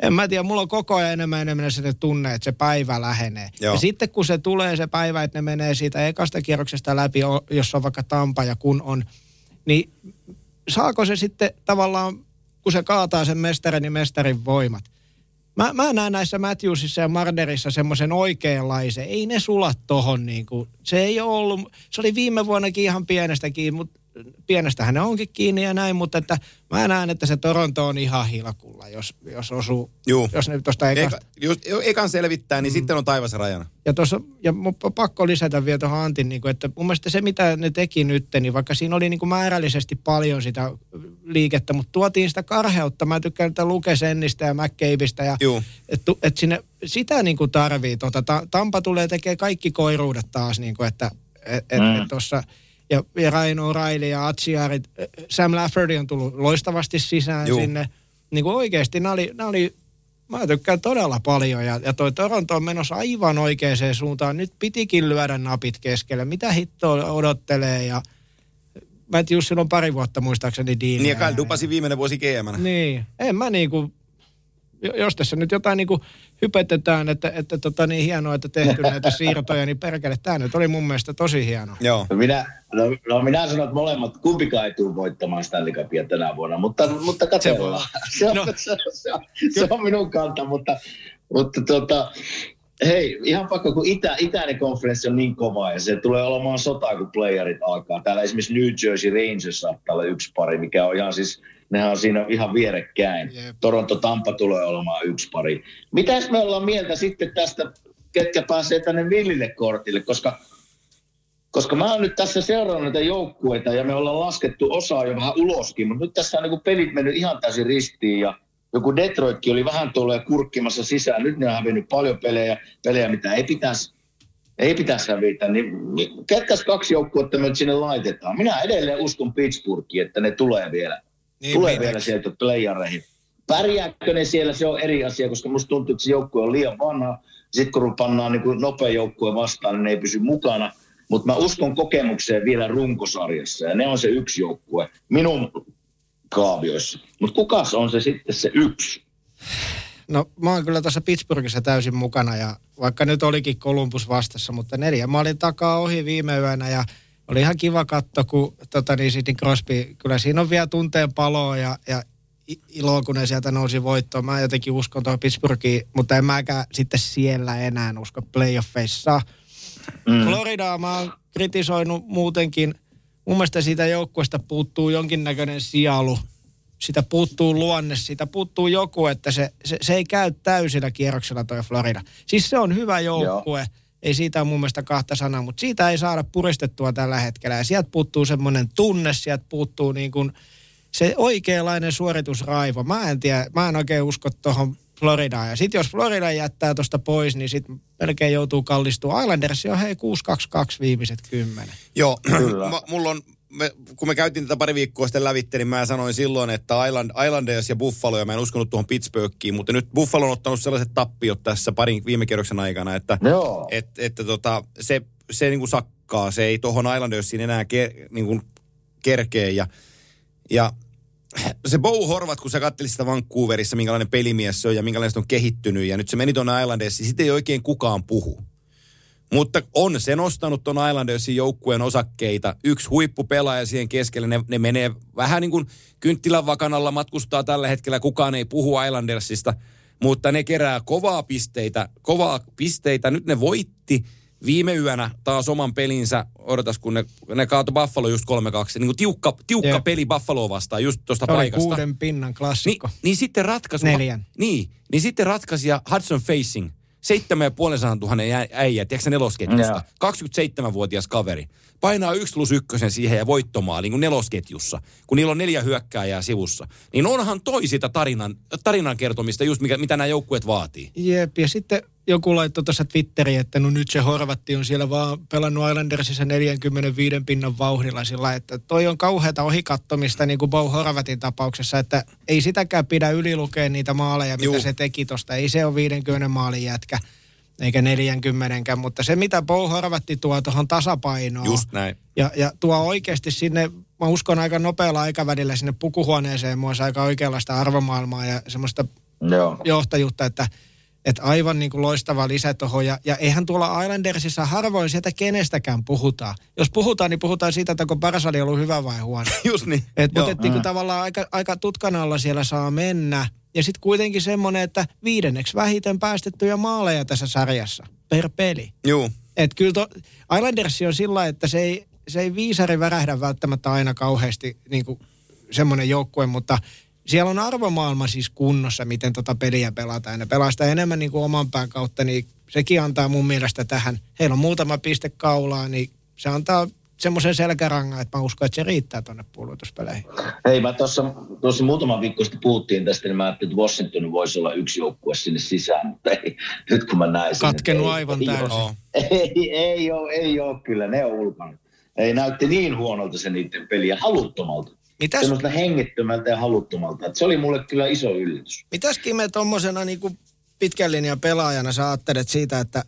Speaker 5: en mä tiedä, mulla on koko ajan enemmän enemmän se tunne, että se päivä lähenee.
Speaker 2: Joo.
Speaker 5: Ja sitten kun se tulee se päivä, että ne menee siitä ekasta kierroksesta läpi, jos on vaikka Tampa ja kun on, niin saako se sitten tavallaan, kun se kaataa sen mestarin, niin mestarin voimat. Mä, mä näen näissä Matthewsissa ja Marderissa semmoisen oikeanlaisen. Ei ne sulat tohon niin kuin, se ei ole ollut, se oli viime vuonnakin ihan pienestäkin, mutta pienestähän ne onkin kiinni ja näin, mutta että mä näen, että se Toronto on ihan hilkulla, jos, jos osuu,
Speaker 2: Juu.
Speaker 5: jos ne tuosta ekasta.
Speaker 2: Eka, jos ekan selvittää, niin sitten on taivas rajana.
Speaker 5: Ja tuossa, ja mun pakko lisätä vielä tuohon Antin, niin kuin, että mun mielestä se, mitä ne teki nyt, niin vaikka siinä oli niin kuin määrällisesti paljon sitä liikettä, mutta tuotiin sitä karheutta. Mä tykkään että Lukesennistä ja McCabeista ja että et sinne, sitä niin kuin tarvii. Tota, Ta- Tampa tulee tekemään kaikki koiruudet taas, niin kuin, että et, et,
Speaker 3: Mm.
Speaker 5: et tossa, ja, ja O'Reilly ja Atsiari, Sam Lafferty on tullut loistavasti sisään
Speaker 2: Juu.
Speaker 5: sinne. Niin kuin oikeasti nämä oli, nämä oli Mä tykkään todella paljon ja, ja toi Toronto on menossa aivan oikeaan suuntaan. Nyt pitikin lyödä napit keskelle. Mitä hittoa odottelee ja Matthews silloin pari vuotta muistaakseni diiliä.
Speaker 2: Niin ja Kyle Dupasi viimeinen vuosi gm
Speaker 5: Niin, en mä niinku, jos tässä nyt jotain niinku hypetetään, että, että tota niin hienoa, että tehty [LAUGHS] näitä siirtoja, niin perkele, tämä nyt oli mun mielestä tosi hienoa.
Speaker 2: Joo.
Speaker 3: No minä, no, no minä sanon, että molemmat, kumpikaan ei tule voittamaan Stanley Cupia tänä vuonna, mutta, mutta katsellaan. Se on,
Speaker 5: No.
Speaker 3: se, on, se, on, se on minun kanta, mutta, mutta tota, hei, ihan pakko, kun itä, itäinen konferenssi on niin kova ja se tulee olemaan sota, kun playerit alkaa. Täällä esimerkiksi New Jersey Rangers saattaa olla yksi pari, mikä on ihan siis, nehän on siinä ihan vierekkäin.
Speaker 5: Jep.
Speaker 3: Toronto Tampa tulee olemaan yksi pari. Mitäs me ollaan mieltä sitten tästä, ketkä pääsee tänne villille kortille, koska koska mä oon nyt tässä seurannut näitä joukkueita ja me ollaan laskettu osaa jo vähän uloskin, mutta nyt tässä on niin pelit mennyt ihan täysin ristiin ja joku Detroitkin oli vähän tuolla kurkkimassa sisään. Nyt ne on hävinnyt paljon pelejä, pelejä mitä ei pitäisi ei pitäisi hävitä, niin niin ketkäs kaksi joukkuetta me nyt sinne laitetaan? Minä edelleen uskon Pittsburghiin, että ne tulee vielä.
Speaker 5: Niin,
Speaker 3: tulee vielä sieltä playareihin. Pärjääkö ne siellä, se on eri asia, koska musta tuntuu, että se joukkue on liian vanha. Sitten kun pannaan niin kuin nopea joukkue vastaan, niin ne ei pysy mukana. Mutta mä uskon kokemukseen vielä runkosarjassa, ja ne on se yksi joukkue minun kaavioissa. Mutta kukas on se sitten se yksi?
Speaker 5: No mä oon kyllä tuossa Pittsburghissa täysin mukana ja vaikka nyt olikin Columbus vastassa, mutta neljä maalin takaa ohi viime yönä ja oli ihan kiva katto, kun tota, niin Sidney Crosby, kyllä siinä on vielä tunteen paloa ja, ja iloa, kun ne sieltä nousi voittoon. Mä jotenkin uskon tuohon Pittsburghiin, mutta en mäkään sitten siellä enää usko playoffeissa.
Speaker 3: Mm.
Speaker 5: Floridaa mä oon kritisoinut muutenkin. Mun mielestä siitä joukkueesta puuttuu jonkinnäköinen sielu. Sitä puuttuu luonne, siitä puuttuu joku, että se, se, se ei käy täysillä kierroksella toi Florida. Siis se on hyvä joukkue. Ei siitä ole mun mielestä kahta sanaa, mutta siitä ei saada puristettua tällä hetkellä. Ja sieltä puuttuu semmoinen tunne, sieltä puuttuu niin kuin se oikeanlainen suoritusraivo. Mä en tiedä, mä en oikein usko tuohon Floridaan. Ja sitten jos Florida jättää tuosta pois, niin sitten melkein joutuu kallistumaan. Islanders on hei 6-2-2 viimeiset kymmenen.
Speaker 2: Joo,
Speaker 3: Kyllä. [CLEARS THROAT]
Speaker 2: mä, mulla on, me, kun me käytiin tätä pari viikkoa sitten lävitte, niin mä sanoin silloin, että Island, Islanders ja Buffalo, ja mä en uskonut tuohon Pittsburghiin, mutta nyt Buffalo on ottanut sellaiset tappiot tässä parin viime kierroksen aikana, että,
Speaker 3: Joo.
Speaker 2: et, että tota, se, se niin kuin sakkaa, se ei tuohon Islandersiin enää ke, niin kuin kerkee, ja, ja se Bo Horvat, kun sä kattelit sitä Vancouverissa, minkälainen pelimies se on ja minkälainen se on kehittynyt, ja nyt se meni tuonne Islandersiin, sitten ei oikein kukaan puhu. Mutta on se nostanut ton Islandersin joukkueen osakkeita. Yksi huippupelaaja siihen keskelle, ne, ne menee vähän niin kuin kynttilän vakanalla matkustaa tällä hetkellä. Kukaan ei puhu Islandersista, mutta ne kerää kovaa pisteitä, kovaa pisteitä. Nyt ne voitti viime yönä taas oman pelinsä. Odotas, kun ne, ne kaato Buffalo just 3-2. Niin kuin tiukka, tiukka peli Buffalo vastaan just tuosta paikasta.
Speaker 5: kuuden pinnan klassikko.
Speaker 2: niin sitten ratkaisu...
Speaker 5: Neljän.
Speaker 2: Niin, niin sitten ratkaisija Hudson Facing. 7500 tuhannen äijä, tiedätkö nelosketjusta?
Speaker 3: Joo.
Speaker 2: 27-vuotias kaveri. Painaa 1 plus 1 siihen ja voittomaa niin kuin nelosketjussa, kun niillä on neljä hyökkääjää sivussa. Niin onhan toi sitä tarinan, tarinan kertomista just mikä, mitä nämä joukkueet vaatii.
Speaker 5: Jep, ja sitten joku laittoi tuossa Twitteriin, että no nyt se Horvatti on siellä vaan pelannut Islandersissa 45 pinnan vauhdilla sillä, että toi on kauheata ohikattomista niin kuin Bo Horvatin tapauksessa, että ei sitäkään pidä ylilukea niitä maaleja, mitä
Speaker 2: Juu.
Speaker 5: se teki tosta. Ei se ole 50 maalin jätkä, eikä 40, mutta se mitä Bo Horvatti tuo tuohon tasapainoon.
Speaker 2: Just näin.
Speaker 5: Ja, ja tuo oikeasti sinne, mä uskon aika nopealla aikavälillä sinne pukuhuoneeseen muassa aika oikeanlaista arvomaailmaa ja semmoista
Speaker 3: Joo.
Speaker 5: johtajuutta, että, että aivan niin kuin loistava lisä tuohon. Ja, ja eihän tuolla Islandersissa harvoin sieltä kenestäkään puhutaan. Jos puhutaan, niin puhutaan siitä, että onko paras oli ollut hyvä vai huono. [LAUGHS]
Speaker 2: Just niin.
Speaker 5: Et,
Speaker 2: Joo.
Speaker 5: mutta et, niin kuin tavallaan aika, aika tutkan alla siellä saa mennä. Ja sitten kuitenkin semmoinen, että viidenneksi vähiten päästettyjä maaleja tässä sarjassa per peli.
Speaker 2: Juu.
Speaker 5: Et kyllä to, Islanders on sillä että se ei, se ei viisari värähdä välttämättä aina kauheasti niin kuin semmoinen joukkue, mutta siellä on arvomaailma siis kunnossa, miten tota peliä pelataan. Ne pelaa sitä enemmän niin kuin oman pään kautta, niin sekin antaa mun mielestä tähän. Heillä on muutama piste kaulaa, niin se antaa semmoisen selkärangan, että mä uskon, että se riittää tuonne puolustuspeleihin.
Speaker 3: Hei, mä tuossa, tuossa muutama viikko sitten puhuttiin tästä, niin mä ajattelin, että Washington voisi olla yksi joukkue sinne sisään, mutta ei, nyt kun mä näin sen,
Speaker 5: Katkenut
Speaker 3: ei-
Speaker 5: aivan
Speaker 3: ei,
Speaker 5: täysin.
Speaker 2: Joo. [LAUGHS]
Speaker 3: Ei, ei ole, ei ole kyllä, ne on ulkona. Ei näytti niin huonolta se niiden peli ja haluttomalta.
Speaker 5: Mitäs,
Speaker 3: Semmoista hengettömältä ja haluttomalta. Se oli mulle kyllä iso yllätys.
Speaker 5: mitäs Kime tuommoisena niin pitkän linjan pelaajana sä ajattelet siitä, että,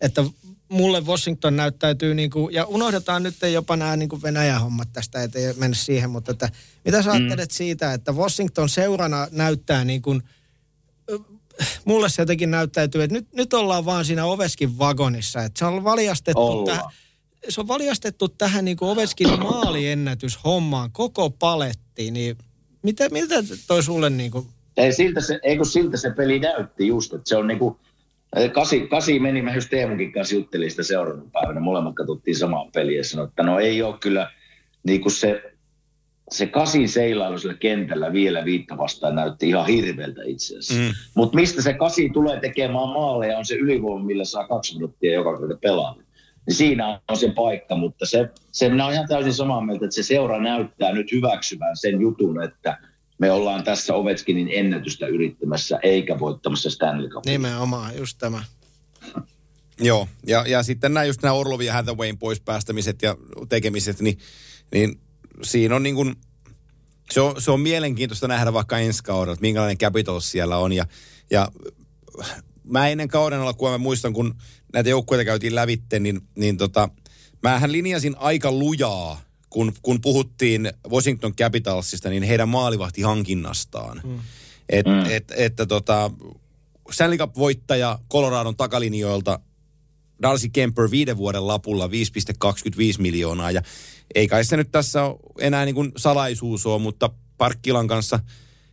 Speaker 5: että mulle Washington näyttäytyy niin kuin, ja unohdetaan nyt jopa nämä niin kuin Venäjän hommat tästä, ettei mennä siihen, mutta että, mitä sä ajattelet siitä, että Washington seurana näyttää niin kuin, mulle se jotenkin näyttäytyy, että nyt, nyt ollaan vaan siinä Oveskin vagonissa, että se on valjastettu tähän, se on valjastettu tähän niin kuin Oveskin maaliennätyshommaan koko paletti, niin mitä, miltä toi sulle niin kuin,
Speaker 3: Ei, siltä se, ei kun siltä se peli näytti just, että se on niinku, eh, kasi, kasi meni, mä just Teemunkin kanssa juttelin sitä seuraavana päivänä, molemmat katsottiin samaa peliä ja sanoi, että no ei ole kyllä niinku se, se kasin seilailu sillä kentällä vielä viittä vastaan näytti ihan hirveältä itse asiassa.
Speaker 2: Mm.
Speaker 3: Mutta mistä se kasi tulee tekemään maaleja on se ylivoima, millä saa kaksi minuuttia joka kerta pelaa. Niin siinä on se paikka, mutta se, se minä olen ihan täysin samaa mieltä, että se seura näyttää nyt hyväksyvän sen jutun, että me ollaan tässä Ovechkinin ennätystä yrittämässä eikä voittamassa Stanley Cupia.
Speaker 5: nimenomaan just tämä. [LAUGHS]
Speaker 2: Joo, ja, ja sitten nämä just nämä Orlovin ja Hathawayn pois päästämiset ja tekemiset, niin, niin siinä on niin kuin, se on, se on mielenkiintoista nähdä vaikka ensi kaudella, että minkälainen Capitals siellä on. Ja, ja mä ennen kauden alkua, mä muistan, kun näitä joukkueita käytiin lävitte, niin, niin tota, mähän linjasin aika lujaa, kun, kun puhuttiin Washington Capitalsista, niin heidän maalivahtihankinnastaan. Mm. Et, mm. Et, että tota, Stanley Cup-voittaja Coloradon takalinjoilta Darcy Kemper viiden vuoden lapulla 5,25 miljoonaa. Ja ei kai se nyt tässä ole enää niin kuin salaisuus ole, mutta Parkkilan kanssa,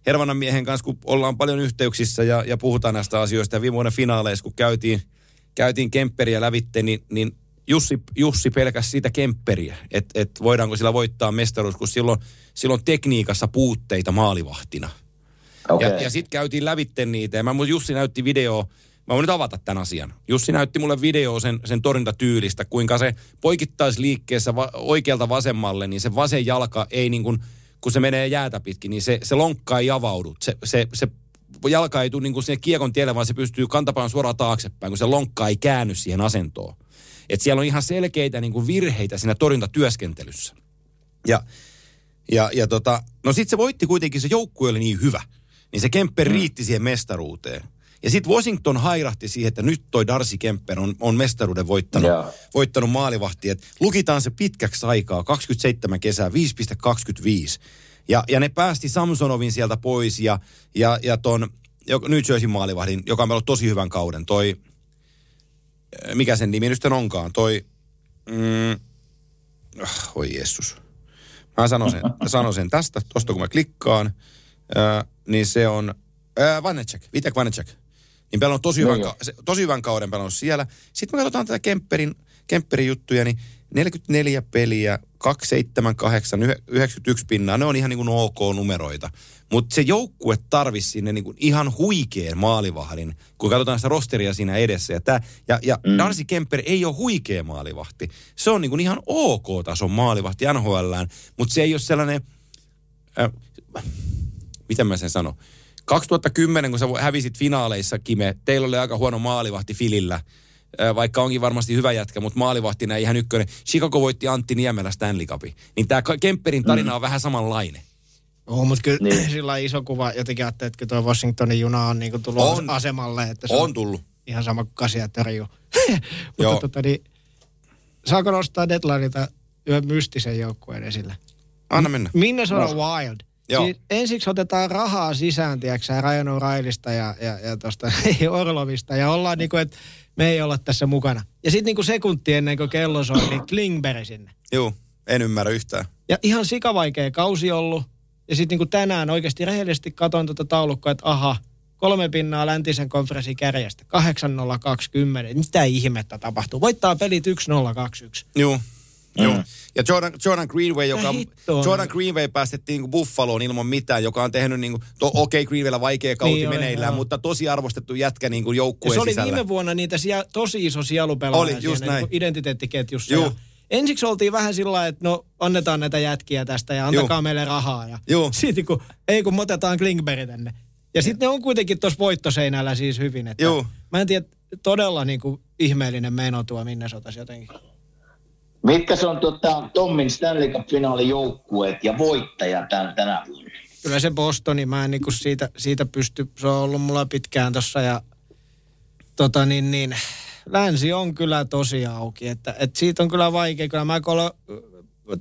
Speaker 2: Hervannan miehen kanssa, kun ollaan paljon yhteyksissä ja, ja puhutaan näistä asioista. Ja viime vuoden finaaleissa, kun käytiin, käytiin Kemperiä lävitte, niin, niin Jussi, Jussi pelkäsi sitä Kemperiä, että et voidaanko sillä voittaa mestaruus, kun silloin, silloin tekniikassa puutteita maalivahtina.
Speaker 3: Okei.
Speaker 2: Ja, ja sitten käytiin lävitte niitä. Ja mä, Jussi näytti video, mä voin nyt avata tämän asian. Jussi näytti mulle video sen, sen torjuntatyylistä, kuinka se poikittaisliikkeessä va, oikealta vasemmalle, niin se vasen jalka ei niin kuin, kun se menee jäätä pitkin, niin se, se lonkka ei avaudu. Se, se, se jalka ei tule niin kuin sinne kiekon tielle, vaan se pystyy kantapaan suoraan taaksepäin, kun se lonkka ei käänny siihen asentoon. Et siellä on ihan selkeitä niin kuin virheitä siinä torjuntatyöskentelyssä. Ja, ja, ja tota, no sitten se voitti kuitenkin, se joukkue oli niin hyvä. Niin se Kemper riitti siihen mestaruuteen. Ja sitten Washington hairahti siihen, että nyt toi Darcy Kemper on, on mestaruuden voittanut,
Speaker 3: Joo.
Speaker 2: voittanut maalivahti. Et lukitaan se pitkäksi aikaa, 27 kesää, 5,25. Ja, ja ne päästi Samsonovin sieltä pois ja, ja, ja ton New Jersey maalivahdin, joka on ollut tosi hyvän kauden. Toi, äh, mikä sen nimi nyt onkaan, toi, mm, ah, oi Jeesus. Mä sanon sen, [LAUGHS] sanon sen tästä, tosta kun mä klikkaan, ää, niin se on ää, Vanecek, Vitek Vanecek. Niin pelannut tosi, hyvän,
Speaker 3: joo.
Speaker 2: ka- tosi hyvän kauden pelannut siellä. Sitten me katsotaan tätä Kemperin, Kemperin juttuja, niin 44 peliä, 278, 91 pinnaa, ne on ihan niin kuin ok-numeroita. Mutta se joukkue tarvisi sinne niin kuin ihan huikeen maalivahdin, kun katsotaan sitä rosteria siinä edessä. Ja, tää, ja, ja mm. Darcy Kemper ei ole huikea maalivahti. Se on niin kuin ihan ok-tason maalivahti NHLään, mutta se ei ole sellainen, äh, miten mä sen sanon, 2010, kun sä hävisit finaaleissa, Kime, teillä oli aika huono maalivahti Filillä, vaikka onkin varmasti hyvä jätkä, mutta maalivahtina ei ihan ykkönen. Chicago voitti Antti Niemelä Stanley Cupin. Niin tämä Kemperin tarina mm. on vähän samanlainen.
Speaker 5: Oo, mutta kyllä niin. [LAUGHS] sillä iso kuva jotenkin ajattelee, että tuo Washingtonin juna on niin tullut on. asemalle. Että se
Speaker 2: on, on tullut.
Speaker 5: Ihan sama kuin Kasia Terju. [LAUGHS] mutta tota, niin, saako nostaa deadlineita yhden mystisen joukkueen esille?
Speaker 2: Anna mennä.
Speaker 5: Minnesota no. Wild. Joo. Siis ensiksi otetaan rahaa sisään, tiedätkö Ryan O'Reillysta ja, ja, ja tosta, [LAUGHS] Orlovista. Ja ollaan niin kuin, että me ei olla tässä mukana. Ja sitten niin sekunti ennen kuin kello soi, niin Klingberg sinne.
Speaker 2: Joo, en ymmärrä yhtään.
Speaker 5: Ja ihan sikavaikea kausi ollut. Ja sitten niin tänään oikeasti rehellisesti katsoin tuota taulukkoa, että aha, kolme pinnaa läntisen konferenssin kärjestä. 8-0-20. Mitä ihmettä tapahtuu? Voittaa pelit 1-0-2-1.
Speaker 2: Joo. Mm. Joo. Ja Jordan, Jordan Greenway, joka Jordan Greenway päästettiin niin Buffaloon ilman mitään, joka on tehnyt niin okei okay, Greenwaylla vaikea kausi niin meneillään, oli, mutta tosi arvostettu jätkä niin joukkueen
Speaker 5: Se oli
Speaker 2: sisällä.
Speaker 5: viime vuonna niitä sia, tosi iso sielupelaaja
Speaker 2: oli, just
Speaker 5: siinä,
Speaker 2: näin.
Speaker 5: Niin identiteettiketjussa. Joo. Ensiksi oltiin vähän sillä että no annetaan näitä jätkiä tästä ja antakaa Joo. meille rahaa. Ja Joo. [LAUGHS] Sitten kun, ei kun me otetaan Klingberg tänne. Ja sitten ne on kuitenkin tuossa voittoseinällä siis hyvin. Että Joo. Mä en tiedä, todella niin kuin ihmeellinen meno tuo Minnesotas jotenkin.
Speaker 3: Mitkä se on tota, Tommin Stanley Cup-finaalijoukkueet ja voittaja tämän, tänä vuonna?
Speaker 5: Kyllä se Bostoni, mä en niinku siitä, siitä pysty, se on ollut mulla pitkään tossa ja tota niin, niin länsi on kyllä tosi auki, että, että siitä on kyllä vaikea, kyllä mä kolo,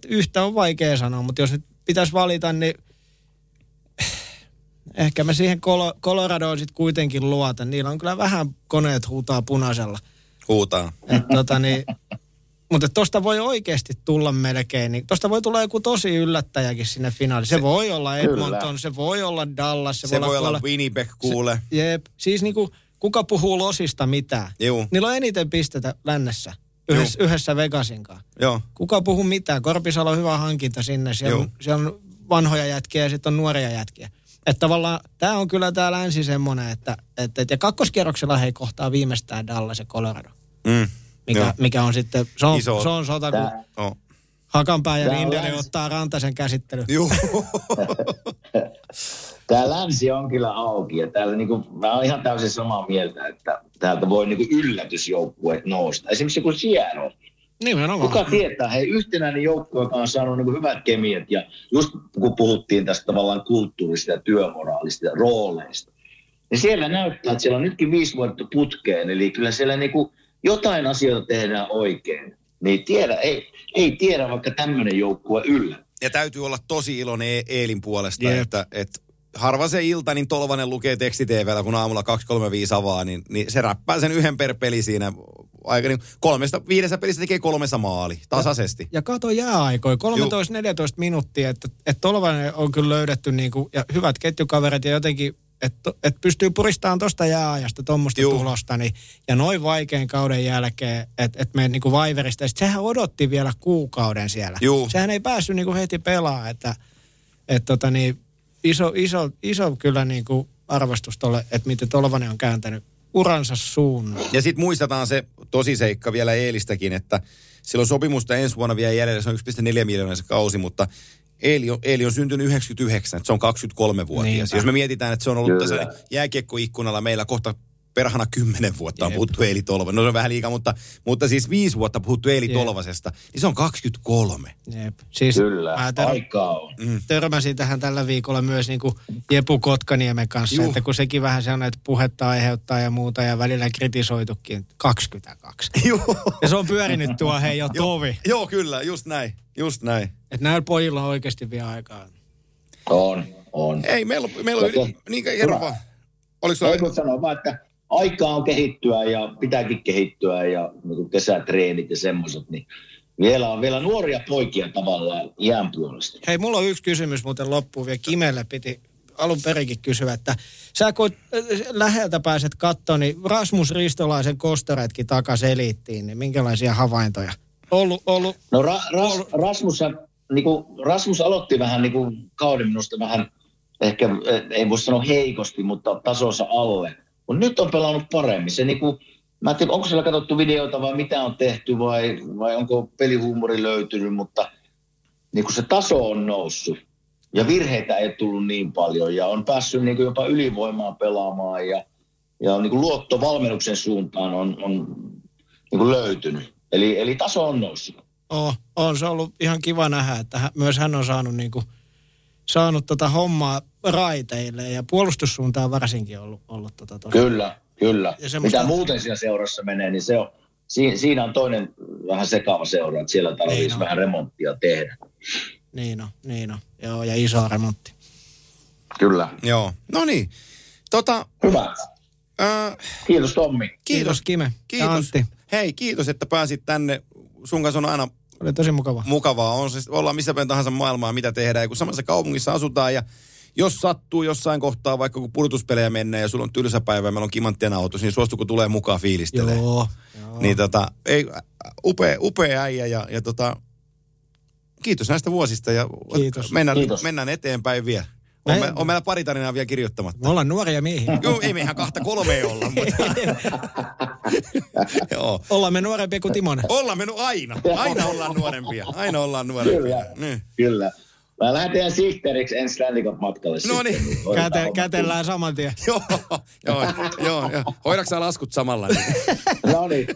Speaker 5: yhtä on vaikea sanoa, mutta jos nyt pitäisi valita, niin ehkä mä siihen Coloradoon sitten kuitenkin luotan. Niillä on kyllä vähän koneet huutaa punaisella.
Speaker 2: Huutaa.
Speaker 5: Et, tota, niin, mutta tosta voi oikeasti tulla melkein, niin tosta voi tulla joku tosi yllättäjäkin sinne finaaliin. Se, se voi olla Edmonton, kyllä. se voi olla Dallas.
Speaker 2: Se, se voi, olla, olla Winnipeg, kuule.
Speaker 5: Se, jep. Siis niinku, kuka puhuu Losista mitään?
Speaker 2: Juu.
Speaker 5: Niillä on eniten pistetä lännessä. Yhdessä, yhdessä Vegasinkaan.
Speaker 2: Joo.
Speaker 5: Kuka puhuu mitään? Korpisalo on hyvä hankinta sinne. Siellä, on, siellä on vanhoja jätkiä ja sitten on nuoria jätkiä. Että tavallaan tämä on kyllä tämä länsi semmoinen, että, että, että ja kakkoskierroksella he kohtaa viimeistään Dallas ja Colorado.
Speaker 2: Mm
Speaker 5: mikä, mikä on sitten, se on, Iso. se on sota, kun oh. Hakanpää ja Lindeli ottaa rantaisen käsittely.
Speaker 2: Joo. [LAUGHS]
Speaker 3: Tämä länsi on kyllä auki ja täällä niin kuin, mä olen ihan täysin samaa mieltä, että täältä voi niin yllätysjoukkueet nousta. Esimerkiksi joku Seattle.
Speaker 5: Nimenomaan.
Speaker 3: Kuka tietää, hei yhtenäinen joukkue, joka on saanut niin hyvät kemiat ja just kun puhuttiin tästä tavallaan kulttuurista ja työmoraalista ja rooleista, niin siellä näyttää, että siellä on nytkin viisi vuotta putkeen, eli kyllä siellä niin kuin jotain asioita tehdään oikein, niin tiedä, ei, ei tiedä vaikka tämmöinen joukkue yllä.
Speaker 2: Ja täytyy olla tosi iloinen e- Eelin puolesta, yep. että, että harva se ilta, niin Tolvanen lukee tekstitvllä, kun aamulla 235 avaa, niin, niin se räppää sen yhden per peli siinä. Aika niin kolmesta, viidessä pelissä tekee kolmessa maali, tasaisesti. Ja,
Speaker 5: ja kato jääaikoi, 13-14 minuuttia, että, että Tolvanen on kyllä löydetty niin kuin, ja hyvät ketjukaverit ja jotenkin että et pystyy puristamaan tuosta jääajasta tuommoista tulosta, niin, ja noin vaikean kauden jälkeen, että et me niinku Vaiverista, ja sehän odotti vielä kuukauden siellä.
Speaker 2: Juu.
Speaker 5: Sehän ei päässyt niinku heti pelaa, että et tota niin, iso, iso, iso kyllä niinku arvostus tolle, että miten Tolvanen on kääntänyt uransa suunnan.
Speaker 2: Ja sitten muistetaan se tosiseikka vielä Eelistäkin, että silloin sopimusta ensi vuonna vielä jäljellä, se on 1,4 miljoonaa se kausi, mutta Eeli on, Eeli on syntynyt 99, että se on 23-vuotias. Niinpä. Jos me mietitään, että se on ollut Kyllä. tässä jääkiekkoikkunalla meillä kohta perhana kymmenen vuotta on Jep. puhuttu Eeli Tolva. No se on vähän liikaa, mutta, mutta siis viisi vuotta puhuttu Eeli Jep. Tolvasesta, niin se on 23.
Speaker 5: Jep. Siis
Speaker 3: Kyllä, mä tör- aikaa on.
Speaker 5: Mm. Törmäsin tähän tällä viikolla myös niin kuin Jepu Kotkaniemen kanssa, Juh. että kun sekin vähän se on, että puhetta aiheuttaa ja muuta ja välillä kritisoitukin, 22. [LAUGHS] Juh. Ja se on pyörinyt tuo hei jo tovi.
Speaker 2: Joo, kyllä, just näin, just näin.
Speaker 5: Että näillä pojilla on oikeasti vielä aikaa.
Speaker 3: On, on.
Speaker 2: Ei, meillä on, meillä on yli, niin kerro vaan.
Speaker 3: Oliko sulla... sanoa vaan, että aikaa on kehittyä ja pitääkin kehittyä ja niin kesätreenit ja semmoiset, niin vielä on vielä nuoria poikia tavallaan iän puolesta.
Speaker 5: Hei, mulla on yksi kysymys muuten loppuun vielä. Kimelle piti alun perinkin kysyä, että sä kun äh, läheltä pääset katsomaan, niin Rasmus Ristolaisen kostaretkin takas eliittiin, niin minkälaisia havaintoja? ollut, ollut
Speaker 3: No Ra- Ras- Rasmus, niin kuin, Rasmus aloitti vähän niin kuin kauden minusta vähän, ehkä eh, ei voi sanoa heikosti, mutta tasonsa alle. Mutta nyt on pelannut paremmin. Se niin kuin, mä en tiedä, onko siellä katsottu videoita vai mitä on tehty vai, vai onko pelihuumori löytynyt, mutta niin kuin se taso on noussut. Ja virheitä ei tullut niin paljon ja on päässyt niin kuin jopa ylivoimaan pelaamaan ja, ja niin kuin luotto valmennuksen suuntaan on, on niin kuin löytynyt. Eli, eli taso on noussut.
Speaker 5: on, on se ollut ihan kiva nähdä, että hän, myös hän on saanut, niin kuin, saanut tota hommaa raiteille ja puolustussuuntaan varsinkin ollut, ollut tota tosi.
Speaker 3: Kyllä, kyllä.
Speaker 5: Ja semmoista-
Speaker 3: Mitä muuten siinä seurassa menee, niin se on, siinä, siinä on toinen vähän sekaava seura, että siellä tarvitsisi
Speaker 5: Niin on.
Speaker 3: vähän remonttia tehdä.
Speaker 5: Niin on, niin on. Joo, ja iso remontti.
Speaker 3: Kyllä.
Speaker 2: Joo. No niin. Tota,
Speaker 3: Hyvä.
Speaker 2: äh,
Speaker 3: Kiitos Tommi.
Speaker 5: Kiitos,
Speaker 2: kiitos.
Speaker 5: Kime ja
Speaker 2: Kiitos.
Speaker 5: Antti.
Speaker 2: Hei, kiitos, että pääsit tänne. Sun kanssa on aina
Speaker 5: Oli tosi mukava.
Speaker 2: mukavaa. On se, ollaan missä päin tahansa maailmaa, mitä tehdään. Ja kun samassa kaupungissa asutaan ja jos sattuu jossain kohtaa, vaikka kun pudotuspelejä menee ja sulla on tylsä päivä ja meillä on kimanttien autos, niin suostuko tulee mukaan fiilistelee.
Speaker 5: Joo. joo.
Speaker 2: Niin tota, ei, upea, upea äijä ja, ja tota, kiitos näistä vuosista ja
Speaker 5: Kiitos.
Speaker 2: Mennään,
Speaker 3: Kiitos.
Speaker 2: mennään eteenpäin vielä. On,
Speaker 5: Me-
Speaker 2: me, on meillä pari tarinaa vielä kirjoittamatta.
Speaker 5: Me ollaan nuoria miehiä.
Speaker 2: Joo, ei me ihan kahta kolmea olla, mutta... [LAUGHS] Joo.
Speaker 5: Ollaan me nuorempia kuin Timonen.
Speaker 2: Ollaan mennyt aina. Aina ollaan nuorempia. Aina ollaan nuorempia.
Speaker 3: Kyllä.
Speaker 2: Niin.
Speaker 3: Kyllä. Mä lähden teidän sihteeriksi ensi Stanley Cup matkalle.
Speaker 2: No niin.
Speaker 5: Käte, kätellään saman tien.
Speaker 2: Joo, joo, joo, joo. Hoidatko laskut samalla? Niin?
Speaker 3: No niin.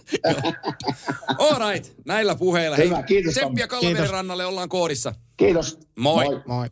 Speaker 2: All right, näillä puheilla.
Speaker 3: Hyvä, kiitos,
Speaker 2: Tsemppiä
Speaker 5: Kiitos.
Speaker 2: rannalle ollaan koodissa.
Speaker 3: Kiitos.
Speaker 2: Moi.
Speaker 3: Moi.
Speaker 5: Moi.